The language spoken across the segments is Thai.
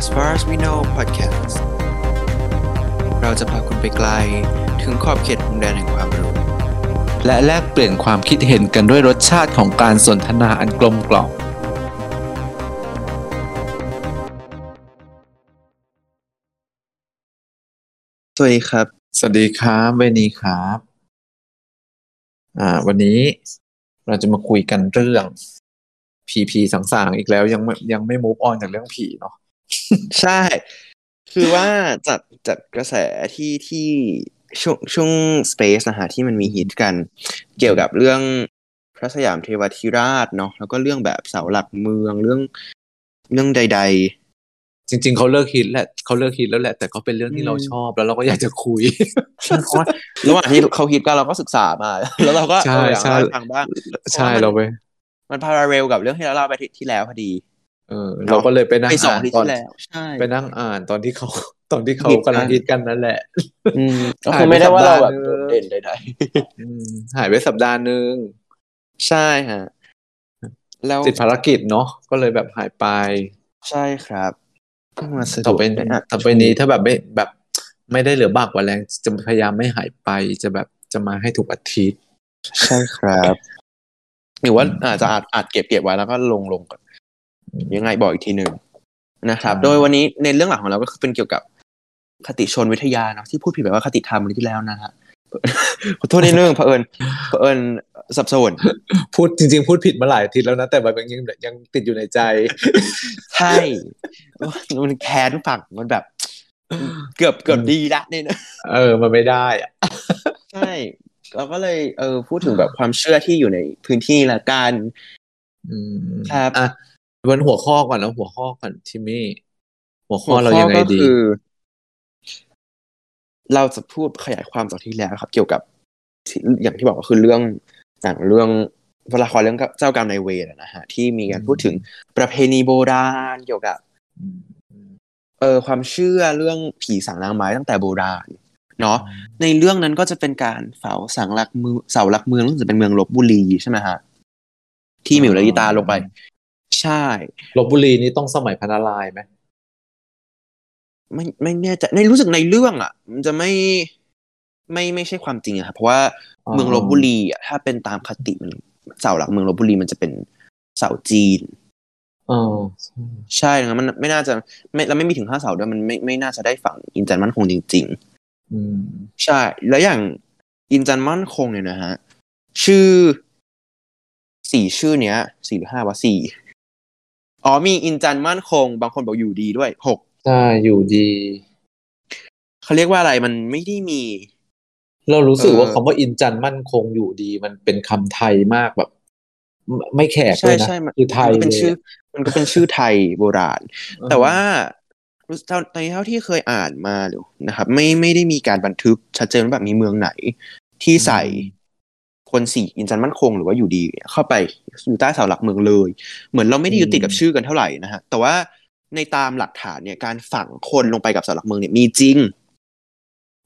As far as we know podcast เราจะพาคุณไปไกลถึงขอบเขตพรมแดนแห่งความรู้ และแลกเปลี่ยนความคิดเห็นกันด้วยรสชาติของการสนทนาอันกลมกล่อมสวัสดีครับ สวัสดีครับเวนีครับ อ่า วันนี้เราจะมาคุยกันเรื่องผีผีสางๆอีกแล้วยังยังไม่ move on จากเรื่องผีเนาะ ใช่ คือว่าจัดจัดกระแสที่ที่ช่วงช่วง Space นะฮะที่มันมีฮิตกัน เกี่ยวกับเรื่องพระสยามเทวทิราชเนาะแล้วก็เรื่องแบบเสาหลักเมืองเรื่องเรื่องใดจริง ๆเขาเลิกฮิตแหละเขาเลิกฮิตแล้วแหละ แต่ก็เป็นเรื่องที่เราชอบแล้วเราก็อยากจะคุยๆเพราะว่าระหว่างที่เขาฮิตกันเราก็ศึกษามา แล้วเราก็ใช่เอออยากใช่เล่าให้ฟังบ้างใช่เราไปมันพาราเรลกับเรื่องที่เราเล่าไปที่ที่แล้วพอดี เออเราก็เลยไปนั่งไปสองอ่านที่ตอนที่แล้วใช่ไปนั่งอ่านตอนที่เขาตอนที่เขาฮิตกันกำลังฮิตกันนั่นแหละอืมก็คือไม่ได้ว่าเราแบบโดดเด่นใดอืมหายไปสัปดาห์หนึ่งๆใช่ฮะแล้วติดภารกิจเนาะก็เลยแบบหายไป ใช่ครับก็มาสะดต่อวกไปด้อะต่อไปนี้ถ้าแบบไม่แบบไม่ได้เหลือบากกว่าแรงจะพยายามไม่หายไปจะแบบจะมาให้ถูกอาทิตย์ ใช่ครับ หรือว่าอาจจะอาจอาจเก็บเก็บไว้แล้วก็ลงลงก่อน ยังไงบอกอีกทีหนึ่งนะครับ โดยวันนี้ในเรื่องหลักของเราก็คือเป็นเกี่ยวกับคติชนวิทยาเนาะที่พูดผิดแบบว่าคติธรรมวันที่แล้วนะฮะขอโทษนิดนึงเผอิญเผอิญสับสนพูดจริง ๆ พูดผิดมาหลายอาทิตย์แล้วนะ แต่แบบยังยังติดอยู่ในใจ ใช่ มันแค้นฝังมันแบบ เกือบเกือบดีละเนี่ยนะเออ มันไม่ได้อะใช่เราก็เลยเออพูดถึงแบบความเชื่อที่อยู่ในพื้นที่ละกันอืมครับอะ วันหัวข้อก่อนแล้วหัวข้อก่อนทิมมี่หัวข้อเรายังไงก็ดีคือเราจะพูดขยายความจากที่แล้วครับ เกี่ยวกับที่อย่างที่บอกก็คือเรื่องอย่างเรื่องเวลาครเรื่องเจ้ากรรมนายเวรอะนะฮะที่มีการพูดถึงประเพณีโบราณเกี่ยวกับเออความเชื่อเรื่องผีสางนางไม้ตั้งแต่โบราณเนาะในเรื่องนั้นก็จะเป็นการเฝ้าสังหลักมือเสาหลักเมืองรู้สึกจะเป็นเมืองลบบุรีใช่ไหมฮะที่หมิวและลิตาลงไป ใช่ลบบุรีนี่ต้องสมัยพระนารายณ์ไหมไม่ไม่แน่ใจในรู้สึกในเรื่องอะ มันจะไม่ไม่ไม่ใช่ความจริงอะครับเพราะว่าเมืองลบบุรีอะถ้าเป็นตามคติมันเสาหลักเมืองลบบุรีมันจะเป็นเสาจีนเออใช่งั้นมันไม่น่าจะไม่แล้วไม่มีถึงห้าเสาด้วยมันไม่ไม่น่าจะได้ฝั่งอินจันมั่นคงจริง ๆ อืมใช่ แล้วอย่างอินจันมั่นคงเนี่ยนะฮะ ชื่อสี่ชื่อเนี้ยสี่หรือห้าวะสี่ อ๋อมีอินจันมั่นคง บางคนบอกอยู่ดีด้วยหกใช่อยู่ดีเขาเรียกว่าอะไรมันไม่ได้มี เรารู้สึกว่าเออคำว่าอินจันทร์มั่นคงอยู่ดี มันเป็นคำไทยมากแบบ ไม่ไม่แขกเลใช่ยนะใช่มันคือไทยมันก็เป็นเลยชื่อ มันก็เป็นชื่อไทยโบราณเออแต่ว่ารู้เท่าในเท่าที่เคยอ่านมาหรือนะครับ ไม่ไม่ได้มีการบันทึกชัดเจนว่าแบบมีเมืองไหนที่ใส่ คนสี่อินจันมั่นคงหรือว่าอยู่ดี เข้าไปอยู่ใต้เสาหลักเมืองเลย เหมือนเราไม่ได้ยึดติดกับชื่อกันเท่าไหร่นะฮะแต่ว่าในตามหลักฐานเนี่ยการฝังคนลงไปกับเสาหลักเมืองเนี่ยมีจริง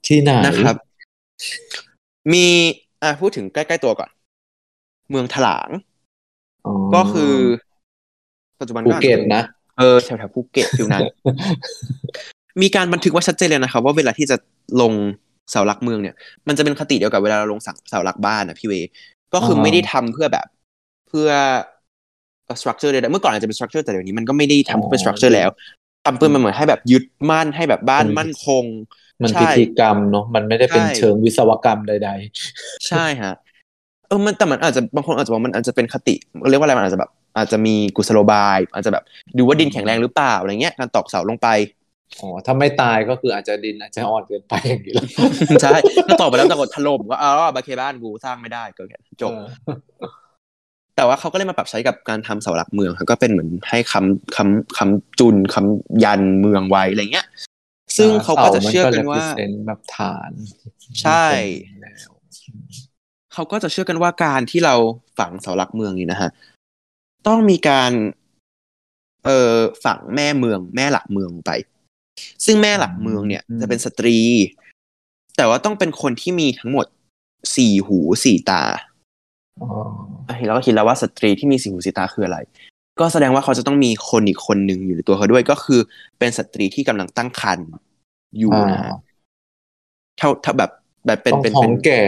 ที่ไหนนะครับ มีอะพูดถึงใกล้ๆตัวก่อน เมืองถลางอ๋อก็คือปัจจุบันภูอาจจะเก็ตป็นนะเออแถวๆภูเก็ตฟิวนั้นมีการบันทึกไว้ชัดเจนเลยนะครับว่าเวลาที่จะลง เสาหลักเมืองเนี่ย มันจะเป็นคติเดียวกับเวลาเราลงเสาเสาหลักบ้านนะพี่เว ก็คืออไม่ได้ทำเพื่อแบบเพื่อ structure ใดๆเมื่อก่อนอาจจะเป็น structure แต่เดี๋ยวนี้มันก็ไม่ได้ทำเพื่อเป็น structure แล้วทำเพื่อมันเหมือนให้แบบยึดมั่นให้แบบบ้านมั่นคง มันใช่พิธีกรรมเนาะมันไม่ได้เป็นใช่เชิงวิศวกรรมใดใช่ฮะเออมันแต่มันอาจจะบางคนอาจจะบอกมันอาจจะเป็นคติเรียกว่าอะไรมันอาจจะแบบอาจจะมีกุศโลบาย อาจจะแบบดูว่าดินแข็งแรงหรือเปล่าอะไรเงี้ยการตอกเสาลงไป ๆอ๋อถ้าไม่ตายก็คืออาจจะดินอาจจะอ่อนเกินไปอย่างนี้แหละใช่ถ้าตอกไปแล้วแต่กดถล่มก็อ๋อบาเคบ้านกูสร้างไม่ได้ก็แค่จบเออแต่ว่าเขาก็เลยมาปรับใช้กับการทำเสาหลักเมืองครับก็เป็นเหมือนให้คำคำคำจุนคำยันเมืองไว้อะไรเงี้ย ซึ่งเขาก็จะเชื่อกันว่าสมั represent แบบฐาน ใช่แล้วเขาก็จะเชื่อกันว่าการที่เราฝังเสาหลักเมืองนี่นะฮะต้องมีการ เอ่อฝังแม่เมืองแม่หลักเมืองไป ซึ่งแม่หลักเมืองเนี่ยจะเป็นสตรี แต่ว่าต้องเป็นคนที่มีทั้งหมดสี่หูสี่ตาอ๋อเอ้ยเราก็คิดแล้วว่าสตรีที่มีสี่หูสี่ตาคืออะไร ก็แสดงว่าเขาจะต้องมีคนอีกคนหนึ่งอยู่ในตัวเขาด้วยก็คือเป็นสตรีที่กำลังตั้งครรภ์อยู่นะฮะเท่าเท่าแบบแบบเป็นต้องเป็นท้อเป็งนแก่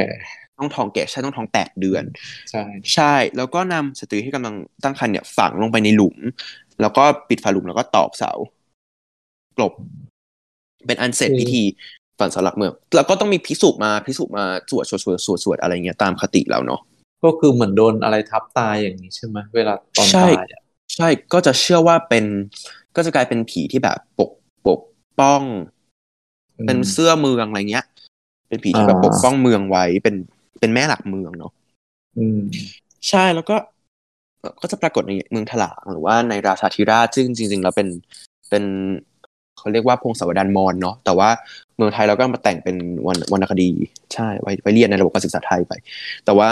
ต้องท้องแก่ใช่ต้องท้องแปดเดือน ใช่ใช่ แล้วก็นำสตรีที่กำลังตั้งครรภ์เนี่ยฝังลงไปในหลุม แล้วก็ปิดฝาหลุมแล้วก็ตอกเสา กลบ เป็นอันเสร็จพิธีฝังเสาหลักเมืองแล้วก็ต้องมีพิสุมาพิสุมาสวดสวดสวดสวดสวดอะไรเงี้ยตามคติแล้วเนาะก็คือเหมือนโดนอะไรทับตายอย่างนี้ใช่ไหมเวลาตอนใช่ตายอะใช่ก็จะเชื่อว่าเป็น ก็จะกลายเป็นผีที่แบบปกปกป้อง เป็นเสื้อเมืองอะไรเงี้ย เป็นผีที่แบบปกป้องเมืองไว้เป็นเป็นแม่หลักเมืองเนาะอืมใช่แล้วก็เอ่อก็จะปรากฏในเมืองถลางหรือว่าในราชาธิราชซึ่งจริง ๆ แล้วเป็นเป็น เขาเรียกว่าพงศาวดารมอญเนาะแต่ว่าเมืองไทยเราก็มาแต่งเป็นวรรณวรรณคดีใช่ไว้ไว้เรียนในระบบการศึกษาไทยไป แต่ว่า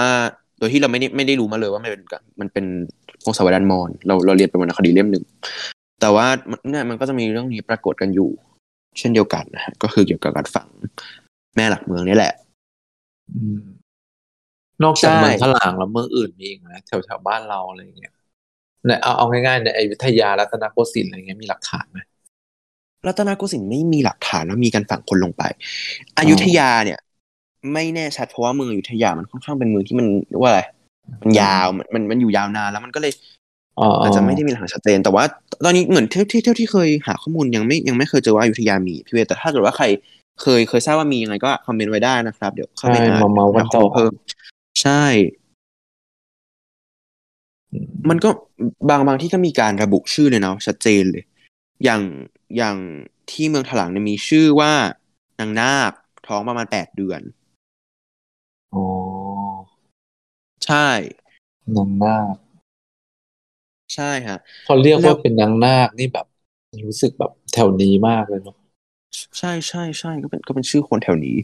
โดยที่เราไม่ได้ไม่ได้รู้มาเลยว่ามันเป็นมันเป็นพงศาวดารมอญเราเราเรียนเป็นวรรณคดีเล่มหนึ่งแต่ว่ามันเนี่ยมันก็จะมีเรื่องนี้ปรากฏกันอยู่ เช่นเดียวกันนะฮะก็คือเกี่ยวกับการฝังแม่หลักเมืองนี่แหละอืมนอกจากใช่เมืองถลางแล้วเมืองอื่นมีอีกไหมแถวแถวๆบ้านเราอะไรอย่างเงี้ยเนี่ยเอาเอาง่ายๆในอยุธยารัตนโกสินทร์อะไรเงี้ยมีหลักฐานไหม รัตนโกสินทร์ไม่มีหลักฐานว่ามีการฝังคนลงไป อยุธยาเนี่ย ไม่แน่ชัดเพราะว่าเมืองอยุธยามันค่อนข้างเป็นเมืองที่มันเรียกว่าอะไรมันยาวมันมันมันอยู่ยาวนานแล้วมันก็เลยอ๋ออาจจะไม่ได้มีหลักฐานชัดเจนแต่ว่า ตอนนี้เหมือนเท่าที่เท่าที่เคยหาข้อมูลยังไม่ยังไม่เคยเจอว่าอยุธยามีพี่เวทแต่ถ้าเกิดว่าใครเคยเคยทราบว่ามียังไงก็คอมเมนต์ไว้ได้นะครับ เดี๋ยวเข้าไปใช่หามาเมากันหาต่ข้ออมูลเพิ่มใช่ มันก็บางบางที่ก็มีการระบุชื่อเลยเนาะชัดเจนเลย อย่าง อย่างที่เมืองถลางเนี่ยมีชื่อว่านางนาคท้องประมาณแปดเดือนอ๋อใช่นางนาคใช่ฮะพอเรียกแล้ว่าวเป็นนางนาคนี่แบบรู้สึกแบบแถวนี้มากเลยเนาะใช่ใช่ใช่ก็เป็นก็เป็นชื่อคนแถวนี้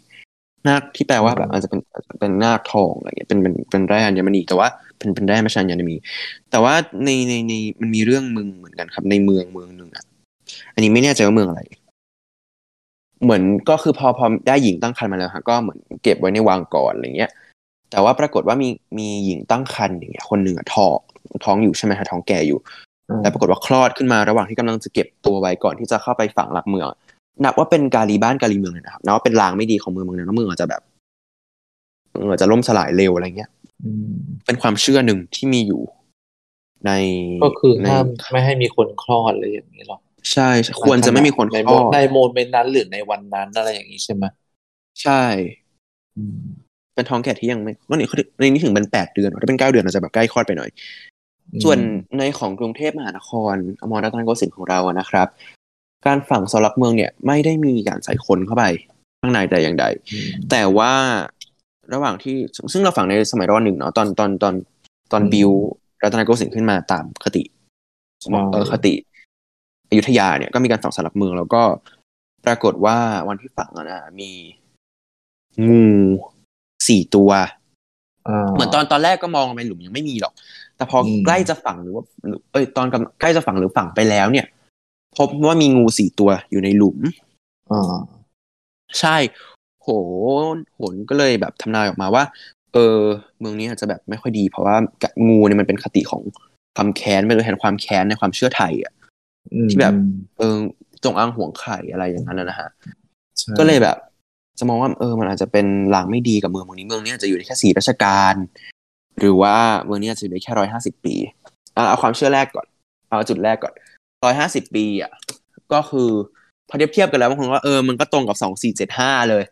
นาคที่แปลว่าแบบอาจจะเป็นอาจจะเป็นนาคทองอะไรเงี้ยเป็นเป็นเป็นแร่อัญมณีแต่ว่าเป็นเป็นแร่ไม่ใช่อัญมณีแต่ว่าในในในมันมีเรื่องมึงเหมือนกันครับ ในเมืองเมืองหนึ่งอะ อันนี้ไม่แน่ใจว่าเมืองอะไร เหมือนก็คือพอพอได้หญิงตั้งครรภ์มาแล้วฮะก็เหมือนเก็บไว้ในวังก่อนอะไรเงี้ย แต่ว่าปรากฏว่ามีมีหญิงตั้งครรภ์อย่างเงี้ยคนหนึ่งอะท้องท้องอยู่ใช่ไหมฮะท้องแก่อยู่อืมแต่ปรากฏว่าคลอดขึ้นมาระหว่างที่กำลังจะเก็บตัวไว้ก่อนที่จะเข้าไปฝังหลักเมืองนับว่าเป็นกาลีบ้านกาลีเมืองเลยนะครับนับว่าเป็นลางไม่ดีของเมืองเมืองนั้นแล้วเมืองอาจจะแบบเมืองอาจจะล่มสลายเร็วอะไรเงี้ยอืมเป็นความเชื่อหนึ่งที่มีอยู่ ในก็คือในห้ามไม่ให้มีคนคลอดอะไรอย่างนี้หรอ ใช่ใช่ ควรจะไม่มีคนในคโมลอดในโมเมนต์นั้นหรือในวันนั้นอะไรอย่างนี้ใช่ไหมใช่อืมเป็นท้องแก่ที่ยังไม่ก็นี่เขาในนี้ถึงเป็นแปดเดือนถ้าเป็นเก้าเดือนอาจจะแบบใกล้คลอดไปหน่อย ส่วนในของกรุงเทพมหานครอมรรัตนโกสินทร์ของเราอะนะครับ การฝังเสาหลักเมืองเนี่ย ไม่ได้มีการใส่คนเข้าไปข้างในแต่อย่างใดอืมแต่ว่าระหว่างที่ซึ่งเราฝังในสมัยรอหนึ่งเนาะตอนตอนตอนตอนอืมบิวรัตนโกสินทร์ขึ้นมาตามคติใช่เออคติ อยุธยาเนี่ยก็มีการฝังเสาหลักเมือง แล้วก็ปรากฏว่าวันที่ฝังอะนะมีงูสี่ตัวาเหมือนตอนตอนแรกก็มองไปหลุมยังไม่มีหรอก แต่พออมใกล้จะฝังหรือว่าหรือเอ้ยตอนกำใกล้จะฝังหรือฝังไปแล้ว เนี่ย พบว่ามีงูสี่ตัวอยู่ในหลุมอ่าใช่ โหโหนก็เลยแบบทำนายออกมาว่า เออ เมืองนี้อาจจะแบบไม่ค่อยดี เพราะว่างูเนี่ยมันเป็นคติของความแค้นเป็นตัวแทนความแค้นในความเชื่อไทยอะอืม ที่แบบ เออจงอางห่วงไข่อะไรอย่างนั้นนะนะฮะใช่ก็เลยแบบจะมองว่าเออมันอาจจะเป็นลางไม่ดีกับเมืองเมืองนี้เมืองนี้อาจจะอยู่ได้แค่สี่ราชการ หรือว่าเมืองนี้อาจจะอยู่ได้แค่ร้อยห้าสิบปีอะเอาความเชื่อแรกก่อน เอาจุดแรกก่อนร้อยห้าสิบปีอะก็คือพอเทียบเทียบกันแล้วบางคนว่าเออมันก็ตรงกับสองสี่เจ็ดห้าเลย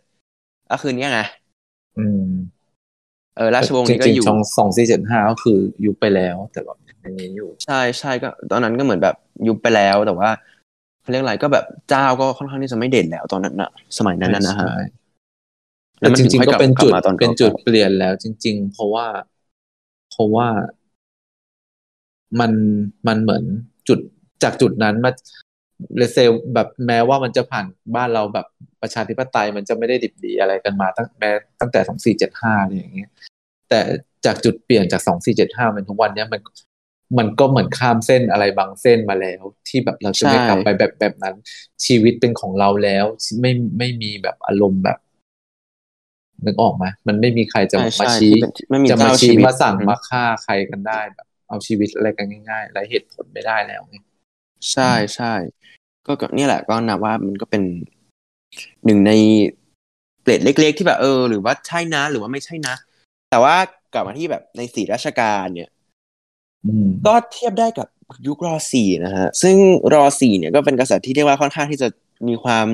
ก็คือเนี้ยไงอืมเออราชวงศ์นี้ก็จริงอยู่ๆช่องสองสี่เจ็ดห้าก็คือยุบไปแล้ว แต่แบบ ยังมีอยู่ ใช่ใช่ก็ ตอนนั้นก็เหมือนแบบยุบไปแล้วแต่ว่าเขาเรียกอะไรก็แบบเจ้าก็ค่อนข้างที่จะไม่เด่นแล้วตอนนั้นนะสมัยนั้นนะนะฮะใช่แล้แต่วมันจถึริงค่อยๆก็กลับเป็นกลับจุดมาตอนเป็นจุดก่อเปลี่ยนแล้ว จริง ๆ เพราะว่าเพราะว่ามันมันเหมือนจุดจากจุดนั้นมาเลเซลแบบแม้ว่ามันจะผ่านบ้านเราแบบประชาธิปไตยมันจะไม่ได้ดิบดีอะไรกันมาตั้งแม้ตั้งแต่สองสี่เจ็ดห้าอะไรอย่างเงี้ยแต่จากจุดเปลี่ยนจากสองสี่เจ็ดห้าเป็นทุกวันเนี้ยมัน มันก็เหมือนข้ามเส้นอะไรบางเส้นมาแล้ว ที่แบบเราจะไม่ใช่กลับไปแบบแบบนั้น ชีวิตเป็นของเราแล้วไม่ไม่มีแบบอารมณ์แบบนึกออกไหมมันไม่มีใครจะใช่มาใช่ชี้ที่เป็นไม่มีจะมาเจ้าชี้ชีวิตมาสั่งอืมมาฆ่าใครกันได้แบบ เอาชีวิตอะไรกันง่ายๆไรเหตุผลไม่ได้แล้วไงใช่ใช่ก็ก็นี่แหละก็นับว่ามันก็เป็นหนึ่งในเกรดเล็ก ๆ ที่แบบเออ หรือว่าใช่นะ หรือว่าไม่ใช่นะ แต่ว่ากลับมาที่แบบในสีราชการเนี่ยอืม ก็เทียบได้กับยุครอสี่นะฮะ ซึ่งรอสี่เนี่ยก็เป็นกษัตริย์ที่เรียกว่าค่อนข้างที่จะมีความ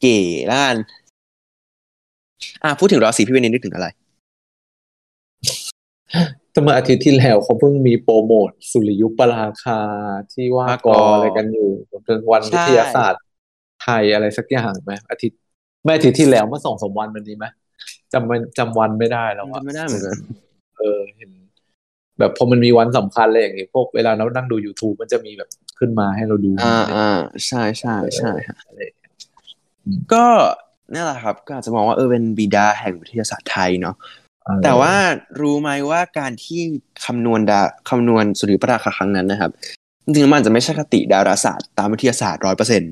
เก๋ล้าน อะพูดถึงรอสี่พี่เวนินนึกถึงอะไรแต่เมื่ออาทิตย์ที่แล้วเขาเพิ่งมีโปรโมทสุริยุปราคาที่ว่าว่ากกอออะไรกันอยู่เป็นวันใช่วิทยาศาสตร์ไทยอะไรสักอย่างไหมอาทิตย์ไม่อาทิตย์ที่แล้วเมื่อสองสามวันวันนี้ไหมจำมันจำวันไม่ได้แล้วอะจำไม่ได้เหมือนกันเออเห็น แบบพอมันมีวันสำคัญอะไรอย่างงี้พวกเวลาเรานั่งดู YouTube มันจะมีแบบขึ้นมาให้เราดู อ่าอ่าใช่ใช่ใช่ฮะอะไรก็นี่แหละครับ ก็อาจจะมองว่าเออเป็นบิดาแห่งวิทยาศาสตร์ไทยเนาะเออแต่ว่ารู้ไหมว่าการที่คำนวณดาคำนวณสุริยุปราคาครั้งนั้นนะครับจริงๆแล้วมันอาจจะไม่ใช่คติดาราศาสตร์ตามวิทยาศาสตร์ร้อยเปอร์เซ็น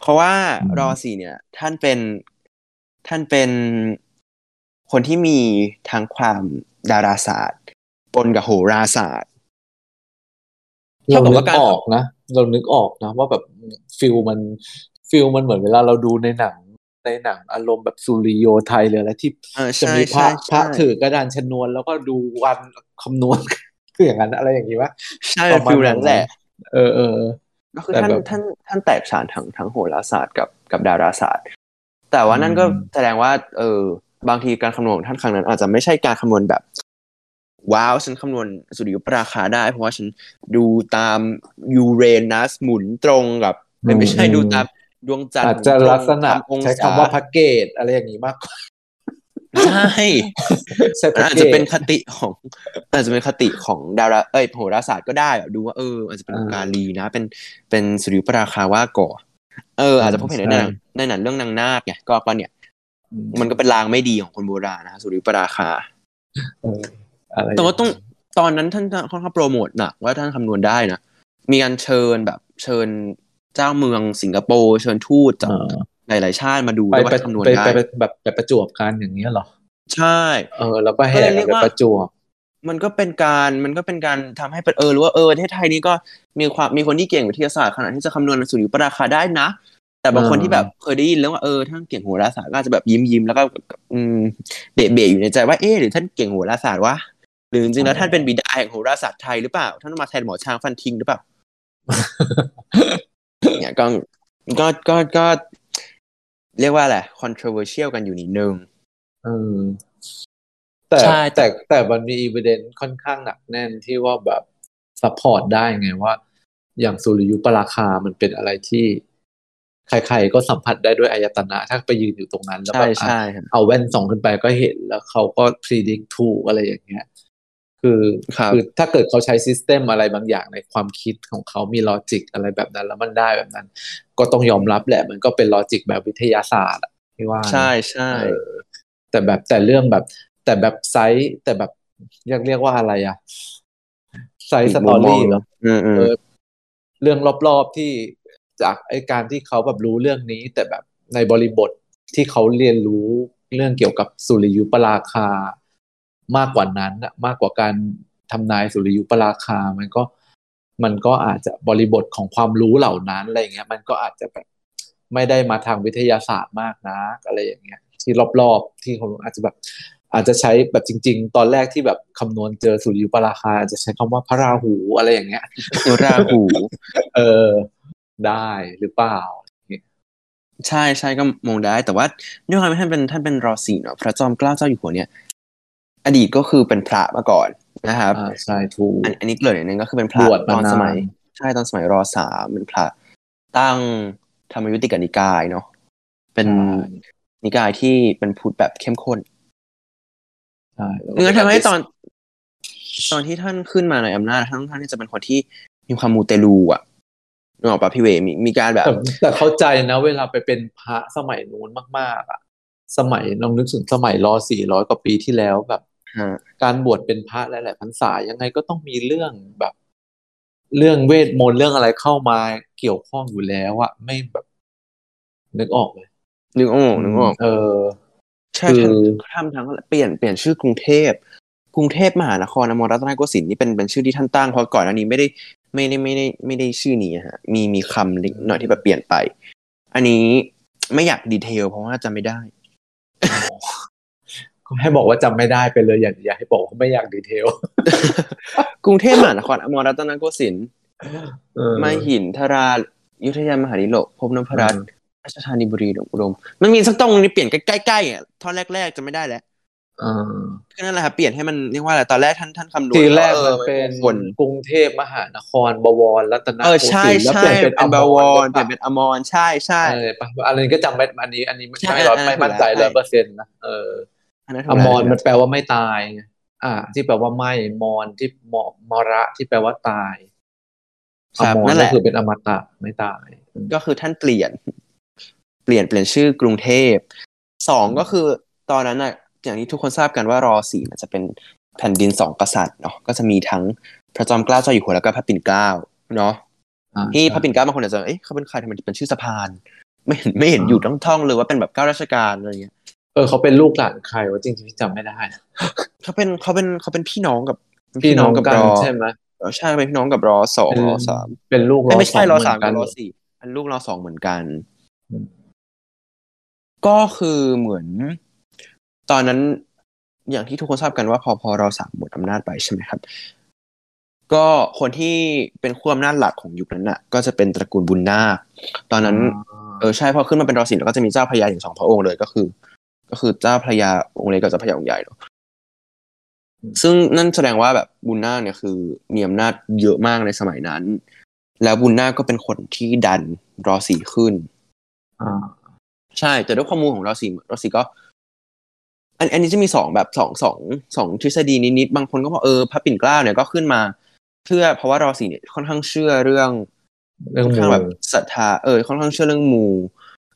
เพราะว่ารอสี่เนี่ย ท่านเป็นท่านเป็นคนที่มีทางความดาราศาสตร์ ปนกับโหราศาสตร์เราเท่ากับนึว่ากการออกนะเรานึกออกนะว่าแบบฟิลมันฟิลมันเหมือนเวลาเราดูในหนังในหนังอารมณ์แบบสุริโยไทยหรืออะไรที่เออจะใช่มีพระใช่พระใช่ถือกระดานชนวน แล้วก็ดูวันคำนวณคืออย่างนั้นอะไรอย่างนี้วะใช่ประมาณฟิลนั้นแหละ เออเออก็คือแต่ท่านแบบท่านท่านแตกฉานทั้งทั้งโหราศาสตร์กับกับดาราศาสตร์ แต่ว่านั่นก็อืมแสดงว่า เออบางทีการคำนวณของท่านครั้งนั้น อาจจะไม่ใช่การคำนวณแบบ ว้าวฉันคำนวณสุริยุปราคาได้ เพราะว่าฉันดูตามยูเรนัสหมุนตรงกับไม่ไม่ใช่ดูตามดวงจันทร์อาจจะหมุนตรงลักษณะตามองใช้ศาคำว่าพักเกตอะไรอย่างนี้มากกว่าใช่ใช่มันพักอาจเกจะตเป็นคติของอาจจะเป็นคติของดาราเอ้ยโหราศาสตร์ก็ได้อะดูว่าเอออาจจะเป็นอ่าการลีนะ เป็นเป็นสุริยุปราคาว่าก่อเออ อาจจะพบเห็นในหนังใช่ในหนังเรื่องนางนาคไงก็ก็เนี่ย มันก็เป็นลางไม่ดีของคนโบราณนะฮะสุริยุปราคาเอออะไรแต่ว่าต้องตอนนั้นท่านค่อนข้างโปรโมทหนักว่าท่านคำนวณได้นะมีการเชิญแบบเชิญเจ้าเมืองสิงคโปร์เชิญทูตจากเออหลายๆชาติมาดูไปด้วยว่าไปท่านคำนวณไปได้ไปไปแบบไปประจวบกันอย่างนี้ยเหรอใช่ เออแล้วก็แห่ก็เลยเรีกัยนกไปว่าประจวบมันก็เป็นการมันก็เป็นการทำให้เป็นเออรู้ว่าเออประเทศไทยนี้ก็มีความมีคนที่เก่งวิทยาศาสตร์ขนาดที่จะคำนวณสุริยุปราคาได้นะ แต่บางคนอ่าที่แบบเคยได้ยินแล้วว่าเออท่านเก่งโหราศาสตร์ก็อาจจะแบบยิ้มยิ้มๆแล้วก็อืมเบะเบะอยู่ในใจว่าเออหรือท่านเก่งโหราศาสตร์วะ หรือจริงๆแล้วท่านเป็นบิดาแห่งโหราศาสตร์ไทยหรือเปล่า ท่านมาแทนหมอช้างฟันทิ้งหรือเปล่าเนี่ยก็ก็ก็ก็เรียกว่าอะไร controversial กันอยู่นิดนึงเออแต่ใช่แต่แต่แต่มันมี evidence ค่อนข้างหนักแน่นที่ว่าแบบ support ได้ไงว่า อย่างสุริยุปราคามันเป็นอะไรที่ใครๆก็สัมผัสได้ด้วยอายตนะ ถ้าไปยืนอยู่ตรงนั้นแล้วใช่แบบอะใช่ครับเอาแว่นส่องขึ้นไปก็เห็นแล้วเขาก็ predict ถูกอะไรอย่างเงี้ย คือครับคือถ้าเกิดเขาใช้ system อะไรบางอย่างในความคิดของเขามี logic อะไรแบบนั้นแล้วมันได้แบบนั้น ก็ต้องยอมรับแหละ มันก็เป็น logic แบบวิทยาศาสตร์อะที่ว่านะใช่ใช่เออแต่แบบแต่เรื่องแบบ แต่แบบ side แต่แบบเรียกเรียกว่าอะไรอะ side story เหรออืมอืมเออเรื่องรอบๆที่จากไอการที่เขาแบบรู้เรื่องนี้ แต่แบบในบริบทที่เขาเรียนรู้เรื่องเกี่ยวกับสุริยุปราคา มากกว่านั้นอะมากกว่าการทำนายสุริยุปราคา มันก็มันก็อาจจะบริบทของความรู้เหล่านั้นอะไรอย่างเงี้ย มันก็อาจจะแบบไม่ได้มาทางวิทยาศาสตร์มากนะอะไรอย่างเงี้ย ที่รอบๆที่เขาอาจจะแบบ อาจจะใช้แบบจริง ๆ ตอนแรกที่แบบคำนวณเจอสุริยุปราคาอาจจะใช้คำว่าพระราหูอะไรอย่างเงี้ยราหู เออ ได้หรือเปล่าใช่ใช่ก็มองได้ แต่ว่าด้วยความที่ท่านเป็นท่านเป็นรอสีเนาะพระจอมเกล้าเจ้าอยู่หัวเนี่ย อดีตก็คือเป็นพระมาก่อนนะครับอ่าใช่ถูกอันอันนี้เกริ่นนิดนึงก็คือเป็นพระบวชตมาอนนานสมัย ใช่ตอนสมัยรอสามเป็นพระตั้งธรรมยุติกนิกายเนาะเป็นนิกายที่เป็นพุทธแบบเข้มข้นใช่งั้นทำให้ตอน ตอนที่ท่านขึ้นมาในอำนาจท่านท่านที่จะเป็นคนที่มีความมูเตลูอะนึกออกปะพี่เวมีมีการแบบแต่แต่เข้าใจนะ เวลาไปเป็นพระสมัยนู้นมาก ๆ อะ สมัยลองนึกถึงสมัยรอสี่ร้อยกว่าปีที่แล้วแบบฮะ การบวชเป็นพระหลายๆพรรษายังไงก็ต้องมีเรื่องแบบ เรื่องเวทมนต์เรื่องอะไรเข้ามาเกี่ยวข้องอยู่แล้วอะไม่แบบ นึกออกเลยนึกออกนึกออก เออใช่คือท่านทำทั้งเปลี่ยนเปลี่ยนชื่อกรุงเทพกรุงเทพมหานครอมรรัตนโกสินทร์นี่เป็นเป็นชื่อที่ท่านตั้งเพราะก่อนอันนี้ไม่ได้ไม่ได้ไม่ได้ไม่ได้ชื่อนี้ฮะ มีมีคำเล็กหน่อยที่แบบเปลี่ยนไป อันนี้ไม่อยากดีเทลเพราะว่าจำไม่ได้ก็ ให้บอกว่าจำไม่ได้ไปเลยอย่าอย่าให้บอกว่าไม่อยากดีเทล กรุงเทพมหานครอมรรัตนโกสินทร์เออมหินทราอยุธยามหานิโลกพบนพรัตน์ราชธานีบุรีอุดมมันมีสักตรงนี้เปลี่ยนใกล้ๆอะท่อนแรกๆจะไม่ได้แล้วเออก็นั่นแหละครับเปลี่ยนให้มันเรียกว่าอะไรตอนแรกท่านท่านคำนวณทีแรกอมัอนเป็นคนกรุงเทพมหานครบวรรัตนเออโกใช่สินทร์แล้วใช่เปลี่ยนเป็เป็นนบาวรเปเปลี่ยนเป็นอมรใช่ใช่เออปะอันนี้ก็จำไม่อันนี้อันนี้ไม่ใช่ไม่ร้อยอันนั้นไม่มั่นใจถูกแล้ร้อยวเปอร์เซ็นต์นะเออ อันนั้นถูอกแล้วมรมันแปลว่าไม่ตายไงอ่า ที่แปลว่าไม่มรที่มมระที่แปลว่าตายครัอบมรนั่นแหก็ละคือเป็นอมตะไม่ตายอืมก็คือท่านเปลี่ยน เปลี่ยนเปลี่ยนชื่อกรุงเทพสองก็คือตอนนั้นน่ะอย่างที่ทุกคนทราบกันว่ารอสี่มันจะเป็นแผ่นดินสองกษัตริย์เนาะก็จะมีทั้งพระจอมเกล้าเจ้าอยู่หัวแล้วก็พระปิ่นเกล้าเนาะอ่าที่ใช่พระปิ่นเกล้าบางคนอาจจะเอ๊ะเขาเป็นใครทำไมเป็นชื่อสะพาน ไม่เห็นไม่เห็นอ่าอยู่ต้องท่องเลยว่าเป็นแบบเก้าราชการอะไรเงี้ย เออเขาเป็นลูกหลานใครวะจริงๆพี่จำไม่ได้นะเขาเป็นเขาเป็นเขาเป็นพี่น้องกับพี่น้องกันรอใช่ไหมเออใช่เป็นพี่น้องกับรอสองเป็นรอสามเป็นลูกไม่ไม่ใช่รอสามเหกับนรนอสี่อันลูกรอสองเหมือนกันอืมก็คือเหมือน ตอนนั้นอย่างที่ทุกคนทราบกันว่าพอพอเราสามหมดอำนาจไปใช่ไหมครับ ก็คนที่เป็นขั้วอำนาจหลักของยุคนั้นน่ะ ก็จะเป็นตระกูลบุญนาคตอนนั้น เออใช่พอขึ้นมาเป็นรอสี่แล้วก็จะมีเจ้าพระยาถึงสองพระองค์เลยก็คือ ก็คือเจ้าพระยาองค์เล็กกับเจ้าพระยาองค์ใหญ่เนาะซึ่งนั่นแสดงว่าแบบบุญนาคเนี่ยคือมีอำนาจเยอะมากในสมัยนั้น แล้วบุญนาคก็เป็นคนที่ดันรอสี่ขึ้นอ่าใช่ แต่ด้วยข้อมูลของรอสี่รอสี่ก็อันอันนี้จะมีสองแบบสองสองสองทฤษฎีนิดๆบางคนก็บอกเออพระปิ่นเกล้าเนี่ยก็ขึ้นมาเพื่อเพราะว่ารอสี่เนี่ยค่อนข้างเชื่อเรื่องเรื่องค่อนมูข้างแบบศรัทธาเออค่อนข้างเชื่อเรื่องมู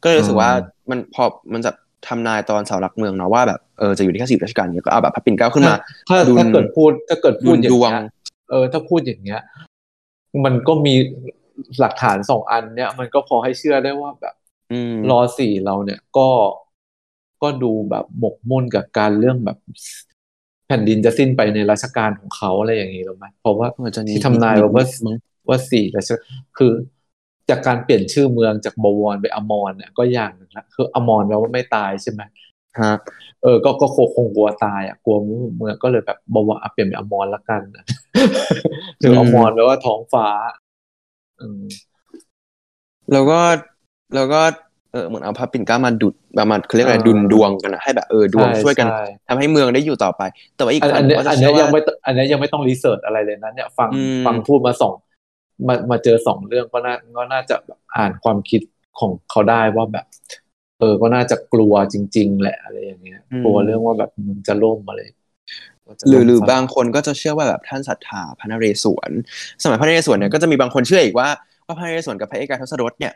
ก็เลยรู้สึกว่าอืมมันพอมันจะ ทำนายตอนเสาหลักเมืองเนาะว่าแบบเออจะอยู่ที่แค่สิบราชการเนี่ยก็เอาแบบพระปิ่นเกล้าขึ้นมา ถ้าดุลถ้าเกิดพูดถ้าเกิดพูดอย่างดุลดวงเงี้ยเออ ถ้าพูดอย่างเงี้ย มันก็มีหลักฐานสองอันเนี้ยมันก็พอให้เชื่อได้ว่าแบบอืมรอสี่เราเนี่ยก็ก็ดูแบบหมกมุ่นกับการเรื่องแบบแผ่นดินจะสิ้นไปในรัชกาลของเขาอะไรอย่างนี้หรือไหมเพราะว่าเออจะที่ทำนายว่าว่าว่าสี่รัชกาลคือ จากการเปลี่ยนชื่อเมืองจากบวรไปอมรเนี่ยก็อย่างหนึงละคืออมรแปลว่าไม่ตายใช่ไหมฮะเออก็ก็คงคงกลัวตายอะกลัวเมืองก็เลยแบบบอกว่าอะเปลี่ยนเป็นอมรละกันหรืออมรแปลว่าท้องฟ้าอืมแล้วก็แล้วก็เออเหมือนเอาพระปิ่นเกล้ามาดุดประมาณเขาเรียกอะไรเออดุลดวงกันนะให้แบบเออดวงใช่ช่วยกันใช่ทำให้เมืองได้อยู่ต่อไป แต่ว่าอีกอันคอันนเนี้ยก็จะอันเชื่เนี้อยยังว่าไม่ต้องอันเนี้ยยังไม่ต้องรีเสิร์ชอะไรเลยนะเนี่ยฟังอืมฟังพูดมาสอง มามาเจอสองเรื่องก็น่าก็น่าจะแบบอ่านความคิดของเขาได้ว่าแบบ เออก็น่าจะกลัวจริง ๆ แหละอะไรอย่างเงี้ยกลัวเรื่องว่าแบบมันจะล่มอะไรว่าจะหรือล่มหรือซะบางคนก็จะเชื่อว่าแบบท่านศรัทธาพระนเรศวร สมัยพระนเรศวรเนี่ยก็จะมีบางคนเชื่ออีกว่าว่าพระนเรศวรกับพระเอกาทศรถเนี่ย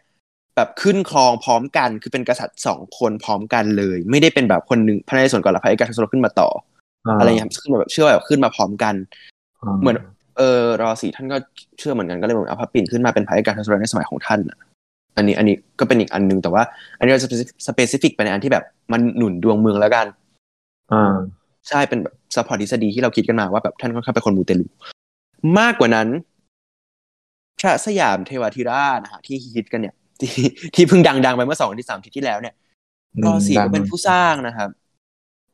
แบบขึ้นครองพร้อมกัน คือเป็นกษัตริย์สองคนพร้อมกันเลย ไม่ได้เป็นแบบคนหนึ่งพระนเรศวรก่อนแล้วพระเอกาทศรถขึ้นมาต่อ อะไรอย่างเงี้ยขึ้นมาแบบเชื่อว่าแบบขึ้นมาพร้อมกัน เหมือน เออรอสี่ท่านก็เชื่อเหมือนกันก็เลยเหมือนเอาพระปิ่นขึ้นมาเป็นพระเอกาทศรถในสมัยของท่านน่ะอันนี้อันนี้ก็เป็นอีกอันหนึงแต่ว่า อันนี้เราจะ specific ไปในอันที่แบบมันหนุนดวงเมืองแล้วกันอ่าใช่เป็นแบบ support ทฤษฎีที่เราคิดกันมาว่าแบบท่านค่อนข้างเป็นคนมูเตลูมากกว่านั้นพระสยามเทวาธิราชนะฮะที่ฮิตกันเนี่ย ที่ที่เพิ่งดังๆไปเมื่อสองที่สามอาทิตย์ที่แล้วเนี่ยอืมรอสีดัก็งเป็นผู้สร้างนะครับ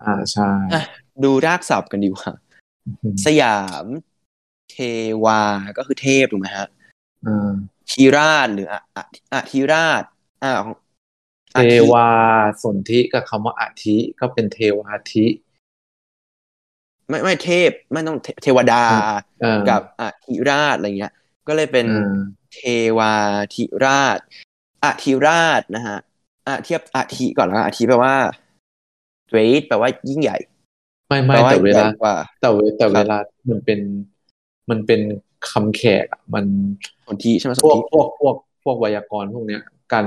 อ่าใช่อะดูรากศัพท์กันดีกว่าสยาม เทวาก็คือเทพถูกไหมฮะอ่าทีราชหรืออะอะอะทีราชอ่าเทวาสนธิกับคำว่าอาทิก็เป็นเทวาทิไม่ไม่เทพไม่ต้องเทเทวดาเออกับอะทิราชอะไรเงี้ย ก็เลยเป็นอืมเทวาธิราชอะทิราชนะฮะอะเทียบอะทิก่อนแล้วกันอะทิแปลว่า great แปลว่ายิ่งใหญ่ ไม่ไม่แปลว่าแต่เวใหญ่ลากว่าแต่เวแต่ครับเวลามันเป็น มันเป็นคำแขกอะมันสนธิใช่ไหมสพนวกธิพวกพวกพวกไวยากรณ์พวกเนี้ยการ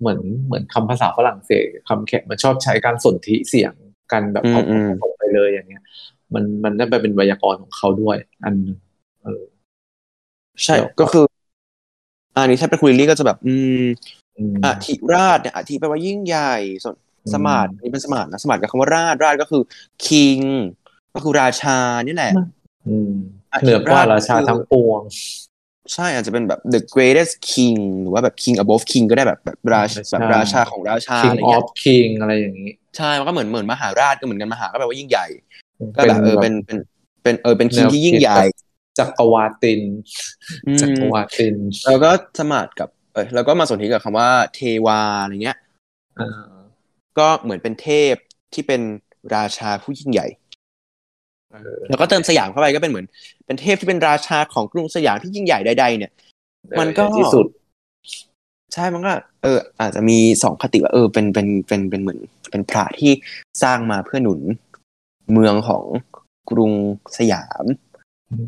เหมือนเหมือนคำภาษาฝรั่งเศสคำแขกมันชอบใช้การสนธิเสียงกันแบบอืมเอาอืมผสมไปเลยอย่างเงี้ย มันมันได้ไปเป็นไวยากรณ์ของเขาด้วย อันหนึ่งเออใช่เดี๋ยวก็คือ อันนี้ถ้าเป็นคุยลี่ก็จะแบบ อืมอืมอะทิราชเนี่ยอะทิแปลว่ายิ่งใหญ่ส่วนอืมสมาร์ทนี่เป็นสมาร์ทนะสมาร์ทกับคำว่าราชราชก็คือ king ก็คือราชานี่แหละ อืม เหนือกว่าราชาทั้งปวง ใช่อาจจะเป็นแบบ the greatest king หรือว่าแบบ king above king ก็ได้แบบแบบราชใช่แบบราชาของราชา King อะไรเงี้ย of King อะไรอย่างนี้ ใช่มันก็เหมือนเหมือนมหาราชก็เหมือนกันมหาก็แปลว่ายิ่งใหญ่ก็เป็นแบบเออเป็นเป็นเป็นเออเป็น king ที่ยิ่งใหญ่จักรวาตินอืมจักรวาติน แล้วก็สมาร์ทกับ เออแล้วก็มาสนธิกับคำว่าเทวาอะไรเงี้ยอ่าก็เหมือนเป็นเทพที่เป็นราชาผู้ยิ่งใหญ่เออ แล้วก็เติมสยามเข้าไปก็เป็นเหมือน เป็นเทพที่เป็นราชาของกรุงสยามที่ยิ่งใหญ่ใดๆเนี่ย มันก็ที่สุด ใช่มันก็ เออ อาจจะมีสองคติว่าเออเป็นเป็นเป็นเป็นเหมือน เป็นพระที่สร้างมาเพื่อหนุนเมืองของกรุงสยาม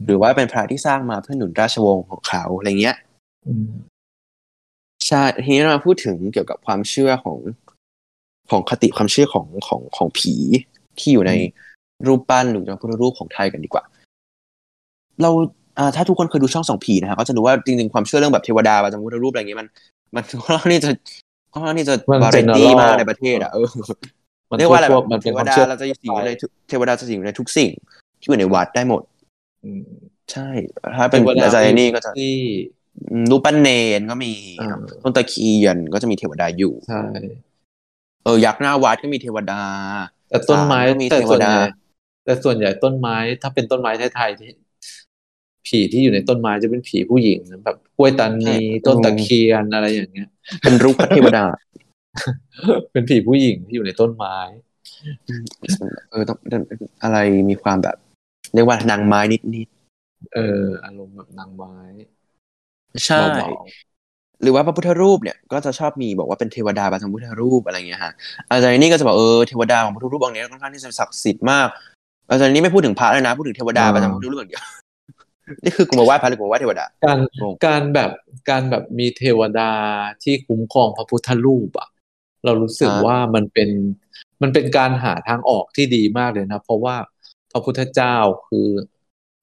หรือว่าเป็นพระที่สร้างมาเพื่อหนุนราชวงศ์ของเขาอะไรเงี้ยอืมใช่ทีนี้เรามาพูดถึงเกี่ยวกับความเชื่อของของคติความเชื่อของของของผีที่อยู่ใน รูปปั้นหรือพระพุทธรูปของไทยกันดีกว่า เราอ่าถ้าทุกคนเคยดูช่องสองผีนะฮะก็จะรู้ว่าจริงๆความเชื่อเรื่องแบบเทวดาประจำพระพุทธรูปอะไรอย่างเงี้ยมันมันค่อนข้างที่จะค่อนข้างที่จะมันวาไรตี้ general มากในประเทศอะเออมันเรียกว่าอะไรพแบวกบมันเทเป็นวความดาเชื่อเราจะสิงอยู่ในทุกเทวดาจะสิงอยู่ในทุกสิ่ง ที่อยู่ในวัดได้หมดอืมใช่ ถ้าเป็นทวดอาจารย์นี่ก็จะที่อืมรูปปั้นเนนก็มีอ่าต้นตะเคียนก็จะมีเทวดาอยู่ใช่เออยักษ์หน้าวัดก็มีเทวดาแต่ต้นไม้ศาลก็มีแต่ส่วนเทวดาใหญ่ แต่ส่วนใหญ่ต้นไม้ ถ้าเป็นต้นไม้ไทยๆที่ ผีที่อยู่ในต้นไม้จะเป็นผีผู้หญิงนะแบบกล้วยตานีต้นตะเคียนอะไรอย่างเงี้ย เป็นรูปพระเทวดา เป็นผีผู้หญิงที่อยู่ในต้นไม้เออต้องอะไรมีความแบบ เรียกว่านางไม้นิดนิดเออ อารมณ์แบบนางไม้ๆใช่เบาหรือว่าพระพุทธรูปเนี่ยก็จะชอบมีบอกว่าเป็นเทวดาประจำพุทธรูปอะไรเงี้ยฮะอาจารย์นี่ก็จะบอกเออเทวดาของพระพุทธรูปองค์นี้ค่อนข้างที่จะศักดิ์สิทธิ์มาก อาจารย์นี่ไม่พูดถึงพระเลยนะ พูดถึงเทวดาประจำพุทธรูปอย่างเดียวนี่คือกูมาไหว้พระหรือกูมาไหว้เทวดาๆการงงการแบบการแบบมีเทวดาที่คุ้มครองพระพุทธรูปอะเรารู้สึกอ่าว่ามันเป็นมันเป็นการหาทางออกที่ดีมากเลยนะ เพราะว่าพระพุทธเจ้าคือ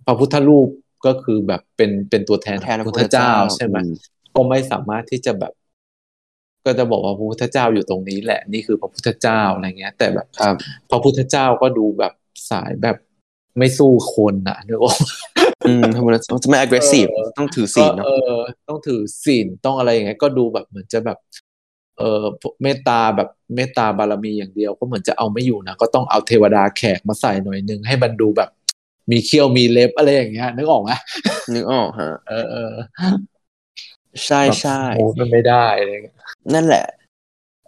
พระพุทธรูปก็คือแบบเป็นเป็นตัวแทนแทนขพองระพระพุทธเจ้าใช่ไหมอืก็ไม่สามารถที่จะแบบ ก็จะบอกว่าพระพุทธเจ้าอยู่ตรงนี้แหละนี่คือพระพุทธเจ้าอะไรเงี้ย แต่แบบครับพระพุทธเจ้าก็ดูแบบสายแบบไม่สู้คนอะนึกออกปะอืมทำไมจะไม่ aggressive เออต้องถือศีลก็เนาะเออต้องถือศีลต้องอะไรอย่างเงี้ยก็ดูแบบเหมือนจะแบบ เออเมตตาแบบเมตตาบารมีอย่างเดียว ก็เหมือนจะเอาไม่อยู่นะก็ต้องเอาเทวดาแขกมาใส่หน่อยนึงให้มันดูแบบ มีเขี้ยวมีเล็บอะไรอย่างเงี้ยนึกออกไหมนึกออกฮะเออเออใช่ใช่โอ้มันไม่ได้อะไรเงี้ยนั่นแหละ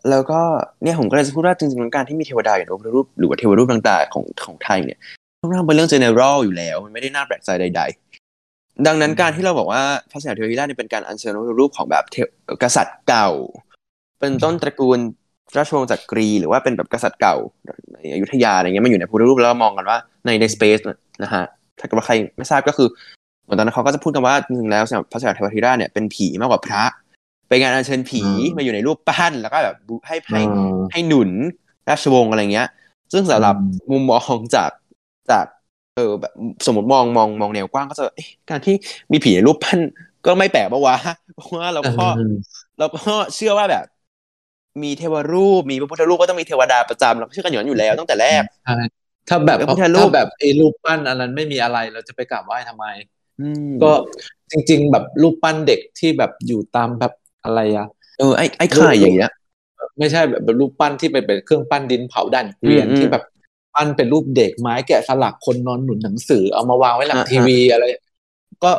แล้วก็เนี่ยผมก็เลยจะพูดว่าจริงๆการที่มีเทวดาอย่างพระพุทธรูปหรือว่าเทวรูปต่างๆของของไทยเนี่ยค่อนข้างเป็นเรื่อง general อยู่แล้ว มันไม่ได้น่าแปลกใจใด ๆ ดังนั้นการที่เราบอกว่าพระสยาเทวทิราชเนี่ยเป็นการอัญเชิญรูปของแบบเทกษัตริย์เก่า เป็นต้นตระกูลราชวงศ์จักรี หรือว่าเป็นแบบกษัตริย์เก่าในอยุธยาอะไรเงี้ยมาอยู่ในพุทธรูปแล้วมองกันว่าในในสเปซนะฮะถ้าเกิดว่าใครไม่ทราบก็คือเหมือนตอนนั้นเขาก็จะพูดกันว่าจริงๆแล้วพระสยามเทวทิราชเนี่ยเป็นผีมากกว่าพระ เป็นการอัญเชิญผีมาอยู่ในรูปปั้นแล้วก็แบบให้ให้อืมให้หนุนราชวงศ์อะไรเงี้ย ซึ่งสำหรับอืมมุมมองจากจากเออแบบสมมติมองมองมองแนวกว้างก็จะเอ๊ะการที่มีผีในรูปปั้นก็ไม่แปลกปะวะเพราะว่าเราก็อืมเราก็เชื่อว่าแบบ มีเทวรูปมีพระพุทธรูปก็ต้องมีเทวดาประจำเราก็เชื่อกันอย่างนั้นอยู่แล้วตั้งแต่แรกใช่ถ้าแบบพระพุทธรูปถ้าแบบไอ้รูปปั้นอันนั้นไม่มีอะไรเราจะไปกราบไหว้ทำไมอืมก็จริง ๆ แบบรูปปั้นเด็กที่แบบอยู่ตามแบบ อะไรอะเออไอ้ไอ้ไข่อย่างเงี้ย ไม่ใช่แบบเป็นรูปปั้นที่เป็นเป็นเครื่องปั้นดินเผาดันเกวียนอืมอืมที่แบบปั้นเป็นรูปเด็กไม้แกะสลักคนนอนหนุนหนังสือเอามาวางไว้หลังอ่าทีวีอะไร ก็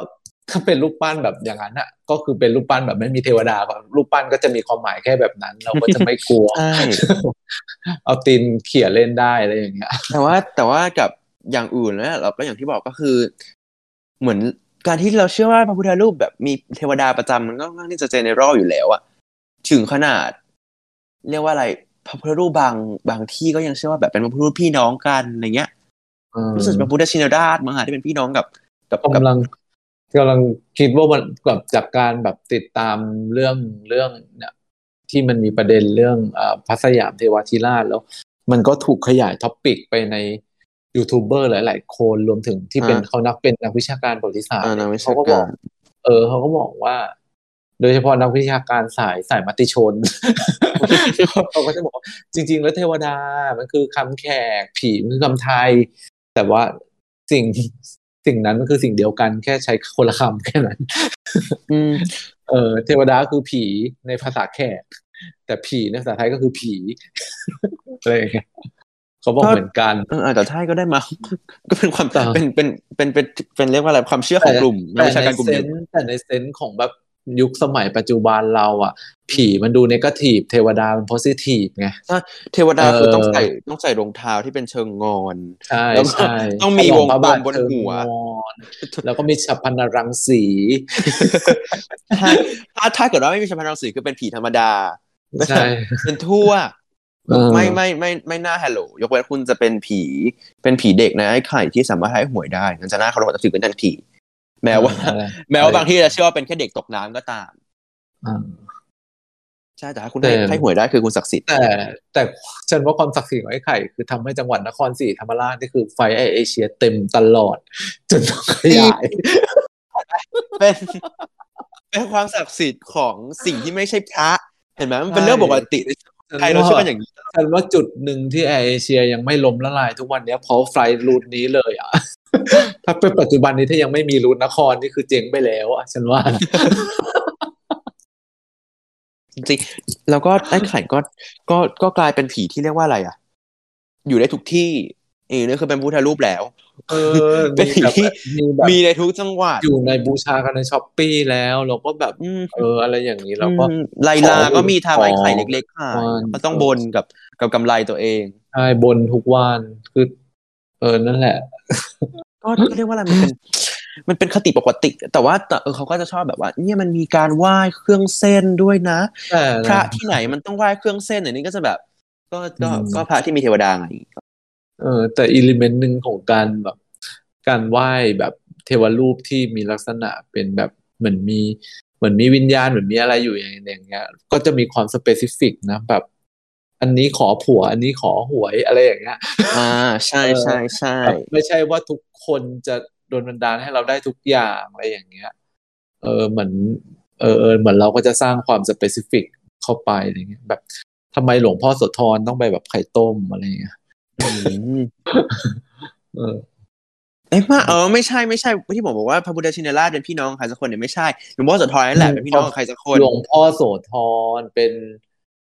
ถ้าเป็นรูปปั้นแบบอย่างนั้นอะ ก็คือเป็นรูปปั้นแบบไม่มีเทวดาก็รูปปั้นก็จะมีความหมายแค่แบบนั้น เราก็จะไม่กลัวใช่เอาตีนเขี่ยเล่นได้อะไรอย่างเงี้ยแต่ว่าแต่ว่ากับอย่างอื่นแล้วเราก็อย่างที่บอกก็คือ เหมือน การที่เราเชื่อว่าพระพุทธรูปแบบมีเทวดาประจำมันก็ค่อนข้างที่จะเจเนอรัลอยู่แล้วอะถึงขนาด เรียกว่าอะไรพระพุทธรูปบางบางที่ก็ยังเชื่อว่าแบบเป็นพระพุทธรูปพี่น้องกันอะไรเงี้ยรู้สึกพระพุทธชินราชมั้งฮะที่เป็นพี่น้องกับกับ กับกำลังกำลังคิดว่ามันแบบจากการแบบติดตามเรื่องเรื่องเนี่ยที่มันมีประเด็นเรื่องเอ่อพระสยามเทวาธิราชแล้ว มันก็ถูกขยาย topic ไปใน ยูทูบเบอร์หลาย ๆ คนรวมถึงที่เป็นอ่าเขานักเป็นนักวิชาการประวัติศาสตร์อ่านักวิเขาชาก็บกาอกรเออเขาก็บอกว่า โดยเฉพาะนักวิชาการสายสายมติชนเขาก็จะบอกว่าจริง ๆ แล้วเทวดา มันคือคำแขกผีมันคือคำไทย แต่ว่าสิ่งสิ่งนั้นก็คือสิ่งเดียวกันแค่ใช้คนละคำแค่นั้นอืมเออเทวดาคือผีในภาษาแขกแต่ผีในภาษาไทยก็คือผีอะไรอย่างเงี้ย เขาบอกก็เหมือนกันเอออาจจะใช่ก็ได้มา ก็เป็นความแต่เป็นเป็นเป็นเป็นเป็นเรียกว่าอะไรความเชื่อของกลุ่มนักวิชาการกลุ่มหเซนึ่นงส์แต่ในเซนส์ของแบบยุคสมัยปัจจุบันเราอะ ผีมันดูเนกาทีฟเทวดามันโพซิทีฟไงเทวดาคือเออต้องใส่ต้องใส่รองเท้าที่เป็นเชิงงอนใช่แล้วก็ใช่ต้องมีฉลวงพระบาทบนเชิงหัวงอนแล้วก็มีฉับพันรังสีถ้าถ้าถ้าเกิดว่าไม่มีชมพันรังสีคือเป็นผีธรรมดาใช่เป็นทั่วเออ ไม่ไม่ไม่ไม่น่าฮัลโหลยกเว้นคุณจะเป็นผี เป็นผีเด็กนะไอ้ไข่ที่สามารถให้หวยได้นั่นจะน่าเคารพจะถือเป็นทันทีแม้ว่าอะไรแม้ว่าบางที่จะเชื่อว่าเป็นแค่เด็กตกน้ำก็ตามอ่าใช่แต่ถ้าคุณแต่ให้ให้หวยได้คือคุณศักดิ์สิทธิ์แต่แต่ฉันว่าความศักดิ์สิทธิ์ของไอ้ไข่ คือทำให้จังหวัดนครศรีธรรมราชนี่คือไฟไอเอเชียเต็มตลอด จนต้องขยายเป็นเป็นความศักดิ์สิทธิ์ของสิ่งที่ไม่ใช่พระเห็นไหมมันเป็นเรื่องปกติ ไทยเราเชื่อกันอย่างนี้ฉันว่าจุดหนึ่งที่แอร์เอเชียยังไม่ล้มละลายทุกวันเนี้ยเพราะไฟล์รูทนี้เลยอะ ถ้าเป็นปัจจุบันนี้ถ้ายังไม่มีรูทนครนี่คือเจ๊งไปแล้วอะฉันว่าจริงๆแล้วก็ไอ้ไข่ก็ก็ก็กลายเป็นผีที่เรียกว่าอะไรอะ อยู่ได้ทุกที่เออนี่คือเป็นพุทธรูปแล้ว เออเป็นผีที่มีแบบมีในทุกจังหวัดอยู่ในบูชากันในช้อปปี้แล้วเราก็แบบอืมเอออะไรอย่างนี้เราก็อืมไลลาก็มีทำไอ้ไข่ขอเล็กๆขายวันก็ต้องบนกับกับกำไรตัวเองใช่บนทุกวันคือเออนั่นแหละ ก็ก็เรียกว่าอะไรมันเป็นมันเป็นคติปกติ แต่ว่าแต่เออเขาก็จะชอบแบบว่า เนี่ยมันมีการไหว้เครื่องเส้นด้วยนะแต่พระที่ไหนมันต้องไหว้เครื่องเส้นอันนี้ก็จะแบบ ก็ก็อืมก็พระที่มีเทวดาไง เออแต่อิเลเมนต์หนึ่งของการแบบการไหว้แบบเทวรูปที่มีลักษณะเป็นแบบเหมือนมีเหมือนมีวิญญาณเหมือนมีอะไรอยู่อย่างอย่างเงี้ย ก็จะมีความสเปซิฟิกนะแบบ อันนี้ขอผัว อันนี้ขอหวยอะไรอย่างเงี้ย อ่า ใช่ใช่ใช่แบบไม่ใช่ว่าทุกคนจะโดนบันดาลให้เราได้ทุกอย่างอะไรอย่างเงี้ย เออเหมือน เออเออเหมือนเราก็จะสร้างความสเปซิฟิกเข้าไปอะไรเงี้ยแบบทำไมหลวงพ่อโสธรต้องไปแบบไข่ต้มอะไรอย่างเงี้ยอืม เออเอ้ยมาเออไม่ใช่ไม่ใช่ที่ผมบอกว่าพระพุทธชินราชเป็นพี่น้องใครสักคนเนี่ยไม่ใช่หลวงพ่อโสธรนั่นแหละเป็นพี่น้องกับใครสักคนหลวงพ่อโสธรเป็น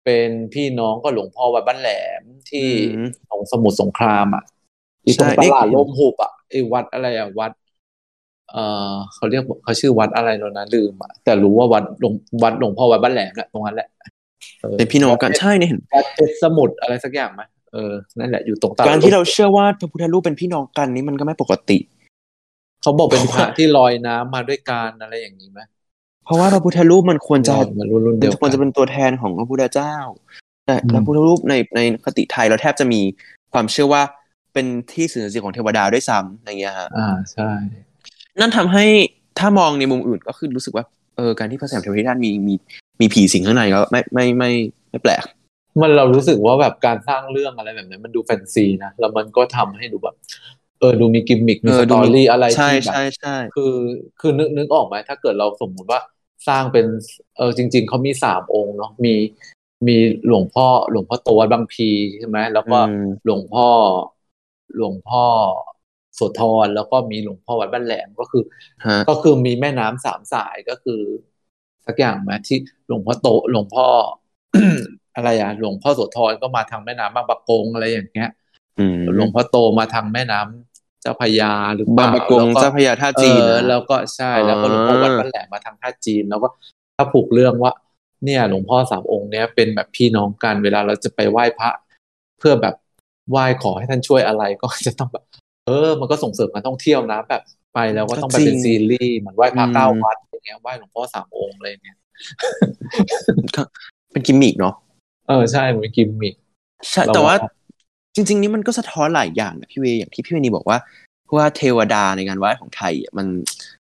เป็นพี่น้องกับหลวงพ่อวัดบ้านแหลมที่อืมตรงสมุทรสงครามอะที่ตรงใช่ตลาดนี่ร่มหุบอะไอ้วัดอะไรอะวัด เออเขาเรียกเขาชื่อวัดอะไรแล้วนะลืมอะแต่รู้ว่าวัดหลวงวัดหลวงพ่อวัดบ้านแหลมแหละตรงนั้นแหละออเป็นพี่น้องกันใช่เนี่ยเห็นวัดเพชรสมุทรอะไรสักอย่างไหม เออนั่นแหละอยู่ตรงตลาดการที่เราเชื่อว่าพระพุทธรูปเป็นพี่น้องกันนี่มันก็ไม่ปกติ เขาบอกเป็นพระที่ลอยน้ำมาด้วยกันอะไรอย่างนี้ไหมเพราะว่าพระพุทธรูปมันควรจะมันรุ่นรุ่นมัเดีนยวควรกัจะนเป็นตัวแทนของพระพุทธเจ้า แต่อืมพระพุทธรูปในในคติไทยเราแทบจะมีความเชื่อว่าเป็นที่สื่อสิ่งของเทวดาด้วยซ้ำอย่างเงี้ยฮะอ่าใช่ นั่นทำให้ถ้ามองในมุมอื่นก็คือรู้สึกว่าเออการที่พระแสมเทวทิราชมีมีมีผีสิงข้างในก็ไม่ไม่ไม่ไม่แปลก มันเรารู้สึกว่าแบบการสร้างเรื่องอะไรแบบนี้มันดูแฟนซีนะแล้วมันก็ทำให้ดูแบบ เออดูมีกิมมิคมีเอสอดูตอมีรี่อะไรใช่ที่แบบใช่ใช่คือคือนึกนึกออกไหมถ้าเกิดเราสมมุติว่าสร้างเป็นเออจริง ๆเขามีสามองค์เนาะมีมีหลวงพ่อ หลวงพ่อโตวัดบางพีใช่ไหมแล้วก็อืมหลวงพ่อหลวงพ่อโสธรแล้วก็มีหลวงพ่อวัดบ้านแหลมก็คือฮะก็คือมีแม่น้ำสามสายก็คือ สักอย่างไหมที่หลวงพ่อโตหลวงพ่อ อะไรอะหลวงพ่อโสธรก็มาทางแม่น้ำบางปะกงอะไรอย่างเงี้ยอืมหลวงพ่อโตมาทางแม่น้ำเจ้าพระยาหรือเปบางล่าประกงแล้วเจ้าพระยาท่าจีนเออนะแล้วก็ใช่แล้วก็หลวงพ่อวัดบ้านแหลมมาทางท่าจีน แล้วก็ถ้าผูกเรื่องว่าเนี่ยหลวงพ่อสามองค์เนี้ยเป็นแบบพี่น้องกันเวลาเราจะไปไหว้พระ เพื่อแบบไหว้ขอให้ท่านช่วยอะไรก็จะต้องแบบ เออ มันก็ส่งเสริมการท่องเที่ยวนะ แบบไปแล้วก็ต้องไปเป็นซีรีส์เหมือนไหว้พระเก้าวัดอย่างเงี้ยไหว้หลวงพ่อสามองค์อะไรอย่างเงี้ยเป็นกิมมิกเนาะ เออใช่มันเป็นกิมมิคใช่เราแต่ว่าว่าจริง ๆ นี่มันก็สะท้อนหลายอย่างนะพี่เวย์อย่างที่พี่เวนีบอกว่าว่าเทวดาในงานไหว้ของไทยอะมัน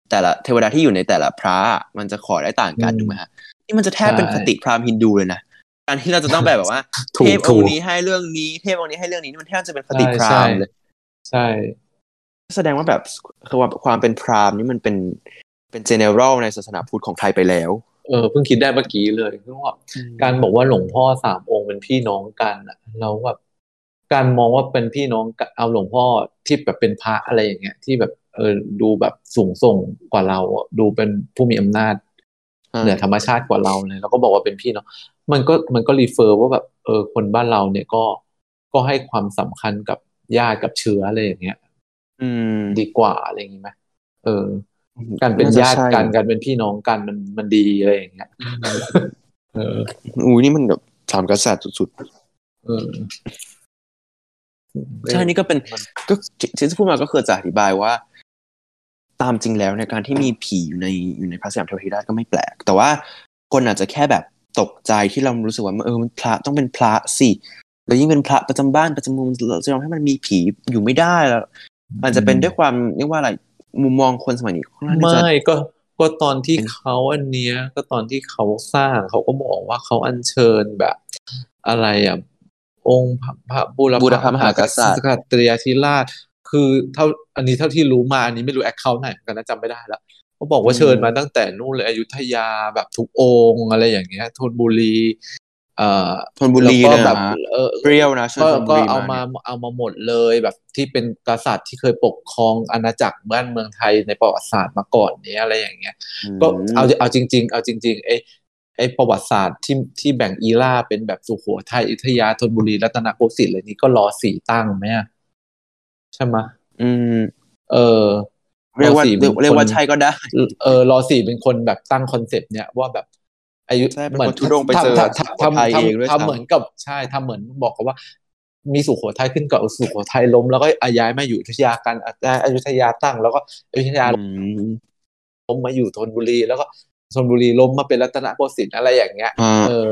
แต่ละเทวดาที่อยู่ในแต่ละพระอะมันจะขอได้ต่างกันอืมถูกไหมฮะนี่มันจะแทบเป็นใช่คติพราหมณ์ฮินดูเลยนะการที่เราจะต้องแบบแบบว่าถูเทกพองถูค์กนี้ให้เรื่องนี้เทพองค์นี้ให้เรื่องนี้นี่มันแทบจะเป็นคติใช่พราหมณ์เลย ใช่ แสดงว่าแบบคือว่าความเป็นพราหมณ์นี่มันเป็นเป็นเจเนอรัลในศาสนาพุทธของไทยไปแล้ว เออเพิ่งคิดได้เมื่อกี้เลยคือว่าการบอกว่าหลวงพ่อสามองค์เป็นพี่น้องกันอะเราแบบการมองว่าเป็นพี่น้องกับเอาหลวงพ่อที่แบบเป็นพระอะไรอย่างเงี้ย ที่แบบเออดูแบบสูงส่งกว่าเราอะดูเป็นผู้มีอำนาจอ่าเหนือธรรมชาติกว่าเราเลยแล้วก็บอกว่าเป็นพี่เนาะมันก็มันก็รีเฟอร์ว่าแบบเออคนบ้านเราเนี่ยก็ก็ให้ความสำคัญกับญาติกับเชื้ออะไรอย่างเงี้ย อืม ดีกว่าอะไรอย่างงี้ไหมเออ การเป็นญาติกันการเป็นพี่น้องกันมันมันดีอะไรอย่างเงี้ยเอออุ้ยนี่มันแบบสามกษัตริย์สุดเออๆใช่นี่ก็เป็นก็ที่ที่พูดมาก็คือจะอธิบายว่า ตามจริงแล้วในการที่มีผีอยู่ในอยู่ในพระสยามเทวทิราชก็ไม่แปลก แต่ว่าคนอาจจะแค่แบบตกใจที่เรารู้สึกว่าเออมันพระต้องเป็นพระสิแล้วยิ่งเป็นพระประจำบ้านประจำเมุมเราจะยอมให้มันมีผีอยู่ไม่ได้แล้วมันจะเป็นด้วยความเรียกว่าอะไร มุมมองคนสมัยนี้ค่อนข้างที่จะไม่ก็ก็ตอนที่เป็นเขาอันเนี้ย ก็ตอนที่เขาสร้างเขาก็บอกว่าเขาอัญเชิญแบบ อะไรอะองค์พระพระบูรบูรพพมหากษัตริย์กตรียธิราช คือเท่าอันนี้เท่าที่รู้มาอันนี้ไม่รู้แอคเคาท์ไหนเหมือนกันนะจำไม่ได้แล้วเขาบอกว่าเชิญมาตั้งแต่นู่นเลยอยุธยาแบบทุกองค์อะไรอย่างเงี้ยธนบุรี เอ่อธนบุรีแล้วเลก็ยแบแบบบเออเปรี้ยวนะเชิญก็ธนบุก็รีเอามาเนี่ยเอามาหมดเลยแบบที่เป็นกษัตริย์ที่เคยปกครองอาณาจักรบ้านเมืองไทยในประวัติศาสตร์มาก่อนเนี้ยอะไรอย่างเงี้ย ก็เอาเอาจริง ๆ เอาจริง ๆ ไอ้ไอ้ประวัติศาสตร์ที่ที่แบ่ง era เป็นแบบสุโขทัยอยุธยาธนบุรีรัตนโกสินทร์เลยนี่ก็รอสี่ตั้งไหมอะใช่ไหมะอืม เออเรียกว่าสี่เรียกเรียกว่าใช่ก็ได้ เออรอสี่เป็นคนแบบตั้ง concept เนี้ยว่าแบบ อายุใช่เป็นคนธุดงค์ไปเจอทำทำสุโขทัยทำเองด้วยทำซ้ำเหมือนกับใช่ทำเหมือนบอกกับว่า มีสุโขทัยขึ้นกับสุโขทัยล้มแล้วก็ย้ายมาอยู่อยุธยากันอะอยุธยาตั้ง แล้วก็อยุธยาอืมล้มมาอยู่ธนบุรี แล้วก็ธนบุรีล้มมาเป็นรัตนโกสินทร์อะไรอย่างเงี้ยอ่าเออ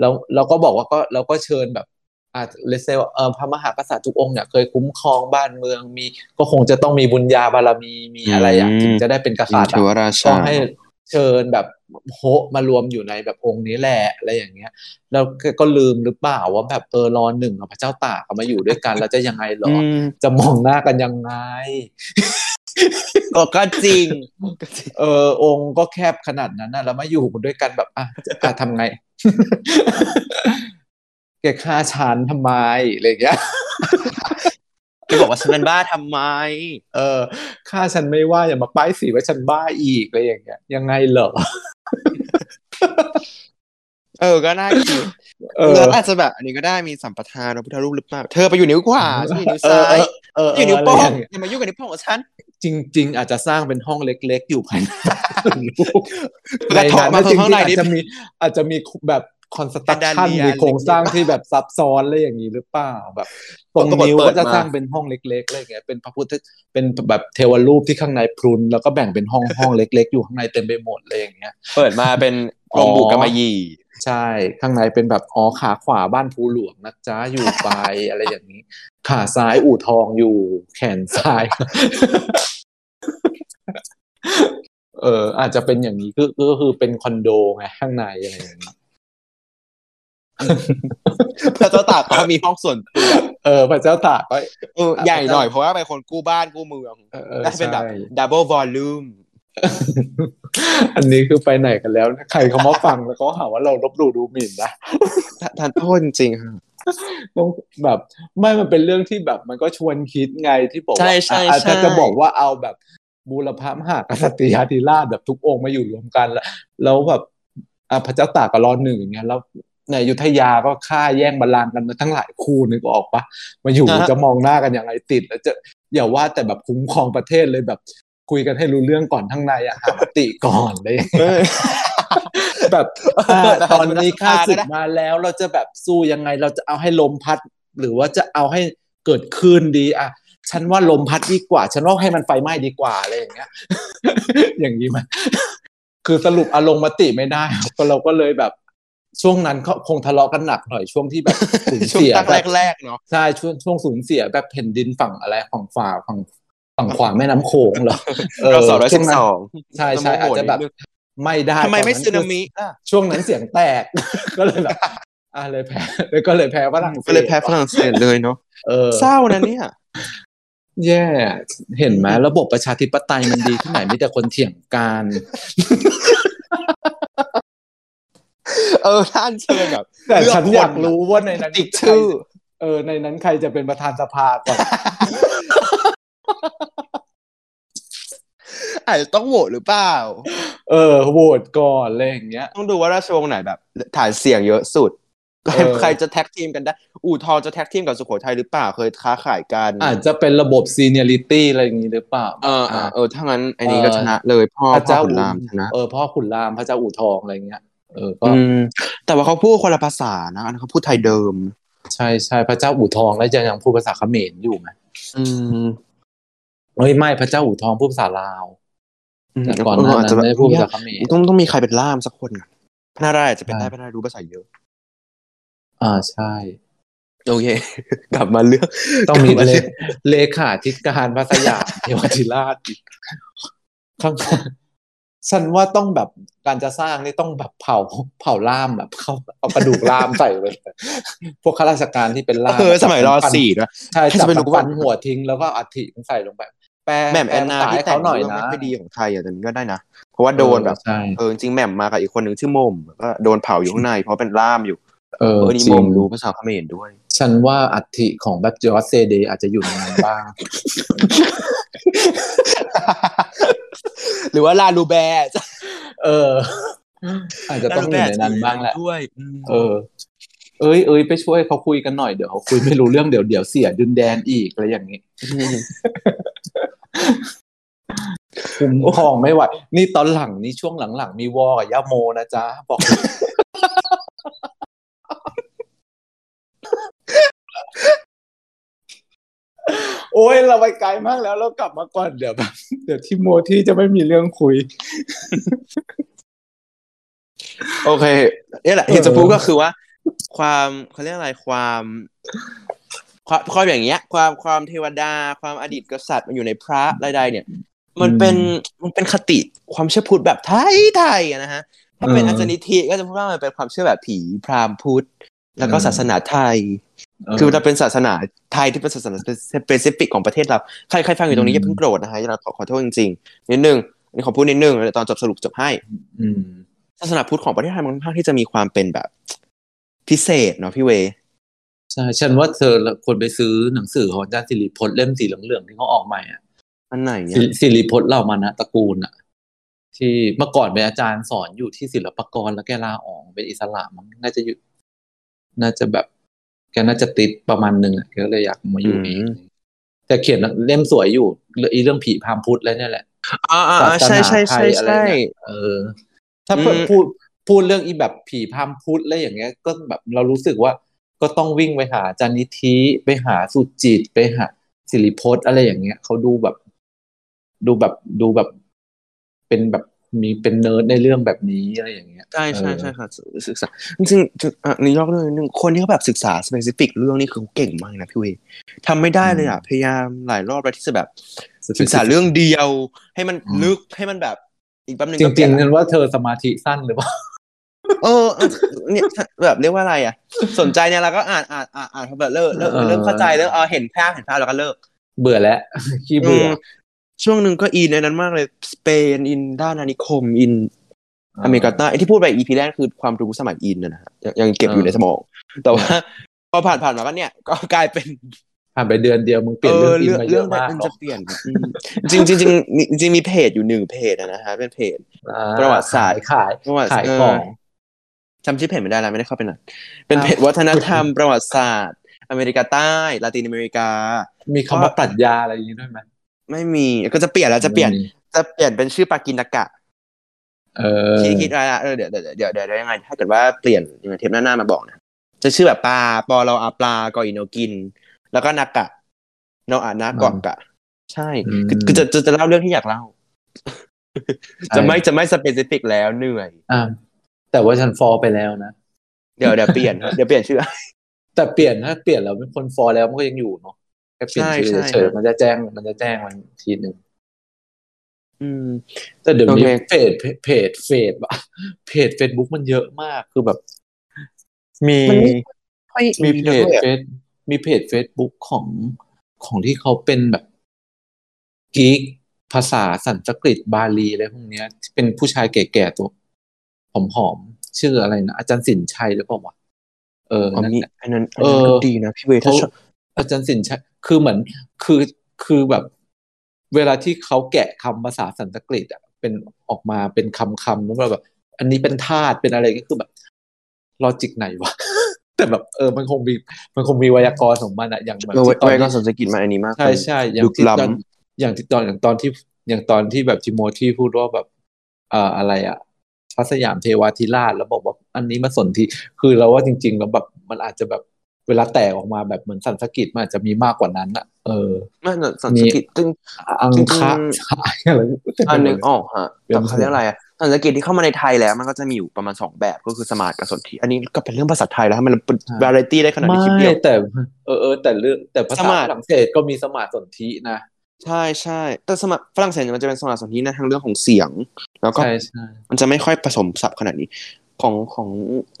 แล้วเราก็บอกว่าก็เราก็เชิญแบบอ่าเลเซลเออพระมหากษัตริย์ทุกองค์เนี่ยเคยคุ้มครองบ้านเมืองมีก็คงจะต้องมีบุญญาบารมีมีอะไรอย่างอืมถึงจะได้เป็นกษัตริย์ถืออะว่าราก็ชาให้ เชิญแบบโฮะมารวมอยู่ในแบบองค์นี้แหละอะไรอย่างเงี้ยแล้วก็ลืมหรือเปล่าว่าแบบเออรอหนึ่งกับพระเจ้าตากเอามาอยู่ด้วยกันแล้วจะยังไงเหรออือมจะมองหน้ากันยังไงก็ก็จริง เออองค์ก็แคบขนาดนั้นนะแล้วมาอยู่ด้วยกันแบบอะอะทำไงแกฆ่าฉันทำไมอะไรอย่างเงี้ย ที่บอกว่าฉันเป็นบ้าทำไม เออฆ่าฉันไม่ว่าอย่ามาป้ายสีว่าฉันบ้าอีกอะไรอย่างเงี้ย ยังไงเหรอ เออ ก็น่าคิดเออแล้วอาจจะแบบอันนี้ก็ได้มีสัมปทานพระพุทธรูปหรือเปล่าเธอไปอยู่นิ้วขวาฉันอยู่นิ้วเอซ้าอยเอออเออยู่นิ้วโป้อะไรองย่างเงี้ยอย่ามายุ่งกับนิ้วโป้งของฉันจริง ๆ อาจจะสร้างเป็นห้องเล็ก ๆ อยู่ภายในลูกกระเทาะมาจริงข้างในๆอาจนี่จะมีอาจจะมีแบบ คอนสตรักชั่น Medallion มีโครงสร้างที่แบบซับซ้อนอะไรอย่างนี้หรือเปล่าแบบตรงปรากฏนิ้วเปิก็ดจะมาสร้างเป็นห้องเล็กๆอะไรอย่างเงี้ยเป็นพระพุทธเป็นแบบเทวรูปที่ข้างในพรุนแล้วก็แบ่งเป็นห้องห้องเล็ก ๆ อยู่ข้างในเต็มไปหมดเลยอย่างเงี้ย เปิดมาเป็นกรมบุกกำมะหยี่ใช่ข้างในเป็นแบบอ๋อขาขวาบ้านภูหลวงนะจ๊ะอยู่ไปอะไรอย่างนี้ ขาซ้ายอู่ทองอยู่แขนซ้ายเอออาจจะเป็นอย่างนี้ก็ก็คือเป็นคอนโดไงข้างในอะไรอย่างนี้ พระเจ้าตากก็มีห้องส่วนตัวเออพระเจ้าตากก็เออใหญ่หน่อยเพราะว่าเป็นคนกู้บ้านกู้เมืองเออเออน่าจะเป็นแบบใช่ double volume อันนี้คือไปไหนกันแล้ว ใครเขามาฟังแล้วเขาหาว่าเราลบหลู่ดูหมิ่นนะทานโทษจริงๆค่ะต้องแบบไม่มันเป็นเรื่องที่แบบมันก็ชวนคิดไงที่บอกใช่ว่าใช่อะใช่ถ้าจะบอกว่าเอาแบบบูรพมหากษัตริยาธิราชแบบทุกองค์มาอยู่รวมกันแล้วแล้วแบบอะพระเจ้าตากกับรอหนึ่งอย่างเงี้ยแล้ว ในอยุธยาก็ฆ่าแย่งบัลลังก์กันมาทั้งหลายคู่นึกออกปะมาอยู่อ่าฮะจะมองหน้ากันยังไงติด แล้วจะอย่าว่าแต่แบบคุ้มครองประเทศเลยแบบคุยกันให้รู้เรื่องก่อนทั้งในอะหามติก่อนเลยเออแบบอ่าตอนนี้ค่าศึกนะมาแล้วเราจะแบบสู้ยังไงเราจะเอาให้ลมพัด หรือว่าจะเอาให้เกิดคลื่นดีอะฉันว่าลมพัดดีกว่า ฉันว่าให้มันไฟไหม้ดีกว่าอะไรอย่างเงี้ย อย่างนี้มันคือสรุปอารมณ์มติไม่ได้ก็เราก็เลยแบบ ช่วงนั้นเขาคงทะเลาะกันหนักหน่อยช่วงที่แบบสูญช่วงเสียตั้งแบบแรกๆเนาะใช่ช่วงช่วงสูญเสียแบบแผ่นดินฝั่งอะไรฝั่งฝ่าฝั่งฝั่งขวาแม่น้ำโขงเหรอเออเราสองร้อยช่สิวงบนั้นสองใช่ใช่อาจจะแบบไม่ได้ทำไมไม่ตอนนั้นซึนามิล่ะช่วงนั้นเสียงแตกก็เลยแบบอ่าเลยแพ้เลยก็เลยแพ้ฝรั่งเศสก็เลยแพ้ฝรั่งเศสเลยเนาะเออเศร้านะเนี่ยแย่เห็นไหมระบบประชาธิปไตยมันดีที่ไหนมีแต่คนเถียงกัน เออท่านเชิญแบบแต่ฉันเลือกคนอยากรู้ว่าในนั้นติ๊กชื่อเเออ ในนั้นใครจะเป็นประธานสภาก่อนอาจจะต้องโหวตหรือเปล่า เออโหวตก่อนอะไรอย่างเงี้ย ต้องดูว่าราชวงศ์ไหนแบบ ฐานเสียงเยอะสุดเออใครจะ tag team กันได้ อู่ทองจะ tag team กับสุโขทัยหรือเปล่า เคยค้าขายกัน อาจจะเป็นระบบ seniority อะไรอย่างงี้หรือเปล่า เออเออเออถ้างั้นอันนี้ก็ชนะเลยพ่อพระพ่อเจ้าขุนรามชนะ เออพ่อขุนรามพระเจ้าอู่ทองอะไรเงี้ย เออก็อืมแต่ว่าเขาพูดคนละภาษานะอันนั้นเขาพูดไทยเดิม ใช่ใช่พระเจ้าอู่ทองแล้วจะยังพูดภาษาเขมรอยู่ไหมอืมเฮ้ยไม่พระเจ้าอู่ทองพูดภาษาลาวแต่ก่อนหน้าอาจนั้จะนแบบไม่ได้พูดภาษาเขมรต้องต้องมีใครเป็นล่ามสักคนอะพระนาราชจะเป็นใช่ได้พระนารารู้ภาษาเยอะ อ่าใช่โอเค กลับมาเรื่องต้องมีกลับาเลเรื่องเลขาธิการพระสยามเทวทิราชอีกข้าง ฉันว่าต้องแบบการจะสร้างนี่ต้องแบบเผาเผาล่ามแบบเขาเอากระดูกล่ามใส่ไปเลยพวกข้าราชการที่เป็นล่ามเออสมัยรอสี่ด้วยใช่ใครจัจะบไปรู้ฟัว่านหัวทิ้งแล้วก็อัฐิมันใส่ลงไปแปลแหม่มแอนนาแปลที่ให้แต่เขางหน่อยเรื่องนะไม่ค่อยดีของไทยอะแต่นี้ก็ได้นะ เพราะว่าโดนแบบใช่เออจริงๆแหม่มมากับอีกคนหนึ่งชื่อมมก็โดนเผาอยู่ข้างในเพราะเป็นล่ามอยู่ เออเออนี่จริมงมรู้ภาษาเขมรด้วย ฉันว่าอัฐิของแบบจอร์จเซเดย์อาจจะอยู่ในนั้นบ้าง หรือว่าลาลูแบร์เออ อาจจะต้องอยู่ในนั้นบ้างแหละด้วยอืมเออ เอ้ยเอ้ยไปช่วยเขาคุยกันหน่อยเดี๋ยวเขาคุยไม่รู้เรื่องเดี๋ยวเดี๋ยวเสียดินแดนอีกอะไรอย่างนี้คุมครองไม่ไหว นี่ตอนหลังนี่ช่วงหลังๆ มีวอกับย่าโมนะจ๊ะ บอก โอ้ยเราไปไกลมากแล้วเรากลับมาก่อนเดี๋ยวแบบเดี๋ยวที่โมที่จะไม่มีเรื่องคุย โอเคนี่แหละเออที่จะพูดก็คือว่า ความเขาเรียกอะไรความความความอย่างเงี้ย ความความเทวดา ความอดีตกษัตริย์มันอยู่ในพระใดๆเนี่ย มันเป็นมันเป็นคติความเชื่อพุทธแบบไทยไทยอะนะฮะ ถ้าเป็นอาจารย์นิธิก็จะพูดว่ามันเป็นความเชื่อแบบผีพราหมณ์พุทธแล้วก็ศาสนาไทย คือเราเป็นศาสนาไทยที่เป็นศาสนา specific ของประเทศเรา ใครใครฟังอยู่ตรงนี้อืมอย่าเพิ่งโกรธนะฮะเราขอขอโทษจริงๆนิดนึงอันนี้ขอพูดนิดนึงแล้วเดี๋ยวตอนจบสรุปจบให้อืมศาสนาพุทธของประเทศไทยมันค่อนข้างที่จะมีความเป็นแบบ พิเศษเนาะพี่เวใช่ฉันว่าเธอควรไปซื้อหนังสือของอาจารย์สิริพจน์เล่มสีเหลืองๆที่เขาออกใหม่อะอันไหนเนี่สิยสิริพจน์เหล่ามานะตระกูลอะที่เมื่อก่อนเป็นอาจารย์สอนอยู่ที่ศิลปากรแล้วแกลาออกเป็นอิสระมั้งน่าจะอยู่ น่าจะแบบ แกน่าจะติดประมาณหนึ่งอะแกก็เลยอยากมาอยู่เองแต่เขียนเล่มสวยอยู่เรื่องอีเรื่องผีพราหมณ์พุทธแล้วเนี่ยแหละอ่าอ่าศาอ่าสใช่นาใช่ไทใช่ยอะไรใช่เนี่ยเออ ถ้าอืมพูดพูดเรื่องอีแบบผีพราหมณ์พุทธอะไรอย่างเงี้ย ก็แบบเรารู้สึกว่าก็ต้องวิ่งไปหาอาจารย์นิธิไปหาสุจิตไปหาสิริพจน์อะไรอย่างเงี้ยเขาดูแบบ ดูแบบดูแบบ เป็นแบบ มีเป็นเนิร์ดในเรื่องแบบนี้อะไรอย่างเงี้ยใช่ใช่เออใช่ค่ะศึกษาจริงๆอะนี่ยกเรื่องนึงคนที่เขาแบบศึกษาสเปซิฟิกเรื่องนี้คือเขาเก่งมากนะพี่เวทำไม่ได้เลยอะพยายามหลายรอบแล้วที่จะแบบศึกษาเรื่องเดียว ให้มันลึกให้มันแบบอีกแป๊บนึงจก็เปริลี่ยงนๆละนั้นว่าเธอสมาธิสั้นหรือเปล่าเออเออเนี่ยแบบเรียกว่าอะไรอะ สนใจเนี่ยเราก็อ่านอ่านอ่านอ่านแบบเลิกเลิกเออเริ่มเข้าใจแล้วเออเห็นภาพเห็นภาพแล้วก็เลิก เบื่อแล้วขี้เบื่อม ช่วงหนึ่งก็อินในนั้นมากเลยสเปนอินด้านอาณิคมอินอเมริกาใต้ไอ้ที่พูดไปอีพีแรกคือความรู้สมัยอินนะฮะยังยังเก็บอยู่ในสมอง แต่ว่าพอผ่านผ่านมาก็เนี่ย ก็กลายเป็นผ่านไปเดือนเดียวมึงเปลี่ยนเรื่องอินมาเยเรื่ออะงมากมันหรจะอกเปลี่ยนอืมจริงจริงจริงมีจริงมีเพจอยู่หนึ่งเพจอะนะฮะเป็นเพจอ่าประวัติศาสตร์ขายประวัติขายเออของจำชื่อเพจไม่ได้แล้วไม่ได้เข้าไปหน่อยเป็นครับเพจวัฒนธรรมประวัติศาสตร์ อเมริกาใต้ ลาตินอเมริกา มีคำว่าปรัชญาอะไรอย่างนี้ด้วยไหม ไม่มีก็จะเปลี่ยนแล้วจะเปลี่ยนไม่มีจะเปลี่ยนเป็นชื่อปากินตะกะเออคิดคิดไว้ละเออเดี๋ยวเดี๋ยวเดี๋ยวเดี๋ยวเดี๋ยวยังไงถ้าเกิดว่าเปลี่ยนยังไงเทปหน้าหน้ามาบอกนะจะชื่อแบบปลาปอเราอาปลากออินโนกิน แล้วก็นากะโนอานะกอกะใช่คือคือจะจะจะเล่าเรื่องที่อยากเล่า จะไม่จะไม่สเปซิฟิกแล้วเหนื่อยอ่าแต่ว่าฉันฟอลไปแล้วนะเดี๋ยวเดี๋ยวเปลี่ยนเดี๋ยวเปลี่ยนชื่อแต่เปลี่ยนถ้าเปลี่ยนแล้วเป็นคน follow แล้วมันก็ยังอยู่เนาะแค่เปลี่ยนชื่อใช่ใช่เฉยๆมันจะแจ้ง มันจะแจ้งมันทีหนึ่งอืม แต่เดี๋ยวนี้โอเคเพจเพจเพจเฟซอะเพจเฟซบุ๊กมันเยอะมากคือแบบ มีมันไม่ค่อยมีอินเพจด้วยอะเฟซมีเพจเฟซบุ๊กของของที่เขาเป็นแบบ geek ภาษาสันสกฤตบาลีอะไรพวกเนี้ยที่เป็นผู้ชายแก่ๆตัวผอมๆชื่ออะไรนะอาจารย์สินชัยหรือเปล่าวะเเอออ๋อนั่นมีแหละอันนั้นเออันอนั้นก็ดีนะพี่เวย์ถ้าเขาชอบอาจารย์สินชัย คือเหมือนคือคือแบบเวลาที่เขาแกะคำภาษาสันสกฤตอะเป็นออกมาเป็นคำคำแล้วแบบ อันนี้เป็นธาตุเป็นอะไรก็คือแบบลอจิกไหนวะแต่แบบเออมันคงมีมันคงมีไวยากรณ์ของมันอะอย่างแบบเออที่ตอนไว้ก็ที่สันสกิตมาอันนี้มากใช่ใช่อย่างลึกที่ตอนล้ำอย่างที่ตอนอย่างตอนที่อย่างตอนที่แบบทิโมธีพูดว่าแบบเอ่ออะไรอะพระสยามเทวาธิราชแล้วบอกว่าอันนี้มาสนที่คือเราว่าจริง ๆ แล้วแบบมันอาจจะแบบเวลาแตกออกมาแบบเหมือนสันสกฤตมันอาจจะมีมากกว่านั้นอะเออไม่แต่สันสกิตซึ่งอังจริงคะๆชายอะไรอันนึงออกฮะเป็นแต่เขาเรียกอะไรอะสันสกิตที่เข้ามาในไทยแล้วมันก็จะมีอยู่ประมาณสองแบบก็คือสมาร์ทกับสนธิอันนี้ก็เป็นเรื่องภาษาไทยแล้วให้มันเป็นวาไรตี้ได้ขนาดไม่นี้คลิปเดียวแต่เออเออแต่เรื่องแต่ภาสษามาร์ทฝรั่งเศสก็มีสมาร์ทสนธินะใช่ใช่แต่สมาร์ทฝรั่งเศสเนี่ยมันจะเป็นสมาร์ทสนธิในทางเรื่องของเสียง แล้วก็ใช่ใช่มันจะไม่ค่อยผสมศัพท์ขนาดนี้ ของของ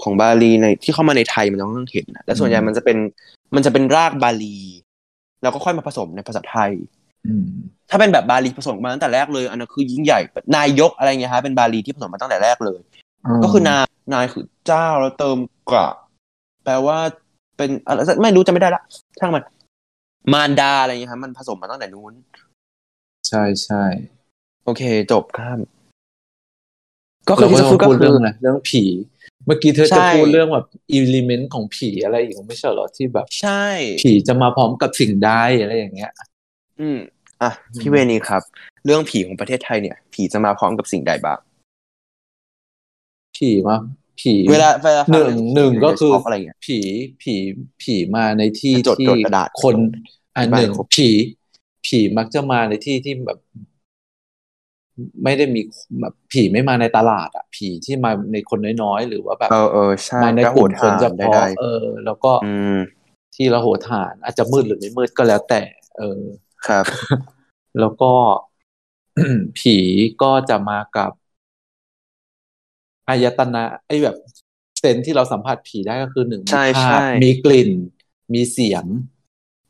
ของบาลีในที่เข้ามาในไทยมันต้องเห็นนะและส่วนใหญ่มันจะเป็นมันจะเป็นรากบาลี แล้วก็ค่อยมาผสมในภาษาไทยอืมถ้าเป็นแบบบาลีผสมมาตั้งแต่แรกเลยอันนั้นคือยิ่งใหญ่นายกอะไรเงี้ยฮะเป็นบาลีที่ผสมมาตั้งแต่แรกเลย ก็คือนายนายคือเจ้าแล้วเติมกระแปลว่าเป็นอะไรไม่รู้จะไม่ได้ละช่างมัน มารดาอะไรเงี้ยครับมันผสมมาตั้งแต่นู้น ใช่ใช่โอเค จบข้าม ก็คืเราอที่ก็จะต้พูอดงก็พูดคืเรื่อองอะไรเรื่องผี เมื่อกี้เธอใช่จะพูดเรื่องแบบอิเลเมนต์ของผีอะไรอีกไม่ใช่เหรอที่แบบ ใช่ ผีจะมาพร้อมกับสิ่งใดอะไรอย่างเงี้ย อืมอะพี่เวนีครับ เรื่องผีของประเทศไทยเนี่ย ผีจะมาพร้อมกับสิ่งใดบ้างผีมาผีเวลาเวลาฟัหนึ่งเรื่อหนึ่งก็คือจะช็อะไรเงี้ยผีผีผีมาในที่จดที่จดกระดาษคนอันบ้านหนึ่งครบผี ผีมักจะมาในที่ที่แบบ ไม่ได้มีแบบผีไม่มาในตลาดอะผีที่มาในคนน้อยๆ หรือว่าแบบเออเออใช่มาในแล้วกลุ่มคนโหดเฉหาญได้พาะได้เออ แล้วก็อืมที่ระโหฐานอาจจะมืดหรือไม่มืดก็แล้วแต่ เออครับ แล้วก็ผีก็จะมากับอายตนะไอ้แบบเซนส์ที่เราสัมผัสผีได้ก็คือหนึ่งมีใช่ภาใช่พมีกลิ่น มีเสียง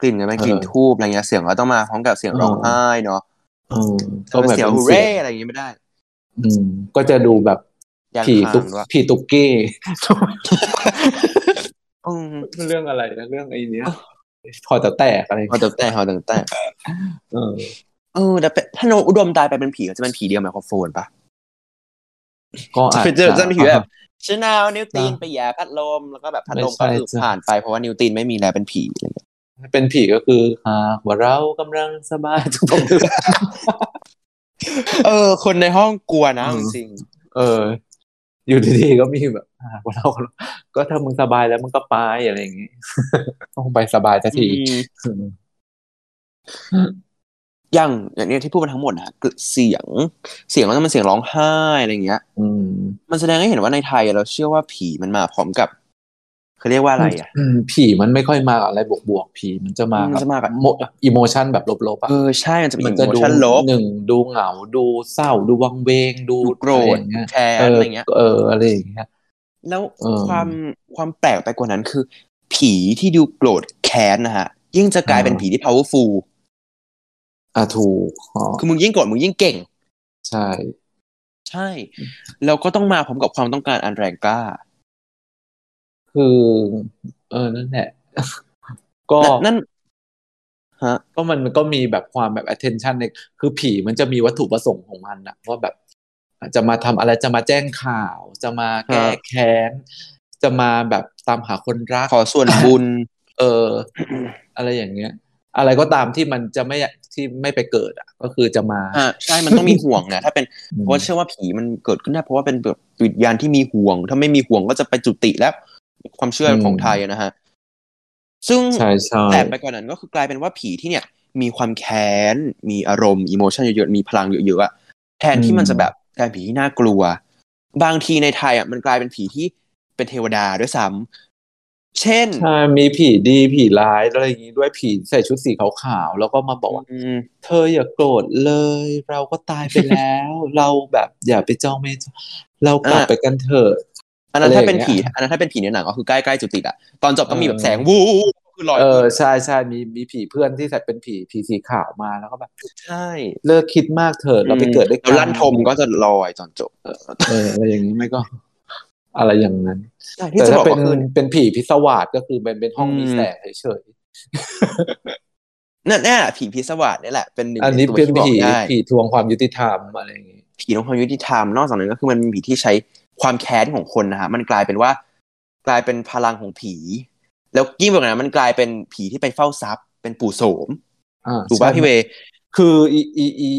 กลิ่นจะเป็นกลิ่นเออทูบอะไรเงี้ยเสียงก็ต้องมาพร้อมกับเสียงเออร้องไห้เนาะเออ ก็เป็นเสียงป็ฮูนเร่อะไรอย่างงี้ไม่ได้ อืม ก็จะดูแบบยันผีคาตุกงด้วยผีตุกกี้อืมเรื่องอะไรนะเรื่องไอ้เนี้ยพอจะแตกอะไรพอแต่แต่พอแต่แต่เออเออแต่เป็นถ้าโนอุดมตายไปเป็นผีก็จะเป็นผีเดียวไมโครโฟนปะก็อาจจะจะเป็นผีแบบฉันเอานิวตีนอ่าไปแย่พัดลมแล้วก็แบบพัดลมไม่ก็ใช่คือจ้ะผ่านไปเพราะว่านิวตีนไม่มีแล้วเป็นผีอะไรเงี้ย เป็นผีก็คือหากว่าเรากำลังสบายทุกคนเออ คนในห้องกลัวนะอืมจริงเออ อยู่ดีๆก็มีแบบอ่าว่าเราก็ถ้ามึงสบายแล้วมึงก็ไปอะไรอย่างงี้ต้องไปสบายสักๆทีอืมอย่างอย่างเนี้ยที่พูดมาทั้งหมดนะคือเสียง เสียงมันต้องเป็นเสียงร้องไห้อะไรเงี้ย อืม มันแสดงให้เห็นว่าในไทยเราเชื่อว่าผีมันมาพร้อมกับ เขาเรียกว่าอะไรอะอืมผีมันไม่ค่อยมากับอะไรบวกๆผีมันจะมามันจะมากับ emotion แบบลบๆอะเออใช่มันจะเป็นมันจะดู emotion ลบหนึ่งดูเหงาดูเศร้า ดูวังเวง ดูดูโกรธอะไรอย่างเงี้ยแค้นเอออะไรเงี้ยเอออะไรอย่างเงี้ยแล้วเออความความแปลกไปกว่านั้นคือ ผีที่ดูโกรธแค้นนะฮะ ยิ่งจะกลายเป็นผีที่ powerful อะถูกอ๋อคือมึงยิ่งโกรธมึงยิ่งเก่ง ใช่ ใช่ แล้วก็ต้องมาพร้อมกับความต้องการอันแรงกล้า คือ เออนั่นแหละก็นั่นนั่นฮะก็มันก็มีแบบความแบบ attention ในคือผีมันจะมีวัตถุประสงค์ของมันอะว่าแบบ จะมาทำอะไรจะมาแจ้งข่าว จะมาแก้ครับแค้น จะมาแบบตามหาคนรัก ขอส่วนบุญ เออ อะไรอย่างเงี้ย อะไรก็ตามที่มันจะไม่ที่ไม่ไปเกิดอะ ก็คือจะมาอ่าใช่มันต้องมีห่วงนะถ้าเป็นอืมเพราะเชื่อว่าผีมันเกิดขึ้นได้เพราะว่าเป็นแบบวิญญาณที่มีห่วง ถ้าไม่มีห่วงก็จะไปจุติแล้ว ความเชื่อของไทยอะนะฮะ ซึ่งใช่ใช่แต่ไปกว่านั้นก็คือกลายเป็นว่าผีที่เนี่ย มีความแค้น มีอารมณ์อิโมชันเยอะๆ มีพลังเยอะๆอะแทนที่มันจะแบบกลายเป็นผีที่น่ากลัว บางทีในไทยอะมันกลายเป็นผีที่เป็นเทวดาด้วยซ้ำเช่นใช่มีผีดีผีร้ายอะไรอย่างงี้ด้วยผีใส่ชุดสีขาวๆแล้วก็มาบอกว่าอืมเธออย่าโกรธเลย เราก็ตายไปแล้ว เราแบบอย่าไปจ้องไม่จ้องเรากลับอะไปกันเถอะ อันนั้นถ้าเป็นอะไรอผีย่างเงี้ยอันนั้นถ้าเป็นผีในหนังก็คือใกล้ๆจุติอะตอนจบต้องมีแบบเออแสงวูบคือลอยเออใช่ใช่มีมีผีเพื่อนที่ใส่เป็นผีผีสีขาวมาแล้วก็แบบใช่ เลิกคิดมากเถอะเราไปเกิดด้วยกัแล้วลั่นทมก็จะลอยตอนจบเอออะไรอย่างนี้ไม่ก็ อะไรอย่างนั้นใช่ที่แต่จะถ้าบอกเป็นก็คือเป็นผีพิศวาสก็คือเป็นเป็นห้องอืมมีแสงเฉยนั่นแน่ผีพิศวาสนี่แหละเป็นหนึ่งๆอันในนี้ตัวเป็นที่บอกผีได้ผีทวงความยุติธรรมอะไรอย่างงี้ผีของความยุติธรรมนอกจากนั้นก็คือมันเป็นผีที่ใช้ ความแค้นของคนนะฮะมันกลายเป็นว่า กลายเป็นพลังของผี แล้วยิ่งไปกว่านั้นมันกลายเป็นผีที่ไปเฝ้าทรัพย์ เป็นปู่โสมอ่าถูกป่ะใช่พี่เวย์คืออีอีอี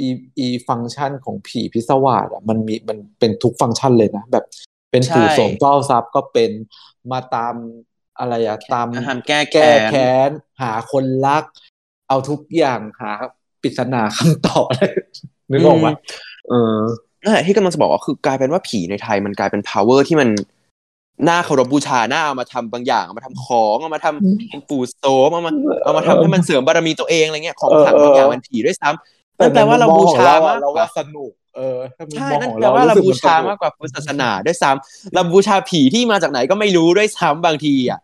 อีอีฟังก์ชันของผีพิศวาสอะมันมีมันเป็นทุกฟังก์ชันเลยนะแบบเป็นปู่โสมเฝ้าทรัพย์ก็เป็นมาตามอะไรอะตามทำแก้แก้แค้นแค้นหาคนรัก เอาทุกอย่างหาปริศนาคำตอบอะไรนึกออกไหมเออ นั่นแหละที่กำลังจะบอกว่าคือกลายเป็นว่าผีในไทยมันกลายเป็น power ที่มันน่าเคารพบูชาน่าเอามาทำบางอย่างเอามาทำของเอามาทำเป็นปู่โสมเอามาเอามาทำให้มันเสริมบารมีตัวเองอะไรเงี้ยของขลังบางอย่างมันผีด้วยซ้ำนั่นแปลว่าเราบูชามากเรากว่าว่าสนุกเออถ้ามุมใช่มองนั่ขนองแปลว่าเราสึบูชาสนุมากกว่าพุทธศาสนาด้วยซ้ำเราบูชาผีที่มาจากไหนก็ไม่รู้ด้วยซ้ำบางทีอะ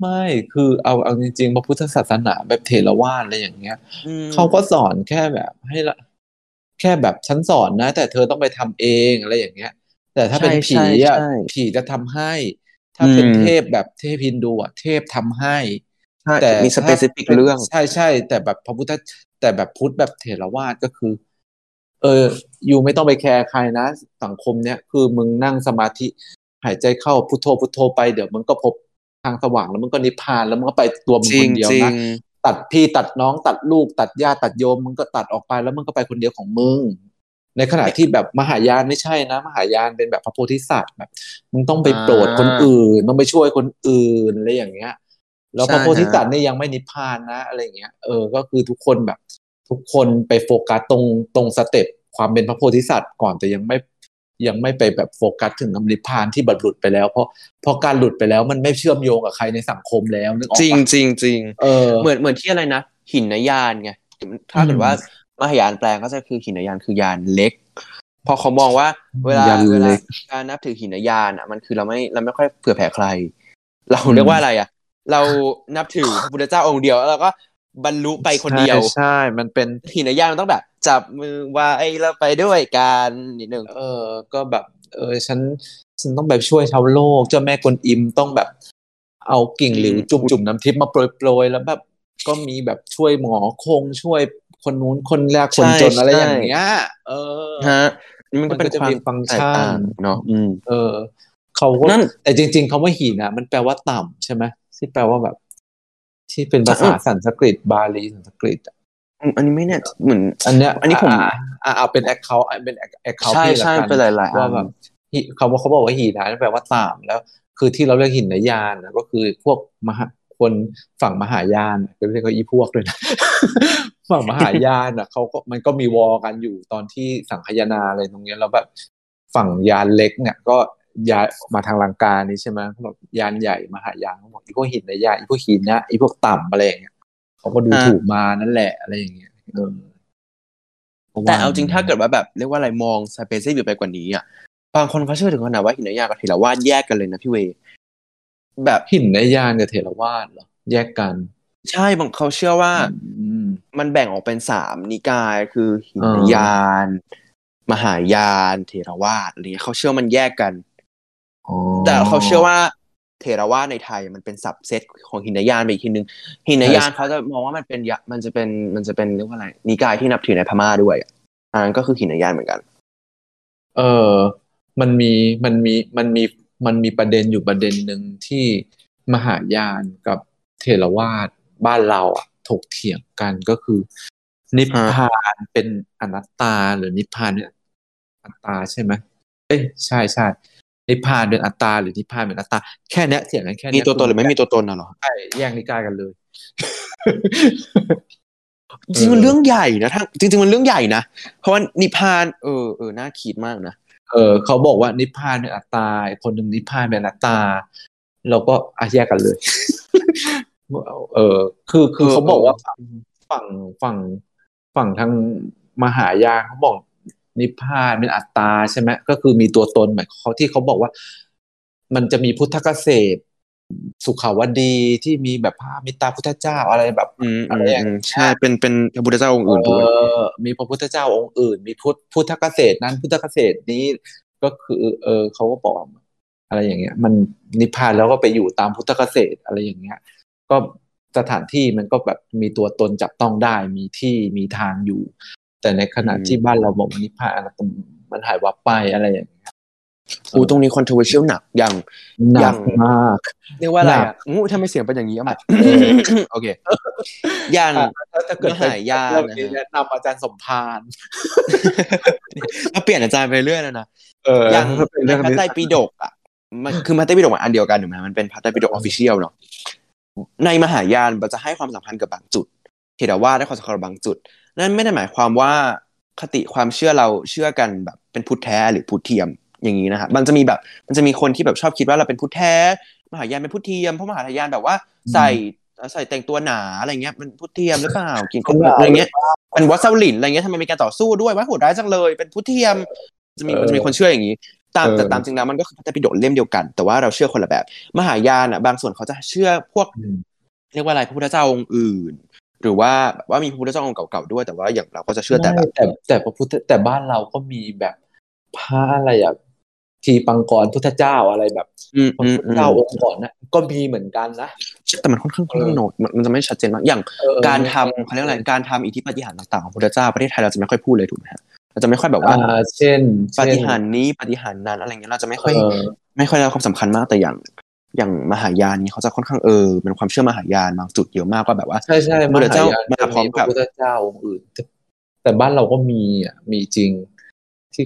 ไม่คือเอาเอาจริงๆพระพุทธศาสนาแบบเทรวาสอะไรอย่างเงี้ยอืมเขาก็สอนแค่แบบให้ละ แค่แบบฉันสอนนะ แต่เธอต้องไปทำเองอะไรอย่างเงี้ย แต่ถ้าเป็นผีอะใช่ใช่ผีจะทำให้ ถ้าเป็นอืมเทพแบบเทพฮินดูอะเทพทำให้ใช่แต่มีสเปซิฟิกเรื่อง ใช่ใช่แต่แบบพระพุทธแต่แบบพุทธแบบเถรวาทก็คือ เอออยู่ไม่ต้องไปแคร์ใครนะสังคมเนี้ยคือมึงนั่งสมาธิหายใจเข้าพุทโธพุทโธไปเดี๋ยวมึงก็พบทางสว่างแล้วมึงก็นิพพานแล้วมึงก็ไปตัวมึงจริคงนเดียวจริงนะ ตัดพี่ตัดน้องตัดลูก ตัดญาติตัดโยมมึงก็ตัดออกไปแล้วมึงก็ไปคนเดียวของมึง ในขณะที่แบบมหายานไม่ใช่นะ มหายานเป็นแบบพระโพธิสัตว์แบบมึงต้องไปโปรดคนอื่นต้องไปช่วยคนอื่นอะไรอย่างเงี้ยแล้วใช่พระโพธิสัตฮะว์เนี่ยยังไม่นิพพานนะอะไรอย่างเงี้ยเออก็คือทุกคนแบบ ทุกคนไปโฟกัสตรงตรงสเต็ปความเป็นพระโพธิสัตว์ก่อนแต่ยังไม่ ยังไม่ไปแบบโฟกัสถึงนิพพานที่บรรลุไปแล้ว เพราะเพราะการหลุดไปแล้วมันไม่เชื่อมโยงกับใครในสังคมแล้วนึกออกจริงปะจริงจริงเออเหมือนเหมือนที่อะไรนะ หินนยานไงถ้าเกิดว่ามหายานแปลงก็จะคือหินนยานคือยานเล็ก พอเขามองว่า เวลายานเวเล็ลากการนับถือหินยานอะมันคือเราไม่เราไม่ค่อยเผื่อแผ่ใคร เราเรียกว่าอะไรอะ เรานับถือพระพุทธเจ้าองค์เดียวแล้วเราก็ บรรลุไปคนเดียว ใช่ใช่มันเป็นหินยานมันต้องแบบ จับมือไว้แล้วไปด้วยกันนิดนึงเออ ก็แบบ เออ ฉันฉันต้องแบบช่วยชาวโลก เจ้าแม่กวนอิมต้องแบบ เอากิ่งหลิวอืมจุ่มจุ่มน้ำทิพย์มาโปรยโปรยแล้วแบบ ก็มีแบบช่วยหมอคงช่วยคนนู้นคนแรกคนจนอะไรอย่างเงี้ย เออ ฮะนี่มันก็เป็นมันก็จะความมีฟังก์แตชักนต่างเนาะอืม เออ เขาก็นั่นแต่จริงๆคำว่าหินอะ มันแปลว่าต่ำใช่ไหมที่แปลว่าแบบ ที่เป็นภาษาสันสกฤตบาลีสันสกฤตอะอืมอันนี้ไม่เนี่ยเหมือน อันเนี้ยอันนี้ผมอ่าอ่าเอาเป็น account เป็น account ใช่พี่ละใช่กันเป็นหลายๆอันว่าแบบหีเขาว่าเขาบอกว่าหีนะแปลว่าต่ำแล้ว คือที่เราเรียกหีนยานนะก็คือพวกมหาคนฝั่งมหายานก็เรียกว่าอีพวกด้วยนะฝั่งมหายานอะเขาก็มันก็มี war กันอยู่ตอนที่สังคายนาอะไรตรงเนี้ยแล้วแบบฝั่งยานเล็กเนี่ยก็ ย้ายมาทางลังกานี่ใช่ไหมเขาบอกยานใหญ่มหายานเขาบอกอีพวกหินนยานอีพวกหินนะอีพวกต่ำอะไรอย่างเงี้ยเขาก็ดูอ่าถูกมานั่นแหละอะไรอย่างเงี้ยเออแต่เอาจริงถ้าเกิดว่าแบบเรียกว่าอะไรมอง specific ไปกว่านี้อะบางคนเขาเชื่อถึงขนาดว่าหีนยานกับเถรวาทแยกกันเลยนะพี่เวย์แบบหีนยานกับเถรวาทเหรอแยกกัน ใช่บางเขาเชื่อว่าอืมมันแบ่งออกเป็นสามนิกายคือหีนอ่ายาน มหายานเทรวาสอะไรเงี้ยเขาเชื่อมันแยกกันอ๋อ แต่เขาเชื่อว่าเทรวาสในไทยมันเป็นสับเซตของหินยานไปอีกทีนึงหินยานเขาจะมองว่ามันเป็นยะมันจะเป็นมันจะเป็นเรียกว่าอะไรนิกายที่นับถือในพม่าด้วยอะอันนั้นก็คือหินยานเหมือนกัน เออมันมีมันมีมันมีมันมีประเด็นอยู่ประเด็นหนึ่งที่มหายานกับเทรวาสบ้านเราอะถกเถียงกันก็คือ นิพพานเป็นอนัตตาหรือนิพพานเป็นอัตตาใช่ไหมเอ้ยใช่ใช่ นิพพานเป็นอัตตาหรือนิพพานเป็นอัตตาแค่เนี้ยเถียงกันแค่มีเนี้ยตัวตนหรือไม่มีตัวตนน่ะเหรอใช่แย่งนิกายกันเลย จริงๆมันเรื่องใหญ่นะทั้งจริง ๆ มันเรื่องใหญ่นะเพราะว่านิพพานเออเออน่าคิดมากนะเออเขาบอกว่านิพพานเป็นอัตตาอีกคนหนึ่งนิพพานเป็นอนัตตาเราก็อะแยกกันเลย เออคือคือเขาบอกว่าฝั่งฝั่งฝั่งทางมหายานเขาบอก นิพพานเป็นอัตตาใช่ไหมก็คือมีตัวตนหมายเขาที่เขาบอกว่า มันจะมีพุทธเกษตรสุขาวดีที่มีแบบพระมิตาพุทธเจ้าอะไรแบบอืมอะไรอย่างเงี้ยใช่เป็นเป็นพระพุทธเจ้าองค์อื่นด้วยเออมีพระพุทธเจ้าองค์อื่น มีพุทธพุทธเกษตรนั้นพุทธเกษตรนี้ก็คือ เออเขาก็บอกว่าอะไรอย่างเงี้ย มันนิพพานแล้วก็ไปอยู่ตามพุทธเกษตรอะไรอย่างเงี้ย ก็สถานที่มันก็แบบมีตัวตนจับต้องได้ มีที่มีทางอยู่ แต่ในขณะที่บ้านเราบอกว่านิพพานมันหายวับไปอะไรอย่างเงี้ยอูตรงนี้ controversial หนักอย่างหอนัย่ากงมากเรียกว่าอะไรหนัอะกงูทำไมเสียงเป็นอย่างนี้อะอะโอเคอย่างอะถ้าเกิดมหายานเรื่องนะนี้ฮะแนะนำอาจารย์สมพานมาเปลี่ยนอาจารย์ไปเรื่อยแล้วนะเอออย่างถ้าเป็นในเรื่องพระนี้ไตรปิฎกอะมันคือพระไตรปิฎกมันอันเดียวกันถูกไหมมันเป็นพระไตรปิฎกออฟฟิเชียลเนาะในมหายานมันจะให้ความสำคัญกับบางจุดเทรวาสได้ความสำคัญกับบางจุด นั่นไม่ได้หมายความว่าคติความเชื่อเราเชื่อกันแบบเป็นพุทธแท้หรือพุทธเทียมอย่างนี้นะฮะมันจะมีแบบมันจะมีคนที่แบบชอบคิดว่าเราเป็นพุทธแท้มหายานเป็นพุทธเทียมเพราะมหายานแบบว่าใส่ใส่แต่งตัวหนาอะไรเงี้ยเป็นพุทธเทียมหรือเปล่ากินของอะไรเงี้ยเป็นวัดเซาหลินอะไรเงี้ยทำไมมีการต่อสู้ด้วยว่าโหดร้ายจังเลยเป็นพุทธเทียมจะมีเออมันจะมีคนเชื่ออย่างนี้ ตามเออแต่ตามจริงแล้วมันก็คือพระไตรปิฎกเล่มเดียวกัน แต่ว่าเราเชื่อคนละแบบ มหายานอะบางส่วนเขาจะเชื่อพวกอืมเรียกว่าอะไรพระพุทธเจ้าองค์อื่น หรือว่าแบบว่ามีพระพุทธเจ้าองค์เก่าๆด้วยแต่ว่าอย่างเราก็จะเชื่อแต่แบบไม่แต่แต่พระพุทธแต่บ้านเราก็มีแบบพระอะไรอะทีปังกรพุทธเจ้าอะไรแบบอืมพระอืมพุทธอืมเจ้าองค์ก่อนนะก็มีเหมือนกันนะแต่มันค่อนข้างค่อนข้างโหนดมันมันจะไม่ชัดเจนมากอย่างเออการทำเขาเรียกอะไรการทำอิทธิปาฏิหาริย์ต่างๆของพระพุทธเจ้าประเทศไทยเราจะไม่ค่อยพูดเลยถูกไหมฮะเราจะไม่ค่อยแบบว่าอ่าเช่นปาเช่นฏิหาริย์นี้ปาฏิหาริย์นั้นอะไรเงี้ยเราจะไม่ค่อยเออไม่ค่อยได้รับความสำคัญมากแต่อย่าง อย่างมหายานนี้เขาจะค่อนข้างเออเป็นความเชื่อมหายานบางจุดเยอะมากก็แบบว่าใช่ใช่พระพุทธเจ้ามาจะพร้อมกับพระพุทธเจ้าองค์อื่นแต่แต่บ้านเราก็มีอะมีจริงที่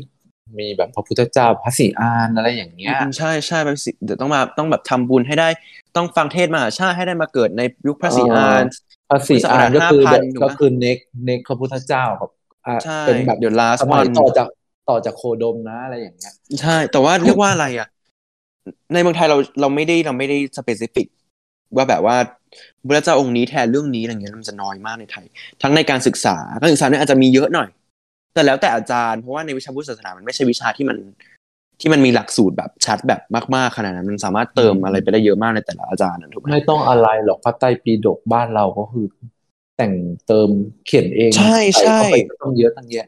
มีแบบพระพุทธเจ้าพระศรีอานอะไรอย่างเงี้ยอืมใช่ใช่แบบสิเดี๋ยวต้องมาต้องแบบทำบุญให้ได้ต้องฟังเทศน์มหาชาติให้ได้มาเกิดในยุคพระศรีอานพระศรีอานก็คือ5,000แบบถูกไหมก็คือเน็กเน็กพระพุทธเจ้ากับอ่าใช่เป็นแบบเดี๋ยว last สมัย one ต่อจากต่อจากโคดมนะอะไรอย่างเงี้ย ใช่ แต่ว่าเรียกว่าอะไรอะ ในเมืองไทยเราเราไม่ได้เราไม่ได้สเปซิฟิกว่าแบบว่าพระเจ้าองค์นี้แทนเรื่องนี้อะไรเงี้ยมันจะน้อยมากในไทย ทั้งในการศึกษาการศึกษาเนี่ยอาจจะมีเยอะหน่อย แต่แล้วแต่อาจารย์เพราะว่าในวิชาพุทธศาสนามันไม่ใช่วิชาที่มันที่มันมีหลักสูตรแบบชัดแบบมากๆขนาดนั้นมันสามารถเติมอะไรไปได้เยอะมากในแต่ละอาจารย์นะถูกไหมไม่ต้องอะไรหรอกพระไตรปิฎกบ้านเราก็คือ แต่งเติมเขียนเอง ใช่ใช่ส่เข้าไปก็ต้องเยอะตั้งแยะ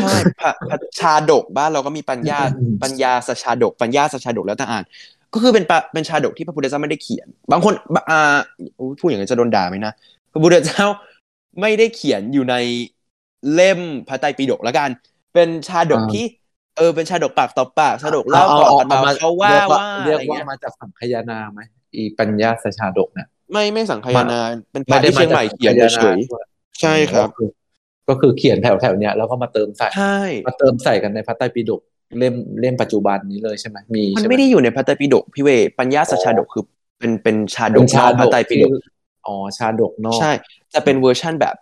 ใช่พระพระชาดกบ้านเราก็มีปัญญาอืมปัญญาสชาดก ปัญญาสชาดกแล้วแต่อ่าน ก็คือเป็นปะเป็นชาดกที่พระพุทธเจ้าไม่ได้เขียน บางคนอ่าอุ๊ยพูดอย่างนั้นจะโดนด่าไหมนะพระพุทธเจ้าไม่ได้เขียนอยู่ในเล่มพระไตรปิฎกแล้วกัน เป็นชาดกอ่าที่เออเป็นชาดกปากต่อปากชาดกเล่าต่อกันมาเขาว่าเรียกว่าเรียอะกไรว่าเงี้ยมาจากสังคายนาไหมอีปัญญาสชาดกเนี่ย ไม่ไม่สังคายนาเป็นพไม่ระได้ที่เชียงใหม่เขียนเฉยด้วยๆใช่ครับก็อก็คือเขียนแถวแถวๆเนี้ยแล้วก็มาเติมใส่ใช่มาเติมใส่กันในพระไตรปิฎกเล่มเล่มปัจจุบันนี้เลยใช่ไหมมีมันใช่หไม่ได้อยู่ในพระไตรปิฎกพี่เวปัญญาสชาดกคือเป็นเป็นชาดเป็กนชานอกพดระกไตรปิฎที่กอ๋อชาดกนอกใช่จะเป็นเวอร์ชั่นแบบ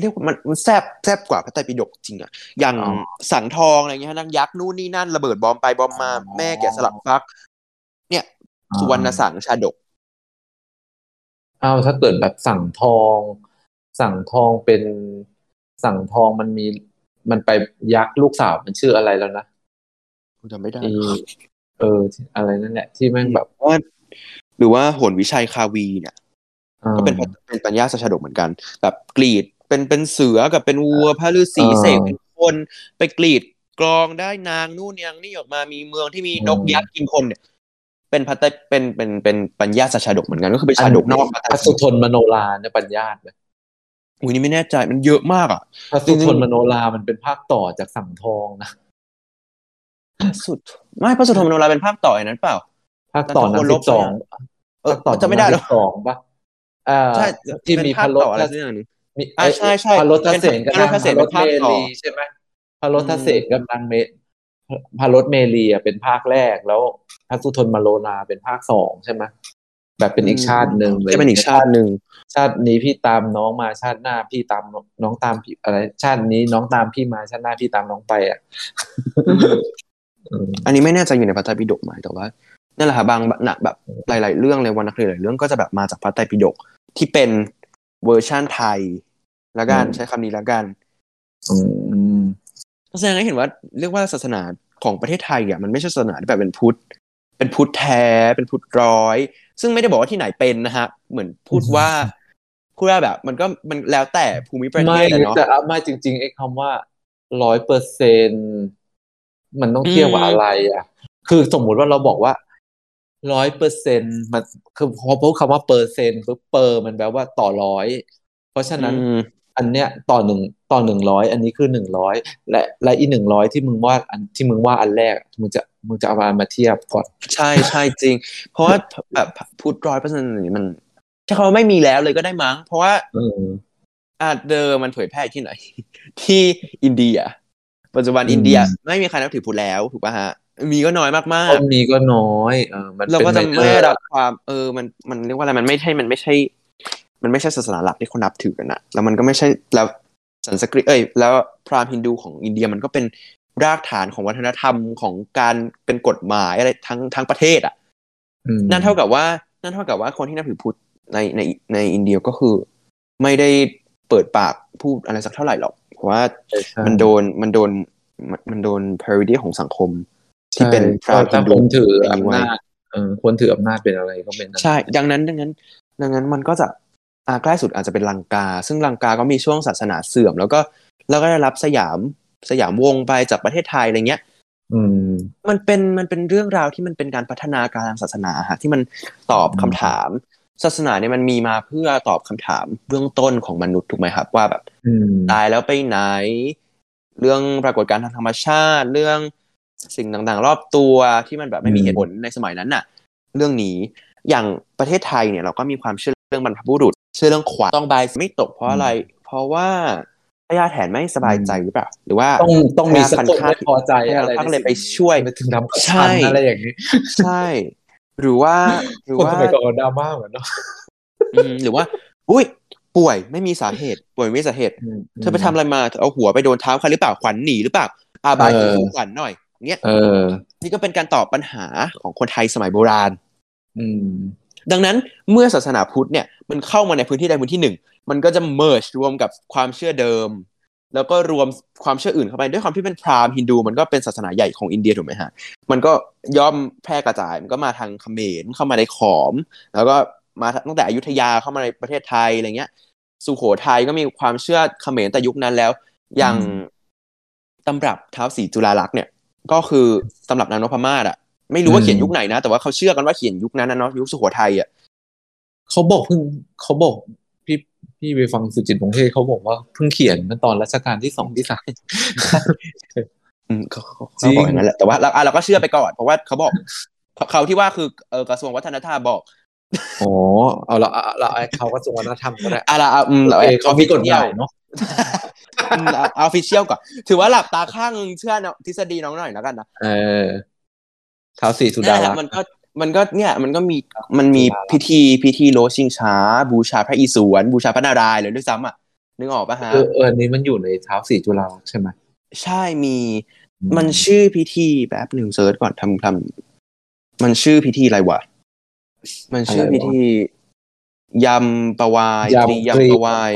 เรียกว่ามันมันแซบแซบกว่าพระไตรปิฎกจริงอะอย่างอ๋อสังทองอะไรเงี้ยนางยักษ์นู่นนี่นั่นระเบิดบอมไปบอมมาอ๋อแม่แกะสลักฟัก เนี่ยสุวรรณสังชาดก อ้าวถ้าเกิดแบบสั่งทอง สั่งทองเป็นสั่งทองมันมีมันไปยักษ์ลูกสาวมันชื่ออะไรแล้วนะจำไม่ได้อีเออ อะไรนั่นแหละที่แม่งแบบว่าหรือว่าโหนวิชัยคาวีเนี่ยอ่าก็เป็นพระเป็นปัญญาสชาดกเหมือนกันแบบกรีดเป็นเป็นเสือกับเป็นวัวพระฤาษีอ่าเสกเป็นคนไปกรีดกรองได้นางนู่นยังนี่ออกมามีเมืองที่มีนกอืมยักษ์กินคนเนี่ย เป็นพระไตรเป็นเป็นเป็นปัญญาสชาดกเหมือนกันก็คือเป็นชาดกนอกพระไตรพระสุทนมโนราเนี่ยปัญญาตไหมอุ้ยนี่ไม่แน่ใจมันเยอะมากอะพระสุทนมโนรามันเป็นภาคต่อจากสั่งทองนะสุดไม่พระสุทนมโนราเป็นภาคต่อไอ้นั้นเปล่า ภาคต่อนั้นนันทโคลสิบบสองเออภาคต่อจะไม่ได้หรอสองปะอ่าใช่ที่มีเป็นพภาระครถต่ออะไรสักอย่างหนึงมีอ่าใช่ใช่พระรถทเสนกับเป็นนางพระรถเสนเป็นภาคเมต่อลีใช่ไหมพระรถทเสนกับนางเม พระรถเมลีอะเป็นภาคแรกแล้วพระสุทนมโนราเป็นภาคสองใช่ไหมแบบเป็นอีกชาติหนึ่งลยจะเป็นอีกชาติหนึ่งชาตินี้พี่ตามน้องมาชาติหน้าพี่ตามน้องตามพี่อะไร ชาตินี้น้องตามพี่มาชาติหน้าพี่ตามน้องไปอะอืมอันนี้ไม่แน่ใจอยู่ในพระไตรปิฎกไหมแต่ว่านั่นแหละค่ะบางหนักแบบหลาย ๆ เรื่องเลยวรรณคดีหลายเรื่องก็จะแบบมาจากพระไตรปิฎกที่เป็นเวอร์ชั่นไทยแล้วกันใช้คำนี้แล้วกัน อืมแสดงให้เห็นว่าเรียกว่าศาสนาของประเทศไทยอะมันไม่ใช่ศาสนาที่แบบเป็นพุทธ เป็นพุทธแท้ เป็นพุทธร้อย ซึ่งไม่ได้บอกว่าที่ไหนเป็นนะฮะ เหมือนพูดว่าพูดว่าแบบ มันก็มันแล้วแต่ภูมิประเทไม่ศอะเนาะแต่เอาไม่จริงๆไอ้คำว่าร้อยเปอร์เซ็นมันต้องเทียบกับอืมอะไรอะ คือสมมุติว่าเราบอกว่าร้อยเปอร์เซ็นมันคือพอพูดคำว่าเปอร์เซ็นต์ปุ๊บเปอร์มันแปลว่าต่อร้อย เพราะฉะนั้น อืมอันเนี้ยต่อหนึ่งต่อหนึ่งร้อยอันนี้คือหนึ่งร้อยและและอีหนึ่งร้อยที่มึงว่าอันที่มึงว่าอันแรกมึงจะมึงจะเอามามาเทียบก่อนใช่ใช่จริง เพราะว่าแบบพูดร้อยเปอร์เซ็นต์นี่มันถ้าเขาไม่มีแล้วเลยก็ได้มั้ง เพราะว่าเอออาจเดิมมันเผยแพร่ที่ไหน ที่อินเดีย ปัจจุบันอืมอินเดียไม่มีใครนับถือพุทธแล้วถูกป่ะฮะ มีก็น้อยมากต้นนี้ก็น้อยเออมันๆเราก็จะป็นไม่ major รับความ เออมันมันเรียกว่าอะไรมันไม่ใช่มันไม่ใช่ มันไม่ใช่ศาสนาหลักที่เขานับถือกันนะแล้วมันก็ไม่ใช่แล้วสันสกฤตเอ้ยแล้วพราหมณ์ฮินดูของอินเดียมันก็เป็นรากฐานของวัฒนธรรมของการเป็นกฎหมายอะไรทั้งทั้งประเทศอะอืมนั่นเท่ากับว่า นั่นเท่ากับว่าคนที่นับถือพุทธในในในอินเดียก็คือ ไม่ได้เปิดปากพูดอะไรสักเท่าไหร่หรอก เพราะว่าใช่ใช่มันโดนมันโดนมันมันโดน parody ของสังคม ที่เป็นพใช่ราหมณ์ฮิถ้านคดูนถืออย่างนี้อำไว้นาจเออคนถืออำนาจเป็นอะไรก็เป็นนั้นใช่ ดังนั้นดังนั้น ดังนั้นมันก็จะ อ่าใกล้สุดอาจจะเป็นลังกา ซึ่งลังกาก็มีช่วงศาสนาเสื่อม แล้วก็แล้วก็ได้รับสยามสยามวงศ์ไปจากประเทศไทยอะไรเงี้ยอืมมันเป็นมันเป็นเรื่องราวที่มันเป็นการพัฒนาการทางศาสนาฮะที่มันตอบคำถาม ศาสนาเนี่ยมันมีมาเพื่อตอบคำถามเบื้องต้นของมนุษย์ถูกไหมครับว่าแบบอืมตายแล้วไปไหน เรื่องปรากฏการณ์ทางธรรมชาติ เรื่องสิ่งต่างๆ รอบตัวที่มันแบบไม่มีเหตุผลในสมัยนั้นน่ะ เรื่องนี้อย่างประเทศไทยเนี่ยเราก็มีความเชื่อเรื่องบรรพบุรุษเชื่อเรื่องขวัญต้องใบายไม่ตกเพราะอะไร เพราะว่าพญาแถนไม่สบายใจหรือเปล่าหรือว่าต้องต้องมีพยาสักพันคนธุ์ไม่พอใจพยาอะไรพันธุ์ในเลยไปสิ่งนี้ช่วยไปถึงทำกับใช่ฉันอะไรอย่างนี้ ใช่ หรือว่าหรือคนว่าสมัยก่อนดราม่าเหมือนเนาะอืมหรือว่า อุ้ยป่วยไม่มีสาเหตุ ป่วยไม่มีสาเหตุ เธอไปทำอะไรมาเธอเอาหัวไปโดนเท้าใครหรือเปล่าขวัญหนีหรือเปล่าอาบายเออคือขวัญหน่อยเนี้ยเออนี่ก็เป็นการตอบปัญหาของคนไทยสมัยโบราณ อืม ดังนั้นเมื่อศาสนาพุทธเนี่ยมันเข้ามาในพื้นที่ใดพื้นที่หนึ่ง มันก็จะ merge รวมกับความเชื่อเดิม แล้วก็รวมความเชื่ออื่นเข้าไปด้วยความที่เป็นพราหมณ์ฮินดู มันก็เป็นศาสนาใหญ่ของอินเดียถูกไหมฮะมันก็ย่อมแพร่กระจายมันก็มาทางเขมรเข้ามาในขอม แล้วก็มาตั้งแต่อยุธยาเข้ามาในประเทศไทยอะไรเงี้ยสุโขทัยก็มีความเชื่อเขมรแต่ยุคนั้นแล้ว อย่างอืมตำรับเท้าวศรีจุฬาลักษณ์เนี่ย ก็คือตำรับนางนพมาศอะ ไม่รู้ว่าเขียนยุคไหนนะ แต่ว่าเขาเชื่อกันว่าเขียนยุคนั้นนะเนาะยุคสุโขทัยอะเขาบอกเพิ่งเขาบอกพี่พี่ไปฟังสุจิตพงษ์เทศเขาบอกว่าเพิ่งเขียนเมื่อตอนรัชกาลที่สองที่สามอืมเขาเขาจริเขางบอกอย่างนั้นแหละแต่ว่าเราอะเราก็เชื่อไปก่อน เพราะว่าเขาบอกเขาเขาที่ว่าคือเออกระทรวงวัฒนธรรมบอกอ๋อเอาละเอาละเอาเขากระทรวงวัฒนธรรมก็ได้อะเราเอาอืมโอเราเคเขามีกฎหมายเนาะเนาะเอาฟิเชียลก่อน ถือว่าหลับตาข้างนึงเชื่อเนาะทฤษฎีน้องหน่อยแล้วกันนะเออ เท้าวสีสุดานั่นแหรัละกษ์มันก็มันก็เนี่ยมันก็มีมันมีสุดารักษ์พิธีพิธีโลชิงช้า บูชาพระอิศวรบูชาพระนารายณ์เลยด้วยซ้ำอะนึกออกปะฮะเออเอออันนี้มันอยู่ในเท้าวสีจุฬาลักษณ์ใช่ไหมใช่มีมันชื่อพิธีแบบหนึ่งเซิร์ชก่อนทำทำมันชื่อพิธีอะไรวะมันชื่อพิธียำประวายตรียำประวาย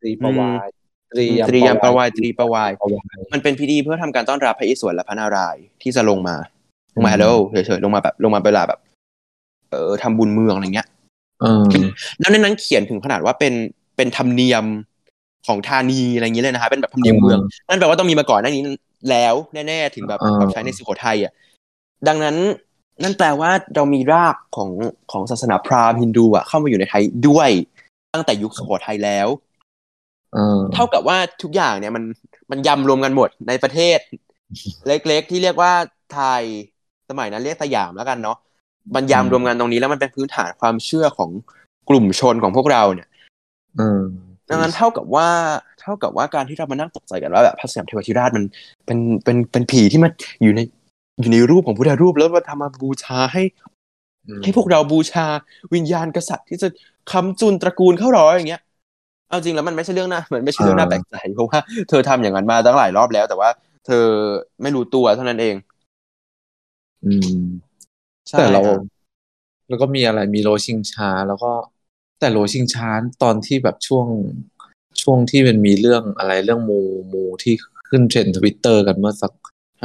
ตรีประวายตรีตรียำประวายตรีประวายประวาย มันเป็นพิธีเพื่อทำการต้อนรับพระอิศวรและพระนารายณ์ที่จะลงมา ลงมาอืมฮัลโหลเฉยๆลงมาแบบ ลงมาเวลาแบบ เออทำบุญเมืองอะไรเงี้ยเออแล้วในนั้นเขียนถึงขนาดว่าเป็นเป็นธรรมเนียมของธานีอะไรอย่างนี้เลยนะฮะเป็นแบบธรรมเนียมเมืองนั่นแปลว่าต้องมีมาก่อนหน้านี้แล้วแน่ๆถึงแบบอ่าแบบใช้ในสุโขทัยอะดังนั้นนั่นแปลว่าเรามีรากของของศาสนาพราหมณ์ฮินดูอะเข้ามาอยู่ในไทยด้วยตั้งแต่ยุคสุโขทัยแล้วเออเท่ากับว่าทุกอย่างเนี่ยมันมันยำรวมกันหมดในประเทศ เล็กๆที่เรียกว่าไทย สมัยนั้นเรียกสยามแล้วกันเนาะมันยำรวมกันตรงนี้แล้วมันเป็นพื้นฐานความเชื่อของกลุ่มชนของพวกเราเนี่ยเออดังนั้นเท่ากับว่า เท่ากับว่าการที่เรามานั่งตกใจกันว่าแบบพระสยามเทวทิราชมันเป็นเป็นเป็นผีที่มันอยู่ในอยู่ในรูปของพุทธรูปแล้วมาทำมาบูชาให้ ให้พวกเราบูชาวิญญาณกษัตริย์ที่จะค้ำจุนตระกูลเข้าร้อยอย่างเงี้ยเอาจริงแล้วมันไม่ใช่เรื่องน่ามันไม่ใช่เรื่องน่าแปลกใจเพราะว่าเธอทำอย่างนั้นมาตั้งหลายรอบแล้ว แต่ว่า เธอไม่รู้ตัวเท่านั้นเอง อืมใช่แต่เราฮะแล้วก็มีอะไรมีโล้ชิงช้า แล้วก็แต่โล้ชิงช้าตอนที่แบบช่วงช่วงที่มันมีเรื่องอะไรเรื่องมูมูที่ขึ้นเทรนด์ทวิตเตอร์กันเมื่อสัก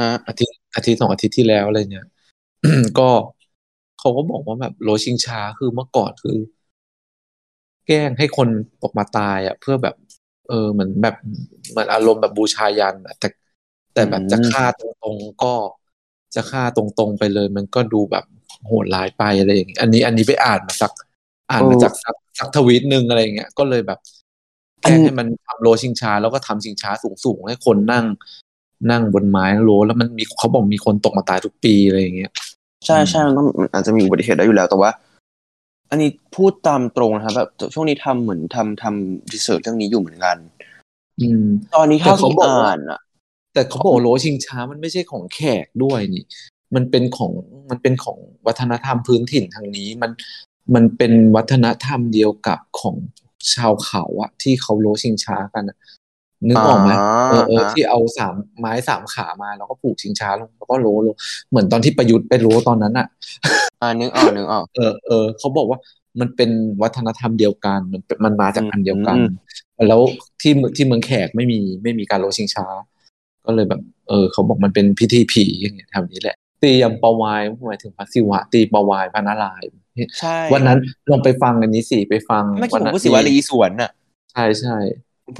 ฮะอาทิตย์อาทิตย์สองอาทิตย์ที่แล้วอะไรเนี่ยก็เขาก็บอกว่าแบบโล้ชิงช้าคือเมื่อก่อนคือ แกล้งให้คนออกมาตายอะ เพื่อแบบ เออเหมือนแบบเหมือนอารมณ์แบบบูชายัญอะแต่แต่แบบจะฆ่าตรงๆก็ จะฆ่าตรงๆไปเลย มันก็ดูแบบโหดร้ายไปอะไรอย่างเงี้ยอันนี้อันนี้ไปอ่านมาสัก อ่านมาจากสักสักทวีตหนึ่งอะไรอย่างเงี้ยก็เลยแบบแค่ให้มันทำโลชิงช้า แล้วก็ทำชิงช้าสูงๆให้คนนั่ง นั่งบนไม้โลแล้วมันมีเขาบอกมีคนตกมาตายทุกปีอะไรอย่างเงี้ยใช่ใช่มันต้องมันอาจจะมีอุบัติเหตุได้อยู่แล้วแต่ว่า อันนี้พูดตามตรงนะครับแบบช่วงนี้ทำเหมือนทำทำรีเสิร์ชเรื่องนี้อยู่เหมือนกัน อืม ตอนนี้แต่เท่าเขาที่บอกว่าอ่านอะ แต่เขาบอกว่าโลชิงช้ามันไม่ใช่ของแขกด้วยนี่ มันเป็นของมันเป็นของวัฒนธรรมพื้นถิ่นทางนี้มันมันเป็นวัฒนธรรมเดียวกับของชาวเขาอะที่เขาโลชิงช้ากันอะนึกออกไหมอ่าเออเออฮะที่เอาสามไม้สามขามาแล้วก็ผูกชิงช้าลงแล้วก็โลโลเหมือนตอนที่ประยุทธ์ไปโลตอนนั้นอะอ่านึกออกนึกออกเออเออเขาบอกว่ามันเป็นวัฒนธรรมเดียวกันมันเป็นมันมาจากอันเดียวกันอืมแล้วที่เมืองที่เมืองแขกไม่มีไม่มีการโลชิงช้า ก็เลยแบบ เออ เขาบอกมันเป็นพิธีผีอย่างเงี้ยแถวนี้แหละ ตียำปวายหมายถึงพระศิวะ ตีปวายพระนารายณ์ใช่วันนั้นลองไปฟังอันนี้สิไปฟังเมื่อกี้วันผมนั้นพูดสิวลีสวนน่ะ ใช่ใช่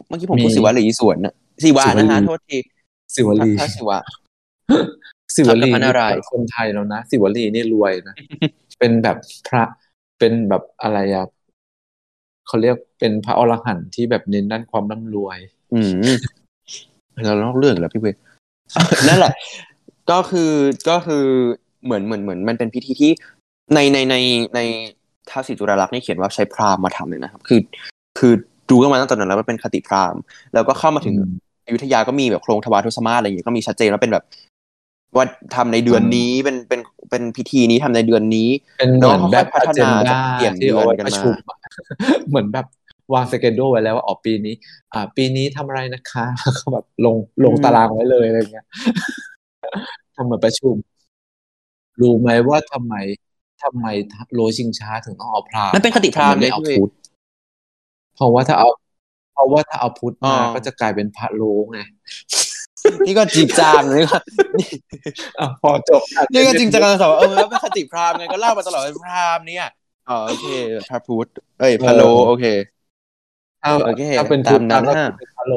เมื่อกี้ผมมีพูดสิวลีสวนน่ะสิวาศิวลีนะฮะโทษทีสิวลีพระศิวะสิวลีพระนารายณ์นี่คนไทยแล้วนะสิวลีนี่รวยนะเป็นแบบพระเป็นแบบอะไรอะเขาเรียกเป็นพระอรหันต์ที่แบบเน้นด้านความร่ำรวย อืม เรานอกเรื่องแล้วพี่เวนั่นแหละ ก็คือก็คือเหมือนเหมือนเหมือนมันเป็นพิธีที่ในในในในท้าวศรีจุฬาลักษณ์นี่เขียนว่าใช้พราหมณ์มาทำเลยนะครับ คือ คือรู้กันมาตั้งแต่นั้นแล้วว่าเป็นคติพราหมณ์แล้วก็เข้ามาถึงอืมอยุธยาก็มีแบบโครงทวารทศมาศอะไรอย่างเงี้ยก็มีชัดเจนว่าเป็นแบบว่าทำในเดือนนี้เป็นเป็นเป็นพิธีนี้ทำในเดือนนี้เป็นเหมือนแบบแล้วก็ค่อยพัฒอเจนนาดาเปลี่ยนที่เอาไว้เดือนกันประมาชุมอะเหมือนแบบ วางสเกจดูไว้แล้วว่าออกปีนี้ อ่า ปีนี้ทำอะไรนะคะแล้วก็แบบลงลงตารางไว้เลยอะไรเงี้ยทำเหมือนประชุม รู้ไหมว่าทำไมทำไมโลชิงช้าถึงต้องเอาพราหมณ์มันเป็นคติพราหมณ์ไม่เอาเลยพี่พุทธเพราะว่าถ้าเอา เพราะว่าถ้าเอาพุทธอ๋มาอก็จะกลายเป็นพระโลไงนี่ก็จริงจังนี่ก็อะพอจบนี่ก็จริงจังกันสอบว่าเออแล้วเป็นคติพราหมณ์ไงก็เล่ามาตลอดเป็นพราหมณ์เนี่ยอ๋อโอเคพระพุทธเอ้ยพระโลโอเค ถ้าโอเคถ้าเป็นพุทธตามนั้นก็ฮะเป็นพระโล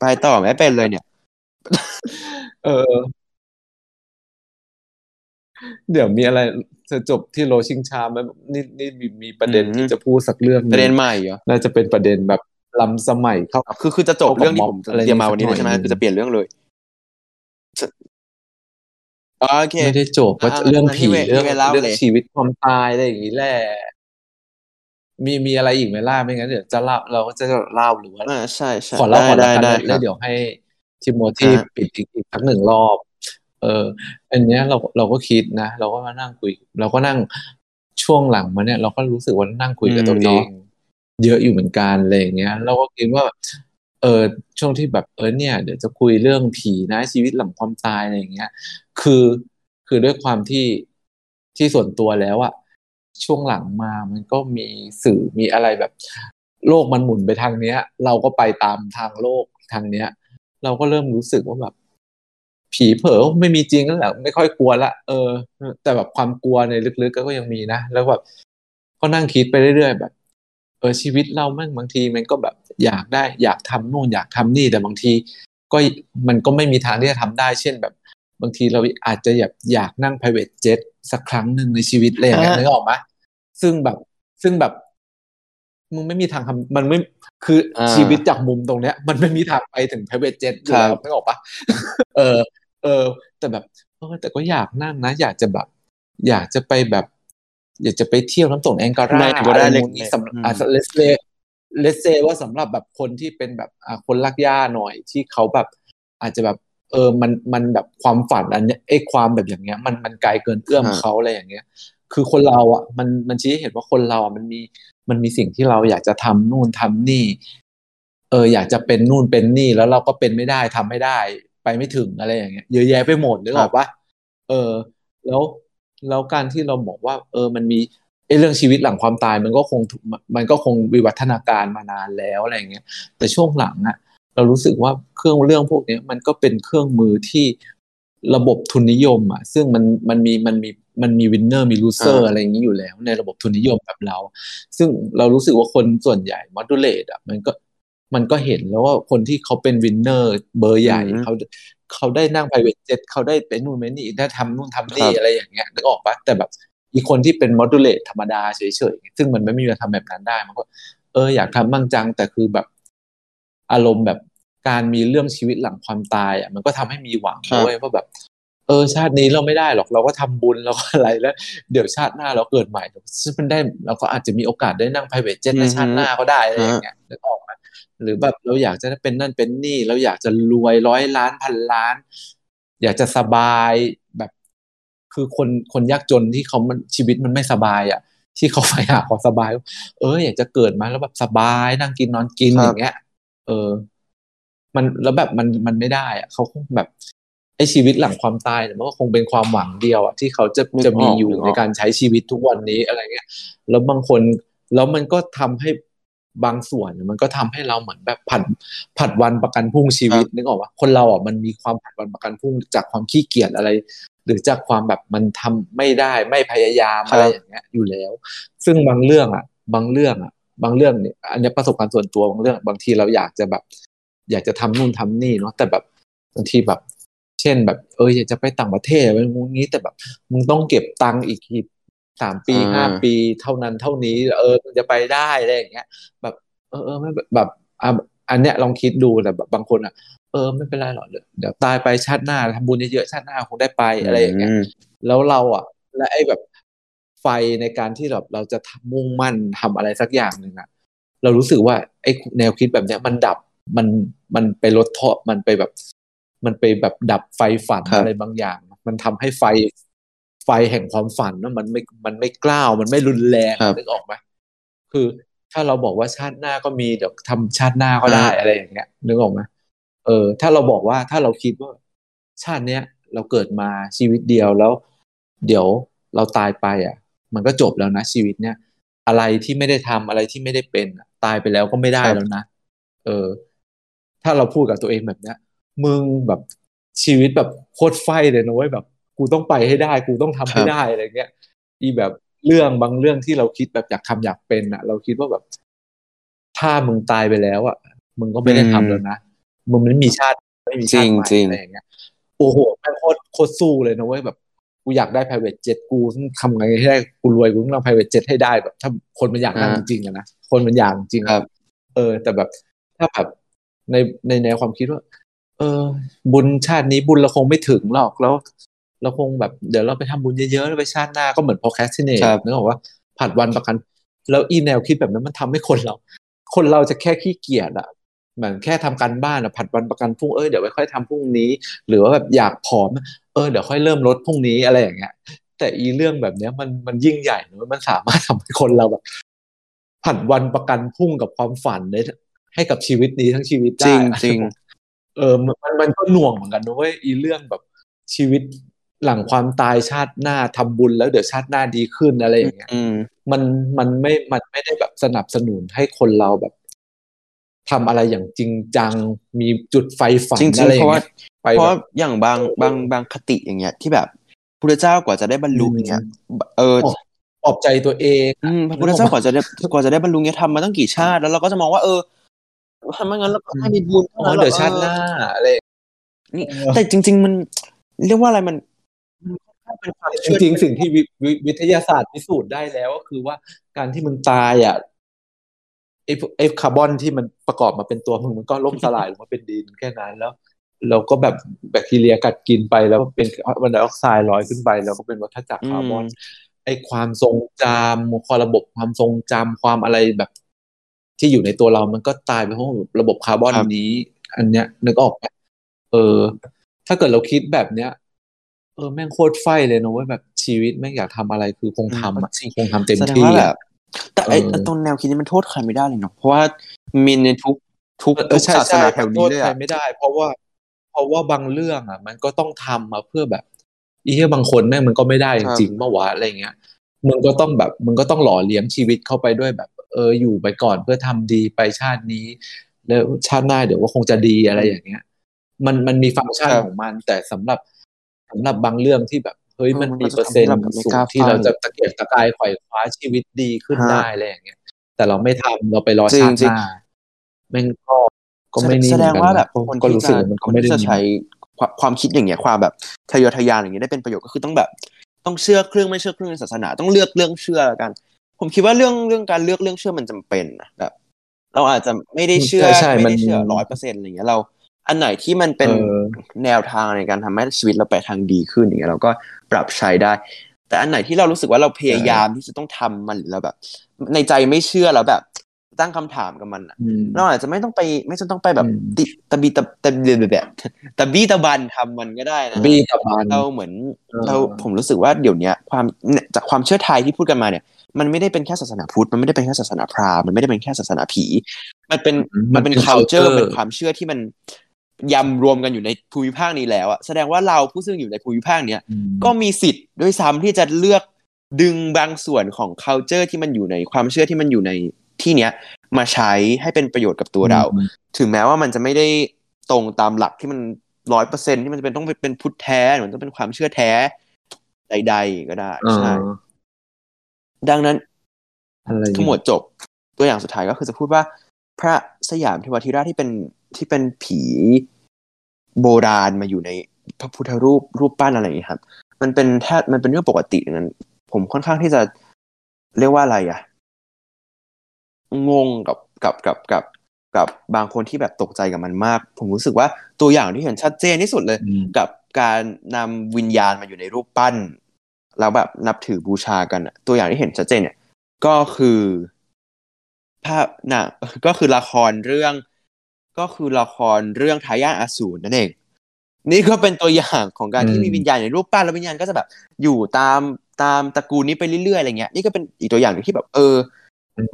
ไปต่อไม่เป็นเลยเนี่ย เออ เดี๋ยวมีอะไรจะจบที่โลชิงชาไหมนี่นี่มีมีประเด็นอืมที่จะพูดสักเรื่องหประเด็นงใหม่เหรอน่าจะเป็นประเด็นแบบล้ำสมัยเข้าคือคือจะจบเรื่องที่ผมอะไรเตรียมมาวันนี้เลยสักหน่ใช่อยไหมคือจะเปลี่ยนเรื่องเลยอ๋อโอเคไม่ได้จบว่าอะเรื่องงั้นผีพี่เวเรื่องพี่เวเล่าเรื่องเลยชีวิตความตายอะไรอย่างนี้แหละ มีมีอะไรอีกไหมล่ะไม่งั้นเดี๋ยวจะเล่าเราก็จะเล่าหรือว่าอ่าใช่ใช่ขอเล่าก่อนได้ละกันได้แล้วได้แล้วเดี๋ยวให้ทิโมธีฮะปิดอีกอีกสักหนึ่งรอบ เออ อันเนี้ยเราเราก็คิดนะ เราก็มานั่งคุย เราก็นั่งช่วงหลังมาเนี่ย เราก็รู้สึกว่านั่งคุยกับตัวเองเยอะอยู่เหมือนกันอะไรอย่างเงี้ย เราก็คิดว่า เออช่วงที่แบบเออเนี่ย เดี๋ยวจะคุยเรื่องผีนะชีวิตหลังความตายอะไรอย่างเงี้ย คือคือด้วยความที่ที่ส่วนตัวแล้วอะ ช่วงหลังมามันก็มีสื่อมีอะไรแบบ โลกมันหมุนไปทางเนี้ย เราก็ไปตามทางโลกทางเนี้ย เราก็เริ่มรู้สึกว่าแบบ ผีเผลอไม่มีจริงแล้วแหละไม่ค่อยกลัวละเออ แต่แบบความกลัวในลึกๆก็ยังมีนะแล้วแบบก็นั่งคิดไปเรื่อยๆแบบเออชีวิตเราแม่งบางทีมันก็แบบอยากได้อยากทำนู่นอยากทำนี่แต่บางที ก็มันก็ไม่มีทางที่จะทำได้ เช่นแบบ บางทีเราอาจจะอยากอยากนั่ง private jet สักครั้งหนึ่งในชีวิตอะไรอย่างเงี้ยอ่านึกออกไหม ซึ่งแบบซึ่งแบบมึงไม่มีทางทำมันไม่คืออาชีวิตจากมุมตรงเนี้ย มันไม่มีทางไปถึง private jet อยู่แล้วครับนึกออกปะเออ เออ แต่แบบเออแต่ก็อยากนั่งนะ อยากจะแบบ อยากจะไปแบบ อยากจะไปเที่ยวน้ำตกไนแองการาไม่ก็ได้อะไรเล็กนู้นนี้ๆสำหรับอืมอะ let's let's say ว่าสำหรับแบบคนที่เป็นแบบอะคนรากหญ้าหน่อยที่เขาแบบ อาจจะแบบ เออมันมันแบบความฝันอันเนี้ยไอ้ความแบบอย่างเงี้ย มันมันไกลเกินเอื้อมฮะเขาอะไรอย่างเงี้ย คือคนเราอะมันมันชี้ให้เห็นว่าคนเราอะมันมีมันมีสิ่งที่เราอยากจะทำนู่นทำนี่ เอออยากจะเป็นนู่นเป็นนี่แล้วเราก็เป็นไม่ได้ทำไม่ได้ ไปไม่ถึงอะไรอย่างเงี้ยเยอะแยะไปหมดนึกออกปะเออ แล้วแล้วการที่เราบอกว่า เออมันมีไอ้เรื่องชีวิตหลังความตายมันก็คงมันก็คงวิวัฒนาการมานานแล้วอะไรอย่างเงี้ย แต่ช่วงหลังอะเรารู้สึกว่าเครื่องเรื่องพวกนี้มันก็เป็นเครื่องมือที่ ระบบทุนนิยมอะซึ่งมันมันมีมันมีมันมี winner มี loser อ่าอะไรอย่างนี้อยู่แล้ว ในระบบทุนนิยมแบบเรา ซึ่งเรารู้สึกว่าคนส่วนใหญ่มอดูเลตอะมันก็มันก็เห็นแล้วว่าคนที่เขาเป็นวินเนอร์เบอร์ใหญ่อืมเขาเขาได้นั่ง private jet เขาได้เป็นนู่นเป็นนี่ได้ทำนู่นทำนี่อะไรอย่างเงี้ยนึกออกปะแต่แบบอีกคนที่เป็น moderate ธรรมดาเฉยๆ ซึ่งมันไม่มีเวลาทำแบบนั้นได้ มันก็ เอออยากทำบ้างจัง แต่คือแบบอารมณ์แบบ การมีเรื่องชีวิตหลังความตายอะมันก็ทำให้มีหวังด้วยว่าแบบ เออชาตินี้เราไม่ได้หรอกเราก็ทำบุญเราก็อะไรแล้ว เดี๋ยวชาติหน้าเราเกิดใหม่ซึ่งมันได้เราก็อาจจะมีโอกาสได้นั่ง private jet ในชาติหน้าก็ได้อะไรอย่างเงี้ยนึกออกไหมหรือแบบเราอยากจะเป็นนั่นเป็นนี่ เราอยากจะรวยร้อยล้านพันล้าน อยากจะสบายแบบ คือคนคนยากจนที่เขามันชีวิตมันไม่สบายอะที่เขาไปหาความสบาย เอออยากจะเกิดมาแล้วแบบสบายนั่งกินนอนกินอย่างเงี้ย เออ มันแล้วแบบมันมันไม่ได้อะเขาคงแบบไอ้ชีวิตหลังความตายเนี่ยมันก็คงเป็นความหวังเดียวอะที่เขาจะจะมีอยู่ในการใช้ชีวิตทุกวันนี้อะไรเงี้ย แล้วบางคนแล้วมันก็ทำให้บางส่วนมันก็ทำให้เราเหมือนแบบผัดผัดวันประกันพรุ่งชีวิตนึกออกว่าคนเราอะมันมีความผัดวันประกันพรุ่งจากความขี้เกียจอะไร หรือจากความแบบมันทำไม่ได้ไม่พยายามอะไรอย่างเงี้ยอยู่แล้ว ซึ่งบางเรื่องอะ บางเรื่องอะ บางเรื่องเนี่ยอันนี้ประสบการณ์ส่วนตัวบางเรื่อง บางทีเราอยากจะแบบ อยากจะทำนู่นทำนี่เนาะแต่แบบบางทีแบบ เช่นแบบ เอออยากจะไปต่างประเทศอะไรพวกนี้แต่แบบมึงต้องเก็บตังค์อีกสามปีห้าปีเท่านั้นเท่านี้ เออมันจะไปได้อะไรอย่างเงี้ย แบบ เออเออไม่แบบอะอันเนี้ยลองคิดดูแต่แบบบางคนอะเออไม่เป็นไรหรอกเดี๋ยวตายไปชาติหน้าทำบุญเยอะๆชาติหน้าคงได้ไปอะไรอย่างเงี้ยแล้วเราอะ และไอ้แบบไฟในการที่แบบเราจะมุ่งมั่นทำอะไรสักอย่างหนึ่งอะ เรารู้สึกว่าไอ้แนวคิดแบบเนี้ยมันดับ มันมันไปลดเทาะมันไปแบบ มันไปแบบดับไฟฝันอะไรบางอย่าง มันทำให้ไฟไฟแห่งความฝันนะมันไม่มันไม่กล้าวมันไม่รุนแรงนึกออกไหมคือถ้าเราบอกว่าชาติหน้าก็มีเดี๋ยวทำชาติหน้าก็ได้อะไรอย่างเงี้ยนึกออกไหมเออ ถ้าเราบอกว่าถ้าเราคิดว่า ชาติเนี้ยเราเกิดมาชีวิตเดียวแล้ว เดี๋ยวเราตายไปอะ มันก็จบแล้วนะชีวิตเนี้ยอะไรที่ไม่ได้ทำอะไรที่ไม่ได้เป็นตายไปแล้วก็ไม่ได้แล้วนะเออ ถ้าเราพูดกับตัวเองแบบเนี้ยมึงแบบชีวิตแบบโคตรไฟเลยนะเว้ยแบบ กูต้องไปให้ได้ กูต้องทำให้ได้อะไรเงี้ยอีแบบเรื่องบางเรื่องที่เราคิดแบบอยากทำอยากเป็นอะเราคิดว่าแบบ ถ้ามึงตายไปแล้วอะมึงก็ไม่ได้ทำแล้วนะมึงไม่มีชาติไม่มีชาติใหม่อะไรอย่างเงี้ยโอ้โหแม่งโคตรโคตรสู้เลยนะเว้ยแบบกูอยากได้ private jet กูต้องทำไงให้ได้กูรวยกูต้องทำ private jet ให้ได้แบบ ถ้าคนมันอยากนั่งจริงๆอะนะคนมันอยากจริงครับ เออ แต่แบบ ถ้าแบบ ในในแนวความคิดว่า เออ บุญชาตินี้บุญเราคงไม่ถึงหรอกแล้วเราคงแบบเดี๋ยวเราไปทำบุญเยอะๆแล้วไปชาติหน้าก็เหมือน procrastinate นึกออกว่าผัดวันประกัน แล้วอีแนวคิดแบบนั้นมันทำให้คนเรา คนเราจะแค่ขี้เกียจอะเหมือนแค่ทำการบ้านอะผัดวันประกันพรุ่งเออเดี๋ยวไว้ค่อยทำพรุ่งนี้ หรือว่าแบบอยากผอม เออเดี๋ยวค่อยเริ่มลดพรุ่งนี้อะไรอย่างเงี้ย แต่อีเรื่องแบบเนี้ยมันมันยิ่งใหญ่นะมันสามารถทำให้คนเราแบบผัดวันประกันพุ่งกับความฝันได้ ให้กับชีวิตนี้ทั้งชีวิตได้จริงจริงเออมันมันก็หน่วงเหมือนกันนะเว้ยอีเรื่องแบบชีวิตหลังความตายชาติหน้าทำบุญแล้วเดี๋ยวชาติหน้าดีขึ้นอะไรอย่างเงี้ยมันมันไม่มันไม่ได้แบบสนับสนุนให้คนเราแบบทำอะไรอย่างจริงจังมีจุดไฟฝันอะไรอย่างเงี้ยเพราะอย่างบางบางบางคติอย่างเงี้ย ที่แบบพระเจ้ากว่าจะได้บรรลุเงี้ยเออปลอบใจตัวเองพระพุทธเจ้ากว่าจะได้กว่าจะได้บรรลุเงี้ยทำมาตั้งกี่ชาติ แล้วเราก็จะมองว่าเออ ทำมางั้นแล้วก็ให้มีบุญเเดี๋ยวชาติหน้าอะไรนี่แต่จริง ๆ มันเรียกว่าอะไรมันจริงๆสิ่งที่วิทยาศาสตร์พิสูจน์ได้แล้วก็คือว่าการที่มึงตายอะไอ้ไอ้คาร์บอนที่มันประกอบมาเป็นตัวมึงมันก็ล่มสลายลงมาเป็นดินแค่นั้นแล้ว เราก็แบบแบคทีเรียกัดกินไปแล้วเป็นคาร์บอนไดออกไซด์ลอยขึ้นไปแล้วก็เป็นวัฏจักรคาร์บอนไอ้ความทรงจำความระบบความทรงจำความอะไรแบบ ที่อยู่ในตัวเรามันก็ตายไปเพราะระบบคาร์บอนนี้ อันเนี้ยนึกออกไหมเออ ถ้าเกิดเราคิดแบบเนี้ย เออแม่งโคตรไฟเลยนะว่าแบบชีวิตแม่งอยากทำอะไรคือคงทำอะคงทำเต็มที่อะแต่ไอ้ตรงแนวคิดนี้มันโทษใครไม่ได้เลยเนาะเพราะว่ามีในทุกทุกทุกศาสนาแถวนี้เลยอะไม่ได้ เพราะว่า เพราะว่าบางเรื่องอะ มันก็ต้องทำมาเพื่อแบบอีเหี้ยบางคนแม่งมันก็ไม่ได้จริงเมื่อวานอะไรเงี้ยมึงก็ต้องแบบมึงก็ต้องหล่อเลี้ยงชีวิตเข้าไปด้วยแบบ เอออยู่ไปก่อนเพื่อทำดีไปชาตินี้ แล้วชาติหน้าเดี๋ยวว่าคงจะดีอะไรอย่างเงี้ย มันมันมีฟังก์ชันของมัน แต่สำหรับสำหรับบางเรื่องที่แบบเฮ้ยมันมีเปอร์เซ็นต์สูงที่เราจะตะเกียกตะกายไขว่คว้าชีวิตดีขึ้นได้อะไรอย่างเงี้ยแต่เราไม่ทำเราไปรอชาติหน้าแม่งก็ก็ไม่นี่แสดงว่าแบบคนก็รู้สึกมันก็ไม่ได้ใช้ความความคิดอย่างเงี้ยความแบบทะเยอทะยานอย่างเงี้ยได้เป็นประโยชน์ก็คือต้องแบบ ต้องเชื่อเครื่องไม่เชื่อเครื่องในศาสนา ต้องเลือกเรื่องเชื่อกัน ผมคิดว่าเรื่องเรื่องการเลือกเรื่องเชื่อมันจำเป็นนะแบบเราอาจจะไม่ได้เชื่อใช่ใช่ไม่มันได้เชื่อร้อยเปอร์เซ็นต์อะไรเงี้ยเรา อันไหนที่มันเป็นเออแนวทางในการทำให้ชีวิตเราไปทางดีขึ้นอย่างเงี้ยเราก็ปรับใช้ได้ แต่อันไหนที่เรารู้สึกว่าเราพยายามที่จะต้องทำมันหรือเราแบบ ในใจไม่เชื่อแล้วแบบ ตั้งคำถามกับมันอะอืมเราอาจจะไม่ต้องไป ไม่จำต้องไปแบบอืมติตะบีตะตะบีแบบตะบีตะบันทำมันก็ได้นะบี้ตะบันเราเหมือนเออเราผมรู้สึกว่าเดี๋ยวเนี้ยความเนี่ยจากความเชื่อไทยที่พูดกันมาเนี่ย มันไม่ได้เป็นแค่ศาสนาพุทธมันไม่ได้เป็นแค่ศาสนาพราหมณ์มันไม่ได้เป็นแค่ศาสนาผี มันเป็นอืมมันเป็นมันเป็น culture culture เป็นความเชื่อที่มันยำรวมกันอยู่ในภูมิภาคนี้แล้วอะแสดงว่าเราผู้ซึ่งอยู่ในภูมิภาคเนี้ยอืมก็มีสิทธิ์ด้วยซ้ำที่จะเลือกดึงบางส่วนของ culture ที่มันอยู่ในความเชื่อที่มันอยู่ในที่เนี้ยมาใช้ให้เป็นประโยชน์กับตัวเราอืมถึงแม้ว่ามันจะไม่ได้ตรงตามหลักที่มันร้อยเปอร์เซ็นที่มันจะเป็นต้องเป็นพุทธแท้หรือมันต้องเป็นความเชื่อแท้ใด ๆ ก็ได้เออใช่ ดังนั้นอะไรอย่างขมวดจบตัวอย่างสุดท้ายก็คือจะพูดว่า พระสยามเทวทิราชที่เป็นที่เป็นผีโบราณมาอยู่ในพระพุทธรูปรูปปั้นอะไรอย่างนี้ยครับ มันเป็นแทบมันเป็นเรื่องปกติดังนั้น ผมค่อนข้างที่จะเรียกว่าอะไรอะงงกับกับกับกับกับบางคนที่แบบตกใจกับมันมาก ผมรู้สึกว่าตัวอย่างที่เห็นชัดเจนที่สุดเลยอืมกับการนำวิญญาณมาอยู่ในรูปปั้น แล้วแบบนับถือบูชากันอะตัวอย่างที่เห็นชัดเจนเนี่ย ก็คือภาพหนังก็คือละครเรื่อง ก็คือละครเรื่องทายาทอสูรนั่นเอง นี่ก็เป็นตัวอย่างของการที่อืมมีวิญญาณในรูปปั้นแล้ววิญญาณก็จะแบบ อยู่ตามตามตระกูลนี้ไปเรื่อยๆอะไรเงี้ยนี่ก็เป็นอีกตัวอย่างหนึ่งที่แบบ เออ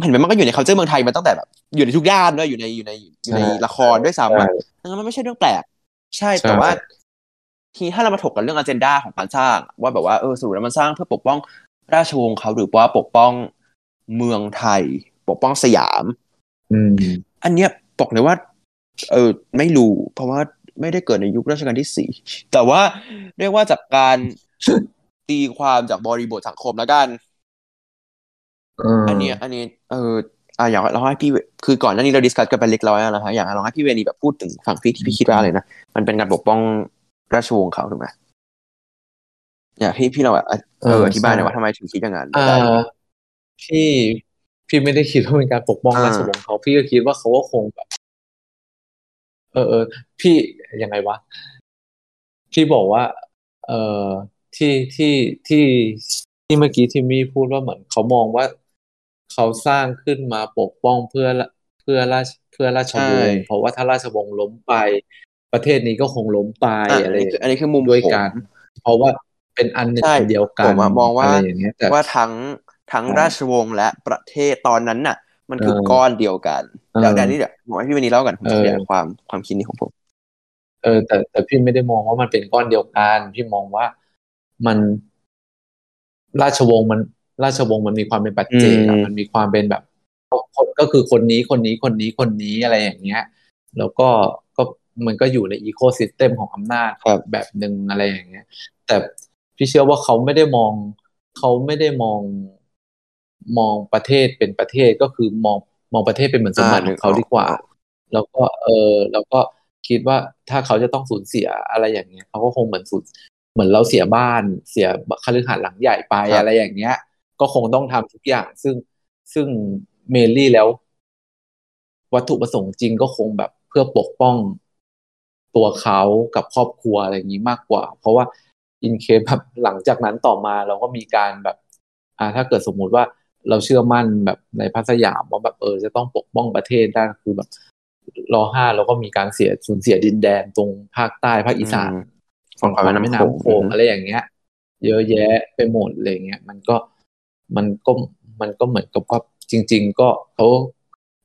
เห็นไหมมันก็อยู่ใน culture เมืองไทยมาตั้งแต่แบบ อยู่ในทุกด้านด้วยอยู่ในอยู่ในอยู่ในละครด้วยซ้ำอะดังนั้นมันไม่ใช่เรื่องแปลก ใช่ใช่แต่ว่า ทีถ้าเรามาถกกันเรื่องอ g e n d a ของการสร้าง ว่าแบบว่าเออสรุปแล้วมันสร้างเพื่อปกป้องราชวงศ์เขาหรือว่าปกป้องเมืองไทย ปกป้องสยาม อืม อันเนี้ยบอกเลยว่า เออไม่รู้ เพราะว่าไม่ได้เกิดในยุครัชกาลที่สี่แต่ว่าเรียกว่าจากการตีความจากบริบทสังคมแล้วกันอันเนี้ยอันนี้ เอออะอยากเราให้พี่เวคือก่อนหน้านี้เราดิสคัสกันไปเล็กน้อยแล้วนะฮะอยากให้ลองให้พี่เวนีแบบพูดถึงฝั่งพี่ที่พี่คิดว่าอะไรนะมันเป็นการปกป้อง ราชวงศ์เขาถูกไหมอยากให้พี่เราแบบอะเอออธิบายหน่อยว่าทำไมถึงคิดอย่างนั้นอ่าพี่พี่ไม่ได้คิดว่าเป็นการปกป้องอ่าราชวงศ์เขาพี่ก็คิดว่าเขาก็คงแบบเออเออพี่ยังไงวะพี่บอกว่า เออที่ที่ที่ที่เมื่อกี้ที่มี่พูดว่าเหมือนเขามองว่าเขาสร้างขึ้นมาปกป้องเพื่อละเพื่อราชเพื่อราชวงศ์เพราะว่าถ้าราชวงศ์ล้มไป ประเทศนี้ก็คงล้มไปอะอะอันไรนี้คืออันนี้คือมุมด้วยผมกันเพราะว่าเป็นอันหนึ่งใช่อันเดียวกัผนมอะมองว่าอะไรอย่างเงี้ยแต่ว่าทั้งทั้งใช่ราชวงศ์และประเทศตอนนั้นน่ะ มันคือเออก้อนเดียวกันเออเดี๋ยวเดี๋ยวนี้เดี๋ยวผมให้พี่เวนีเล่ากันผมจะเออขยายความความคิดนี้ของผมเออแต่แต่พี่ไม่ได้มองว่ามันเป็นก้อนเดียวกันพี่มองว่ามันราชวงศ์มัน ราชวงศ์มันมีความเป็นปัจเจกอะอืมมันมีความเป็นแบบคนก็คือคนนี้คนนี้คนนี้คนนี้อะไรอย่างเงี้ย แล้วก็ก็ มันก็อยู่ในอีโคซิสเต็มของอำนาจครับแบบหนึ่งอะไรอย่างเงี้ย แต่พี่เชื่อว่าเขาไม่ได้มองเขาไม่ได้มองมองประเทศเป็นประเทศก็คือมองมองประเทศเป็นเหมือนสมบัติอ่านึขอกงเขาออกดีกว่า แล้วก็เออแล้วก็คิดว่าถ้าเขาจะต้องสูญเสียอะไรอย่างเงี้ยเขาก็คงเหมือนสูญเหมือนเราเสียบ้านเสียคฤหาสน์หลังใหญ่ไปครับอะไรอย่างเงี้ย ก็คงต้องทำทุกอย่าง ซึ่งซึ่งเมลี่แล้ว วัตถุประสงค์จริงก็คงแบบเพื่อปกป้อง ตัวเขากับครอบครัวอะไรอย่างนี้มากกว่า เพราะว่าอินเคสแบบหลังจากนั้นต่อมาเราก็มีการแบบอ่าถ้าเกิดสมมุติว่าเราเชื่อมั่นแบบในพระสยามว่าแบบเออจะต้องปกป้องประเทศได้คือแบบรอห้าเราก็มีการเสียสูญเสียดินแดนตรงภาคใต้ภาคอีสานอืมฝั่งขวาแม่น้ำแม่โขงน้ำโขงอะไรอย่างเงี้ย เยอะแยะไปหมดอะไรเงี้ยมันก็มันก็มันก็เหมือนกับว่าจริง ๆ ก็เขา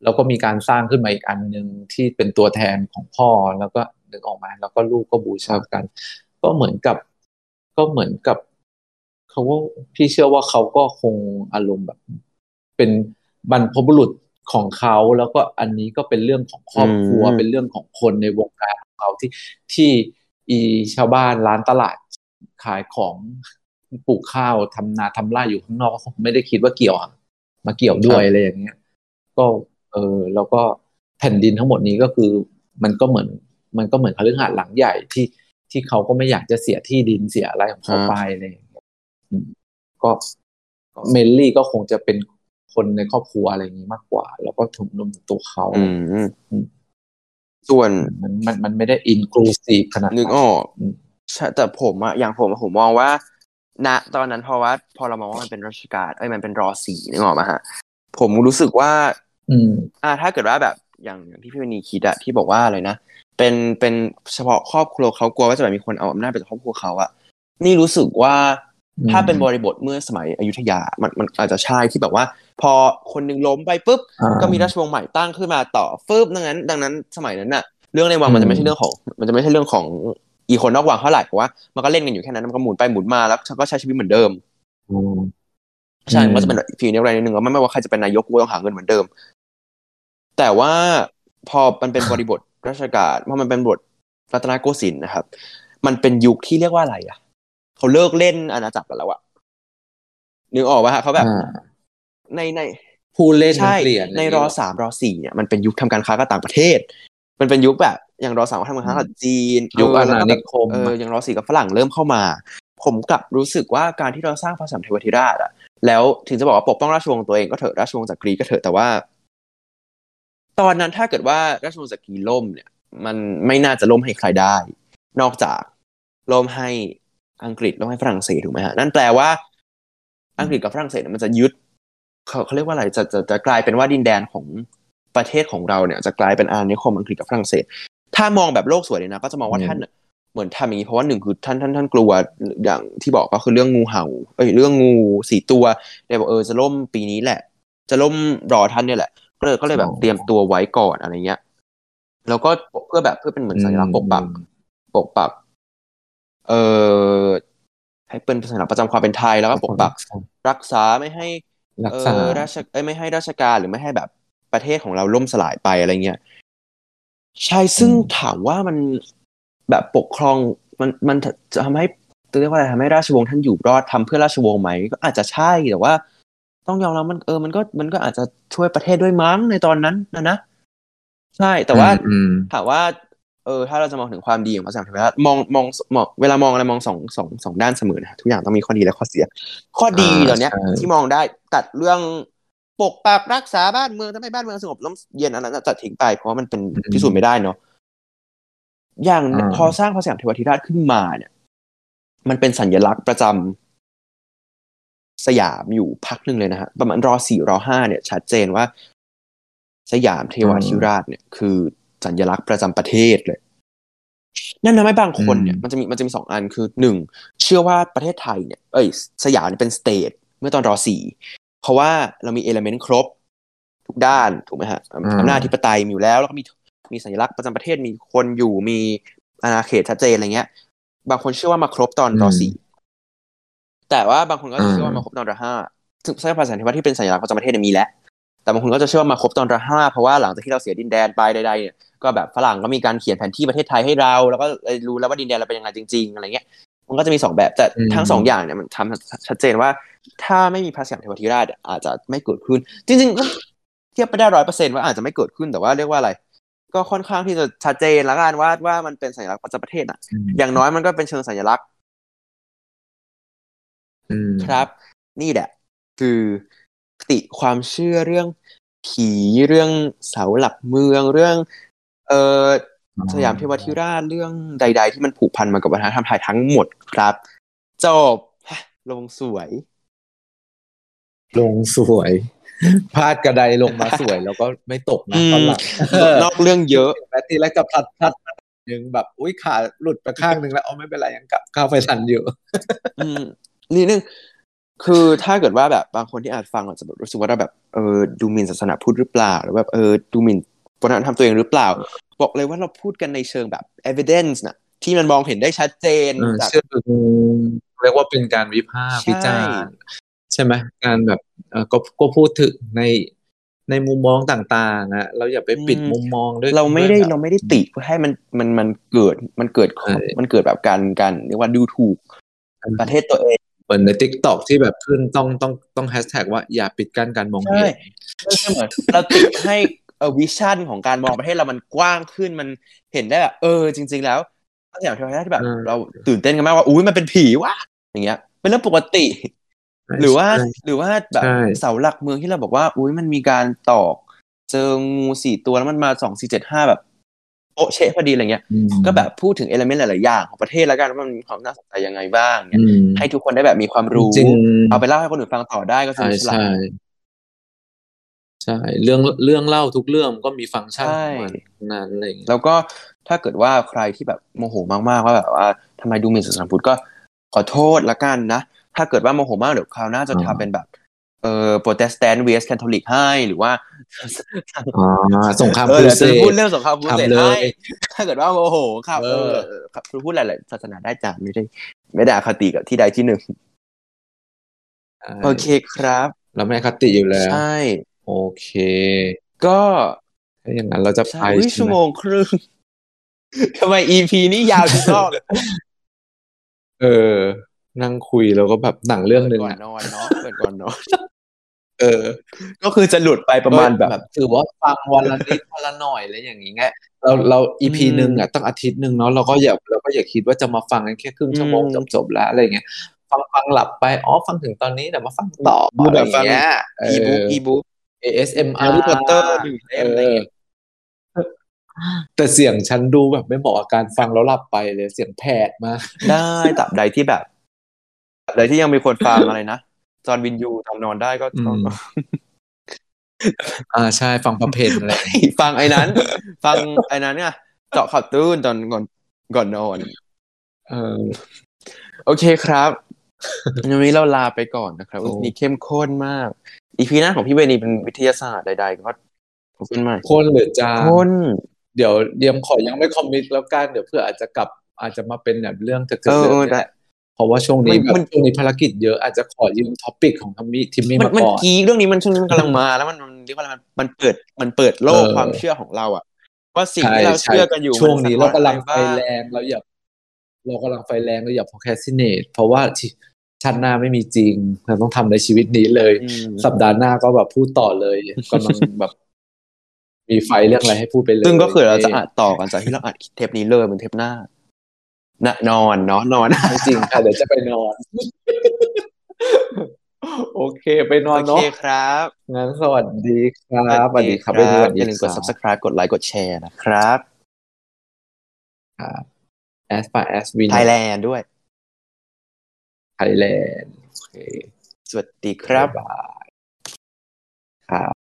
แล้วก็มีการสร้างขึ้นมาอีกอันหนึ่งที่เป็นตัวแทนของพ่อแล้วก็ นึกออกมา แล้วก็ลูกก็บูชากัน ก็เหมือนกับ ก็เหมือนกับเขาก็พี่เชื่อว่าเขาก็คงอารมณ์แบบ เป็นบรรพบุรุษของเขาแล้วก็อันนี้ก็เป็นเรื่องของครอบครัวอืมเป็นเรื่องของคนในวงการของเขาที่ที่อีชาวบ้านร้านตลาดขายของปลูกข้าวทำนาทำไร่อยู่ข้างนอกก็คงไม่ได้คิดว่าเกี่ยวอะมาเกี่ยวด้วยอะไรอย่างเงี้ย ก็ เออแล้วก็แผ่นดินทั้งหมดนี้ก็คือ มันก็เหมือน มันก็เหมือนคฤหาสน์หลังใหญ่ที่ที่เขาก็ไม่อยากจะเสียที่ดินเสียอะไรของเขาไปอะไรอย่างเงี้ยอืมก็เมนลี่ก็คงจะเป็นคนในครอบครัวอะไรอย่างนี้มากกว่า แล้วก็ถุงนมตัวเขาอืมส่วนมันมันมันไม่ได้อินคลูซีฟขนาดนึกออกอืมใช่แต่ผมอะอย่างผมอะผมมองว่าณตอนนั้นเพราะว่า พอเรามองว่ามันเป็นรัชกาลเอ้ยมันเป็นรอสีนึกออกมาฮะผมรู้สึกว่า อืม อ่า ถ้าเกิดว่าแบบ อย่างอย่างที่พี่วนีคิดอะที่บอกว่าอะไรนะเป็นเป็นเฉพาะครอบครัวเขากลัวว่าจะแบบมีคนเอาอำนาจไปจากครอบครัวเขาอะนี่รู้สึกว่าอืมถ้าเป็นบริบทเมื่อสมัยอยุธยา มันมันอาจจะใช่ที่แบบว่า พอคนหนึงล้มไปปุ๊บอ่าก็มีราชวงศ์ใหม่ตั้งขึ้นมาต่อฟึบดังนั้น ดังนั้นสมัยนั้นน่ะ เรื่องในวังมันจะไม่ใช่เรื่องของ มันจะไม่ใช่เรื่องของอีคนนอกวังเท่าไหร่เพราะว่ามันก็เล่นกันอยู่แค่นั้นมันก็หมุนไปหมุนมาแล้วก็ใช้ชีวิตเหมือนเดิมอืมใช่อืมมันก็จะเป็นแบบฟีลนี้อะไรนิดนึงว่าไม่ไม่ว่าใครจะเป็นนายกกูต้องหาเงินเหมือนเดิม แต่ว่าพอมันเป็นบริบทราชการพอมันเป็นบทรัตนโกสินทร์นะครับ มันเป็นยุคที่เรียกว่าอะไรอะเขาเลิกเล่นอาณาจักรกันแล้วอะนึกออกป่ะฮะเขาแบบอ่าในในผู้เล่นมันใช่เปลี่ยนในรอสามรอสี่เนี่ยมันเป็นยุคทำการค้ากับต่างประเทศ มันเป็นยุคแบบอย่างรอสามก็ทำการค้ากับจีนยุคอาณาแล้วก็นิแบบคมเอออย่างรอสี่กับฝรั่งเริ่มเข้ามา ผมกลับรู้สึกว่าการที่เราสร้างพระสัมเทวทิราชอะแล้วถึงจะบอกว่าปกป้องราชวงศ์ตัวเองก็เถอะราชวงศ์จักรีก็เถอะแต่ว่า ตอนนั้นถ้าเกิดว่าราชวงศ์จักรีล่มเนี่ย มันไม่น่าจะล่มให้ใครได้ นอกจากล่มให้อังกฤษล่มให้ฝรั่งเศสถูกไหมฮะนั่นแปลว่า อังกฤษกับฝรั่งเศสเนี่ยมันจะยึดเขาเขาเรียกว่าอะไรจะจะจะกลายเป็นว่าดินแดนของประเทศของเราเนี่ย จะกลายเป็นอาณานิคมอังกฤษกับฝรั่งเศส ถ้ามองแบบโลกสวยเลยนะ ก็จะมองว่าอืมท่านน่ะเหมือนทำอย่างนี้เพราะว่าหนึ่งคือท่านท่านท่านกลัวอย่างที่บอกก็คือเรื่องงูเห่าเอ้ยเรื่องงูสี่ตัวเลยบอกเออจะล่มปีนี้แหละ จะล่มรอท่านเนี่ยแหละ ก็เลยก็เลยแบบเตรียมตัวไว้ก่อนอะไรเงี้ย แล้วก็เพื่อแบบเพื่อเป็นเหมือนสัญลักษณ์ปกปักปกปัก เอ่อให้เป็นสัญลักษณ์ประจำความเป็นไทยแล้วก็ปกปักรักษาไม่ให้รักเอษาอราชเอ้ยไม่ให้ราชการหรือไม่ให้แบบประเทศของเราล่มสลายไปอะไรเงี้ยใช่ซึ่งอืมถามว่ามันแบบปกครองมันมันจะทำให้จะเรียกว่าอะไรทำให้ราชวงศ์ท่านอยู่รอดทำเพื่อราชวงศ์ไหมก็อาจจะใช่แต่ว่า ต้องยอมรับมันเออมันก็มันก็อาจจะช่วยประเทศด้วยมั้งในตอนนั้นนะนะใช่แต่ว่าอืมถามว่า เออ ถ้าเราจะมองถึงความดีของพระสัมพันธ์มองมองมองเวลามองอะไรมองสองสองสองด้านเสมอนะทุกอย่างต้องมีข้อดีและข้อเสีย ข้อดีอ่าตอนเนี้ยใช่ที่มองได้ตัดเรื่องปกปักรักษาบ้านเมืองทำให้บ้านเมืองสงบร่มเย็นอันนั้นนะตัดทิ้งไปเพราะว่ามันเป็นพิสูจน์ไม่ได้เนาะอย่างอ่าพอสร้างพระสยามเทวทิราชขึ้นมาเนี่ย มันเป็นสัญลักษณ์ประจำ สยามอยู่พักหนึ่งเลยนะฮะประมาณรอสี่รอห้าเนี่ยชัดเจนว่า สยามเทวทิราชเนี่ยคือสัญลักษณ์ประจำประเทศเลย นั่นทำให้บางคนเนี่ยอืมมันจะมีมันจะมีสองอันคือหนึ่งเชื่อว่าประเทศไทยเนี่ยเอ้ยสยามเนี่ยเป็น state เมื่อตอนรอสี่เพราะว่าเรามี element ครบทุกด้านถูกไหมฮะอำนาจอธิปไตยมีอยู่แล้ว แล้วก็มีมีสัญลักษณ์ประจำประเทศมีคนอยู่มีอาณาเขตชัดเจนอะไรเงี้ย บางคนเชื่อว่ามาครบตอนรอสี่ แต่ว่าบางคนก็จะเชื่อว่ามาครบตอนรอห้าซึ่งใช้ภาษาที่ว่าที่เป็นสัญลักษณ์ประจำประเทศเนี่ยมีแล้วแต่บางคนก็จะเชื่อว่ามาครบตอนรอห้าเพราะว่าหลังจากที่เราเสียดินแดนไปใดๆเนี่ยก็แบบฝรั่งก็มีการเขียนแผนที่ประเทศไทยให้เรา แล้วก็เลยรู้แล้วว่าดินแดนเราเป็นยังไงจริง ๆอะไรเงี้ยมันก็จะมีสองแบบแต่อืมทั้งสองอย่างเนี่ยมันทำชัดเจนว่า ถ้าไม่มีพระสยามเทวทิราชอาจจะไม่เกิดขึ้น จริงๆก็เทียบไม่ได้ร้อยเปอร์เซ็นว่าอาจจะไม่เกิดขึ้นแต่ว่าเรียกว่าอะไร ก็ค่อนข้างที่จะชัดเจนแล้วกันว่าว่ามันเป็นสัญลักษณ์ประจำประเทศอะ อย่างน้อยมันก็เป็นเชิงสัญลักษณ์อืม ครับ นี่แหละ คือคติความเชื่อเรื่องผีเรื่องเสาหลักเมืองเรื่อง เออสยามเทวทิราชเรื่องใด ๆ ที่มันผูกพันมากับวัฒนธรรมไทยทั้งหมดครับจบฮะลงสวย ลงสวยพลาดกระไดลงมาสวย แล้วก็ไม่ตกนะอืมตอนหลังนอกเรื่องเยอะแต่ทีแรกจะพลัดพลัดหนึ่งแบบ อุ้ยขาหลุดไปข้างหนึ่งแล้วเอาไม่เป็นไรยังกลับเข้าไปทันอยู่ อืมนี่นึงคือถ้าเกิดว่าแบบบางคนที่อาจฟังอาจจะแบบรู้สึกว่าเราแบบเออดูหมิ่นศาสนาพุทธหรือเปล่าหรือแบบเออดูหมิ่นวัฒนธรรมตัวเองหรือเปล่า บอกเลยว่าเราพูดกันในเชิงแบบ evidence นะที่มันมองเห็นได้ชัดเจนเออจากเชื่อเรียกว่าเป็นการวิพากษ์ใช่วิจารณ์ใช่ไหมการแบบเออก็ก็พูดถึงในในมุมมองต่างๆอะเราอย่าไปปิดมุมมองด้วยเราไม่ได้วยแบบเราไม่ได้ติเพื่อให้มันมันมันเกิดมันเกิดใช่มันเกิดแบบการการเรียกว่าดูถูกประเทศตัวเองเห มือนใน TikTok ที่แบบขึ้นต้องต้องต้องแฮชแท็กว่าอย่าปิดกั้นการมองเห็นใช่ไม่ใช่เหมือนเราติดให้เออ vision ของการมองประเทศเรามันกว้างขึ้นมันเห็นได้แบบเออจริง ๆ แล้วอย่างที่ที่แบบเออเราตื่นเต้นกันมากว่าอุ้ยมันเป็นผีวะอย่างเงี้ยเป็นเรื่องปกติ หรือว่าใช่หรือว่าแบบใช่เสาหลักเมืองที่เราบอกว่า อุ้ยมันมีการตอก เจองูสี่ตัวแล้วมันมาสองสี่เจ็ดห้าแบบ โป๊ะเชะพอดีอะไรเงี้ยอืมก็แบบพูดถึงเอลเมนต์หลายๆอย่างของประเทศแล้วกันว่ามันมีความน่าสนใจยังไงบ้างเนี่ยอืมให้ทุกคนได้แบบมีความรู้จริงเอาไปเล่าให้คนอื่นฟังต่อได้ก็สใช่นุกสนาใช่นใช่เรื่องเรื่องเล่าทุกเรื่องก็มีฟังก์ชันใช่ของมันทั้งนั้นอะไรอย่างเงี้ยแล้วก็ถ้าเกิดว่าใครที่แบบโมโหมากๆว่าแบบว่าทำไมดูหมิ่นศาสนาพุทธก็ขอโทษละกันนะ ถ้าเกิดว่าโมโหมากเดี๋ยวคราวหน้าจะทำเป็นแบบ เอ่อโปรเตสแตนต์ versus คาทอลิกให้หรือว่าอ่าสงครามเออครูเดี๋ยวจะพูดเรื่องสงครามครูเสดทำเลยให้ถ้าเกิดว่าโมโหครับเอเอออเออครับพูดหลายๆศาสนาได้จ้ะไม่ได้ ไม่ได้อคติกับที่ใดที่หนึ่งใช่โอเคครับ เราไม่อคติอยู่แล้ว ใช่ โอเค ก็ถ้าอย่างนั้นเราจะไปใช่อุ๊ยใช่ชั่วไหมโมงครึ่งทำไม EP นี้ยาวทุกรอบเลยเออ นั่งคุยแล้วก็แบบหนังเรื่องหนึ่งปิดก่อนอะนอนเนาะเปิดก่อนนอน เออ ก็คือจะหลุดไปประมาณแบบถือว่าฟังวันละนิดวันละหน่อยอะไรอย่างนี้ไงเราเรา EP อืมหนึ่งอะตั้งอาทิตย์หนึ่งเนาะเราก็อย่าเราก็อย่าคิดว่าจะมาฟังกันแค่ครึ่งชั่วโมงอืมจบจบๆแล้วอะไรเงี้ยฟังฟังหลับไปอ๋อฟังถึงตอนนี้เดี๋ยวมาฟังต่อดูอะไรแบบฟัย่างงเงี้ยเออีบุ๊กออีบุ๊ก ASMR แฮร์รี่พอตเตอร์หนึ่งเล่มอะไรอย่างเงี้ยเออแต่เสียงฉันดูแบบไม่เหมาะกับการฟังแล้วหลับไปเลยเสียงแผดมากได้ตับใดที่แบบตับใดที่ยังมีคนฟังอะไรนะ จอห์นวินยูทำนอนได้ก็อืก็มอ่าใช่ฟังประเพณอะไรฟังไอ้นั้น ฟังไอ้นั้นเนี่ยเจาะข่าวตื้นตอนก่อนก่อนนอนเออโอเคครับวันนี้เราลาไปก่อนนะครับโอ้วันนี้เข้มข้นมาก อีพีหน้าของพี่เวนีเป็นวิทยาศาสตร์ใดๆก็พบกันใหม่คนหรือจางข้นเดี๋ยวเดียมขอยังไม่คอมมิตแล้วกันเดี๋ยวเพื่ออาจจะกลับอาจจะมาเป็นแบบเรื่องเกิดเออเรื่อง เออนี่ได้แหละเพราะว่าช่วงนี้มันแบบมันช่วงนี้ภารกิจเยอะอาจจะขอยืมท็อปิกของทัมมี่ทิมมี่มันมามันก่อนกี้เรื่องนี้มันช่วงนี้มันกำลังมา แล้วมันมันเรียกว่าอะไรมันมันเปิดมันเปิดโลกเออความเชื่อของเราอะว่าสิ่งใช่ที่เราใช่เชื่อกันอยู่ช่วงนี้มัเราสะท้อกำลังอะไฟบ้าแรงเราอย่าเรากำลังไฟแรงเราอย่า procrastinate เพราะว่าที่ชั้นหน้าไม่มีจริงเราต้องทำในชีวิตนี้เลยอืมสัปดาห์หน้าก็แบบพูดต่อเลยกำลังแบบมีไฟเรื่องอะไรให้พูดไปเลย ซึ่งก็คือเราจะอัดต่อกันจากที่เราอัดเทปนี้เลยเป็นเทปหน้า นะนอนเนาะนอนไม่จริงค่ะเดี๋ยวจะไปนอน โอเค ไปนอนโอเนาะเคครับงั้นสวัสดีครับสวัสดีครับโอเสวัสดีอย่าลืมกดครับ subscribe กดไลค์กดแชร์นะครับครับ as far as we know Thailand ด้วย Thailand โอเคสวัสดีครับบ๊ายบายครับ